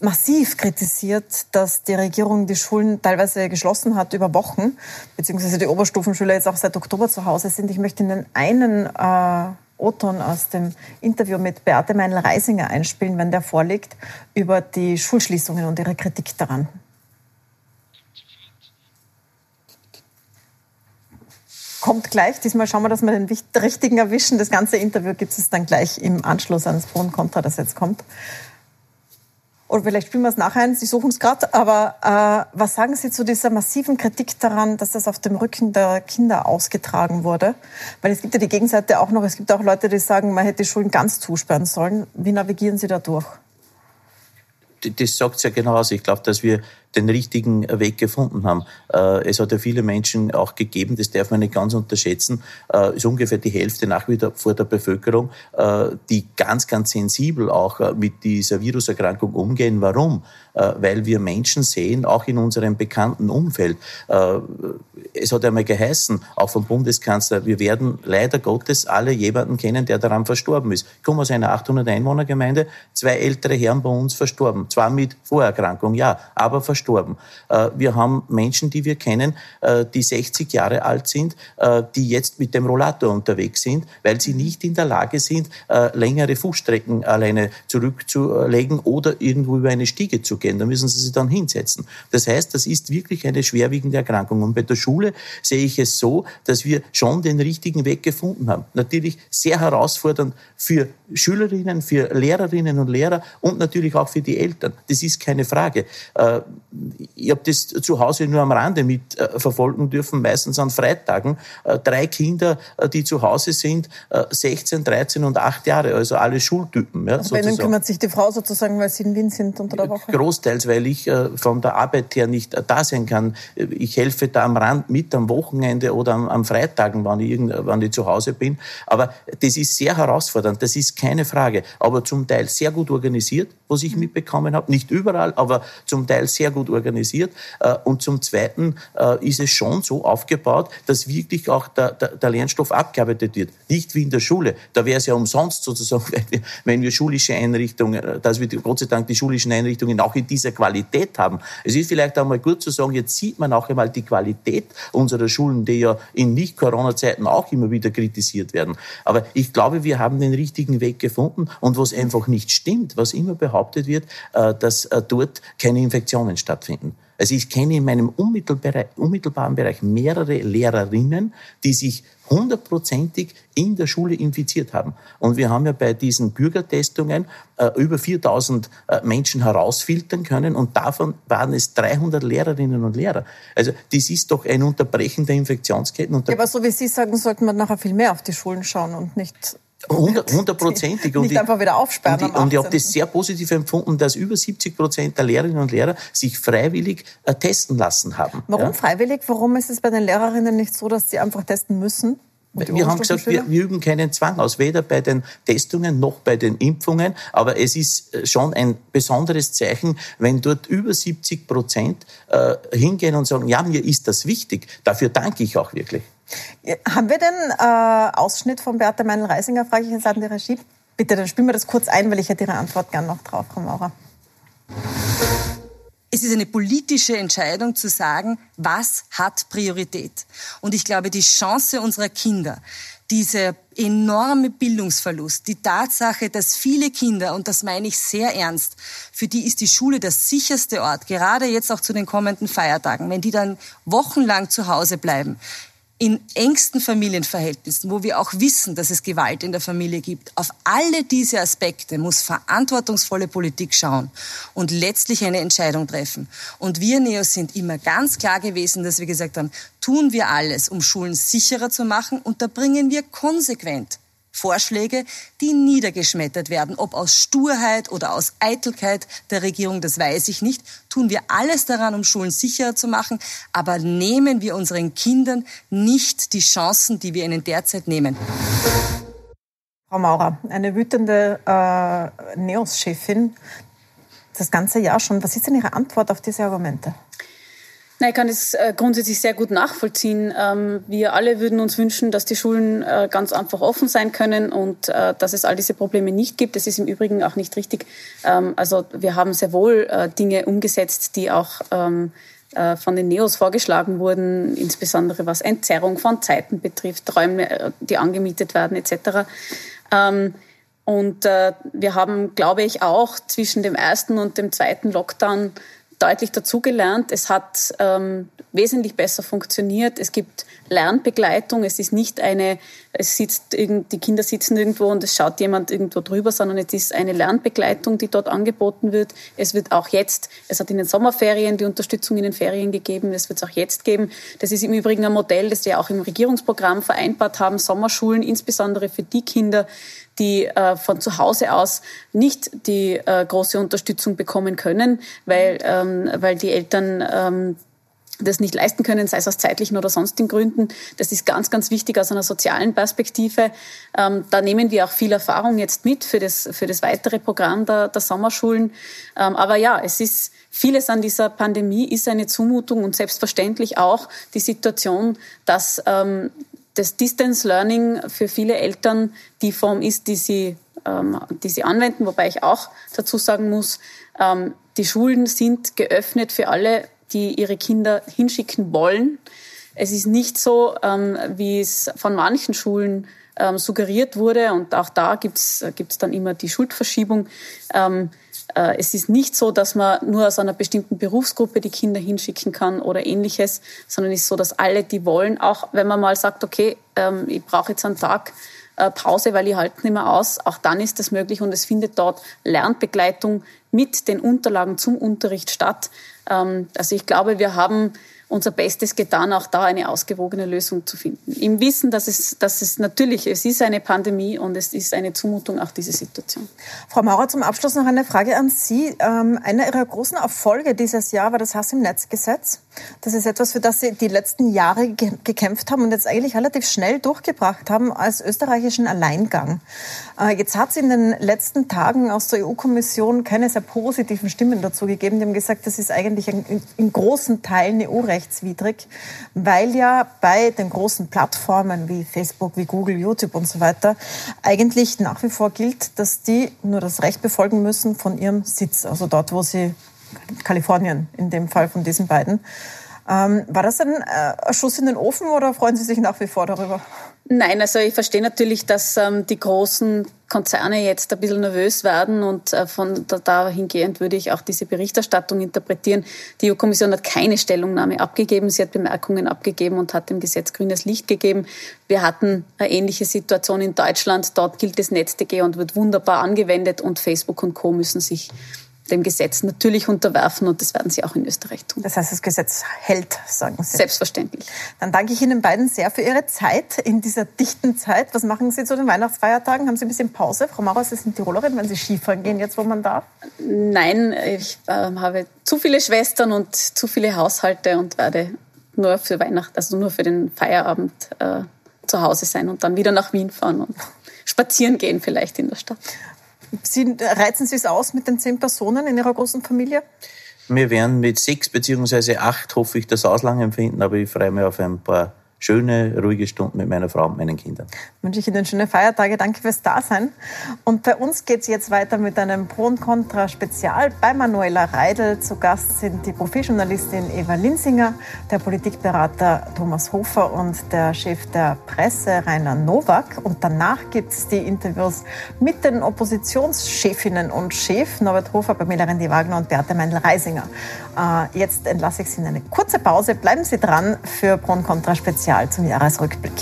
massiv kritisiert, dass die Regierung die Schulen teilweise geschlossen hat über Wochen, beziehungsweise die Oberstufenschüler jetzt auch seit Oktober zu Hause sind. Ich möchte Ihnen einen äh, O-Ton aus dem Interview mit Beate Meinl-Reisinger einspielen, wenn der vorliegt, über die Schulschließungen und ihre Kritik daran. Kommt gleich. Diesmal schauen wir, dass wir den richtigen erwischen. Das ganze Interview gibt es dann gleich im Anschluss ans Pro das jetzt kommt. Oder vielleicht spielen wir es nachher ein, Sie suchen es gerade. Aber äh, was sagen Sie zu dieser massiven Kritik daran, dass das auf dem Rücken der Kinder ausgetragen wurde? Weil es gibt ja die Gegenseite auch noch. Es gibt auch Leute, die sagen, man hätte die Schulen ganz zusperren sollen. Wie navigieren Sie da durch? das sagt ja genauso. Ich glaube, dass wir den richtigen Weg gefunden haben. Äh, es hat ja viele Menschen auch gegeben, das darf man nicht ganz unterschätzen, äh, ist ungefähr die Hälfte nach wie vor der Bevölkerung, äh, die ganz, ganz sensibel auch mit dieser Viruserkrankung umgehen. Warum? Weil wir Menschen sehen, auch in unserem bekannten Umfeld. Es hat einmal geheißen, auch vom Bundeskanzler, wir werden leider Gottes alle jemanden kennen, der daran verstorben ist. Ich komme aus einer 800 Einwohnergemeinde, zwei ältere Herren bei uns verstorben. Zwar mit Vorerkrankung, ja, aber verstorben verstorben. Äh, wir haben Menschen, die wir kennen, äh, die 60 Jahre alt sind, äh, die jetzt mit dem Rollator unterwegs sind, weil sie nicht in der Lage sind, längere Fußstrecken alleine zurückzulegen oder irgendwo über eine Stiege zu gehen. Da müssen sie sich dann hinsetzen. Das heißt, das ist wirklich eine schwerwiegende Erkrankung. Und bei der Schule sehe ich es so, dass wir schon den richtigen Weg gefunden haben. Natürlich sehr herausfordernd für Schülerinnen, für Lehrerinnen und Lehrer und natürlich auch für die Eltern. Das ist keine Frage ich habe das zu Hause nur am Rande mitverfolgen äh, dürfen, meistens an Freitagen. Äh, drei Kinder, äh, die zu Hause sind, 16, 13 und 8 Jahre, also alle Schultypen. Ja, Bei ihnen kümmert sich die Frau sozusagen, weil sie in Wien sind unter der Woche? Großteils, weil ich von der Arbeit her nicht da sein kann. Ich helfe da am Rand mit am Wochenende oder am, am Freitagen, wann ich, wann ich zu Hause bin. Aber das ist sehr herausfordernd, das ist keine Frage. Aber zum Teil sehr gut organisiert, was ich mitbekommen habe. Nicht überall, aber zum Teil sehr gut organisiert. Äh, und zum Zweiten äh, ist es schon so aufgebaut, dass wirklich auch der, der, der Lernstoff abgearbeitet wird. Nicht wie in der Schule. Da wäre es ja umsonst sozusagen, wenn wir schulische Einrichtungen, äh, dass wir Gott sei Dank die schulischen Einrichtungen auch in dieser Qualität haben. Es ist vielleicht einmal gut zu sagen, jetzt sieht man auch einmal die Qualität unserer Schulen, die ja in Nicht-Corona-Zeiten auch immer wieder kritisiert werden. Aber ich glaube, wir haben den richtigen Weg gefunden. Und was einfach nicht stimmt, was immer behauptet wird, dass dort keine Infektionen stattfinden. Also ich kenne in meinem unmittelbaren Bereich mehrere Lehrerinnen, die sich hundertprozentig in der Schule infiziert haben. Und wir haben ja bei diesen Bürgertestungen äh, über 4000 äh, Menschen herausfiltern können und davon waren es 300 Lehrerinnen und Lehrer. Also das ist doch ein Unterbrechen der Infektionsketten. ja, aber so wie Sie sagen, sollten wir nachher viel mehr auf die Schulen schauen und nicht Hundertprozentig. Und Nicht einfach wieder aufsperren. Und, ich, und ich habe das sehr positiv empfunden, dass über 70 Prozent der Lehrerinnen und Lehrer sich freiwillig äh, testen lassen haben. Warum ja? freiwillig? Warum ist es bei den Lehrerinnen nicht so, dass sie einfach testen müssen? Wir haben gesagt, wir, wir, üben keinen Zwang aus, weder bei den Testungen noch bei den Impfungen. Aber es ist äh, schon ein besonderes Zeichen, wenn dort über 70 Prozent äh, hingehen und sagen, ja, mir ist das wichtig. Dafür danke ich auch wirklich. Haben wir den äh, Ausschnitt von Bertha Meinl-Reisinger, frage ich jetzt an die Regie. Bitte, dann spielen wir das kurz ein, weil ich hätte Ihre Antwort gerne noch drauf, Frau Maurer. Es ist eine politische Entscheidung zu sagen, was hat Priorität. Und ich glaube, die Chance unserer Kinder, dieser enorme Bildungsverlust, die Tatsache, dass viele Kinder, und das meine ich sehr ernst, für die ist die Schule der sicherste Ort, gerade jetzt auch zu den kommenden Feiertagen, wenn die dann wochenlang zu Hause bleiben, in engsten Familienverhältnissen, wo wir auch wissen, dass es Gewalt in der Familie gibt, auf alle diese Aspekte muss verantwortungsvolle Politik schauen und letztlich eine Entscheidung treffen. Und wir Neos sind immer ganz klar gewesen, dass wir gesagt haben, tun wir alles, um Schulen sicherer zu machen und da bringen wir konsequent Vorschläge, die niedergeschmettert werden. Ob aus Sturheit oder aus Eitelkeit der Regierung, das weiß ich nicht. Tun wir alles daran, um Schulen sicherer zu machen, aber nehmen wir unseren Kindern nicht die Chancen, die wir ihnen derzeit nehmen. Frau Maurer, eine wütende äh, NEOS-Chefin das ganze Jahr schon. Was ist denn Ihre Antwort auf diese Argumente? Ich kann es äh, grundsätzlich sehr gut nachvollziehen. Ähm, wir alle würden uns wünschen, dass die Schulen äh, ganz einfach offen sein können und äh, dass es all diese Probleme nicht gibt. Das ist im Übrigen auch nicht richtig. Ähm, also wir haben sehr wohl Dinge umgesetzt, die auch ähm, von den Neos vorgeschlagen wurden, insbesondere was Entzerrung von Zeiten betrifft, Räume, die angemietet werden etc. Und wir haben, glaube ich, auch zwischen dem ersten und dem zweiten Lockdown deutlich dazugelernt. Es hat ähm, wesentlich besser funktioniert. Es gibt Lernbegleitung. Es ist nicht eine, es sitzt, die Kinder sitzen irgendwo und es schaut jemand irgendwo drüber, sondern es ist eine Lernbegleitung, die dort angeboten wird. Es wird auch jetzt, es hat in den Sommerferien die Unterstützung in den Ferien gegeben, es wird es auch jetzt geben. Das ist im Übrigen ein Modell, das wir auch im Regierungsprogramm vereinbart haben, Sommerschulen, insbesondere für die Kinder, die äh, von zu Hause aus nicht die äh, große Unterstützung bekommen können, weil, ähm, weil die Eltern ähm, das nicht leisten können, sei es aus zeitlichen oder sonstigen Gründen. Das ist ganz, ganz wichtig aus einer sozialen Perspektive. Ähm, da nehmen wir auch viel Erfahrung jetzt mit für das, für das weitere Programm der, der Sommerschulen. Ähm, aber ja, es ist vieles an dieser Pandemie ist eine Zumutung und selbstverständlich auch die Situation, dass ähm, das Distance Learning für viele Eltern die Form ist, die sie, ähm, die sie anwenden, wobei ich auch dazu sagen muss, ähm, die Schulen sind geöffnet für alle die ihre Kinder hinschicken wollen. Es ist nicht so, ähm, wie es von manchen Schulen ähm, suggeriert wurde, und auch da gibt es dann immer die Schuldverschiebung. Äh, es ist nicht so, dass man nur aus einer bestimmten Berufsgruppe die Kinder hinschicken kann oder ähnliches, sondern es ist so, dass alle, die wollen, auch wenn man mal sagt, okay, ähm, ich brauche jetzt einen Tag, äh, Pause, weil ich halte nicht mehr aus. Auch dann ist das möglich und es findet dort Lernbegleitung mit den Unterlagen zum Unterricht statt. Ähm, also ich glaube, wir haben unser Bestes getan, auch da eine ausgewogene Lösung zu finden. Im Wissen, dass es, dass es natürlich, es ist eine Pandemie und es ist eine Zumutung, auch diese Situation. Frau Maurer, zum Abschluss noch eine Frage an Sie. Ähm, einer Ihrer großen Erfolge dieses Jahr war das Hass im Netz-Gesetz. Das ist etwas, für das Sie die letzten Jahre gekämpft haben und jetzt eigentlich relativ schnell durchgebracht haben als österreichischen Alleingang. Äh, jetzt hat es in den letzten Tagen aus der EU-Kommission keine sehr positiven Stimmen dazu gegeben. Die haben gesagt, das ist eigentlich in großen Teilen EU-Recht rechtswidrig, weil ja bei den großen Plattformen wie Facebook, wie Google, YouTube und so weiter eigentlich nach wie vor gilt, dass die nur das Recht befolgen müssen von ihrem Sitz, also dort, wo sie Kalifornien in dem Fall von diesen beiden. Ähm, war das ein äh, Schuss in den Ofen oder freuen Sie sich nach wie vor darüber? Nein, also ich verstehe natürlich, dass ähm, die großen Konzerne jetzt ein bisschen nervös werden und äh, von da, dahingehend würde ich auch diese Berichterstattung interpretieren. Die EU-Kommission hat keine Stellungnahme abgegeben, sie hat Bemerkungen abgegeben und hat dem Gesetz grünes Licht gegeben. Wir hatten eine ähnliche Situation in Deutschland. Dort gilt das NetzDG und wird wunderbar angewendet und Facebook und Co. müssen sich dem Gesetz natürlich unterwerfen und das werden sie auch in Österreich tun. Das heißt, das Gesetz hält, sagen Sie. Selbstverständlich. Dann danke ich Ihnen beiden sehr für Ihre Zeit in dieser dichten Zeit. Was machen Sie zu den Weihnachtsfeiertagen? Haben Sie ein bisschen Pause? Frau Maurer, Sie sind Tirolerin, wenn Sie Skifahren gehen, jetzt wo man darf? Nein, ich äh, habe zu viele Schwestern und zu viele Haushalte und werde nur für Weihnachten, also nur für den Feierabend äh, zu Hause sein und dann wieder nach Wien fahren und spazieren gehen vielleicht in der Stadt. Sie, reizen Sie es aus mit den zehn Personen in Ihrer großen Familie? Wir werden mit sechs beziehungsweise acht, hoffe ich, das Auslang empfinden, aber ich freue mich auf ein paar schöne, ruhige Stunden mit meiner Frau und meinen Kindern. Wünsche ich Ihnen schöne Feiertage. Danke fürs Dasein. Und bei uns geht es jetzt weiter mit einem Pro und Contra Spezial bei Manuela Reidel. Zu Gast sind die Profijournalistin Eva Linsinger, der Politikberater Thomas Hofer und der Chef der Presse Rainer Nowak. Und danach gibt es die Interviews mit den Oppositionschefinnen und Chef Norbert Hofer, Pamela Rendi-Wagner und Beate Meindl-Reisinger. Äh, jetzt entlasse ich Sie in eine kurze Pause. Bleiben Sie dran für Pro und Contra Spezial zum Jahresrückblick.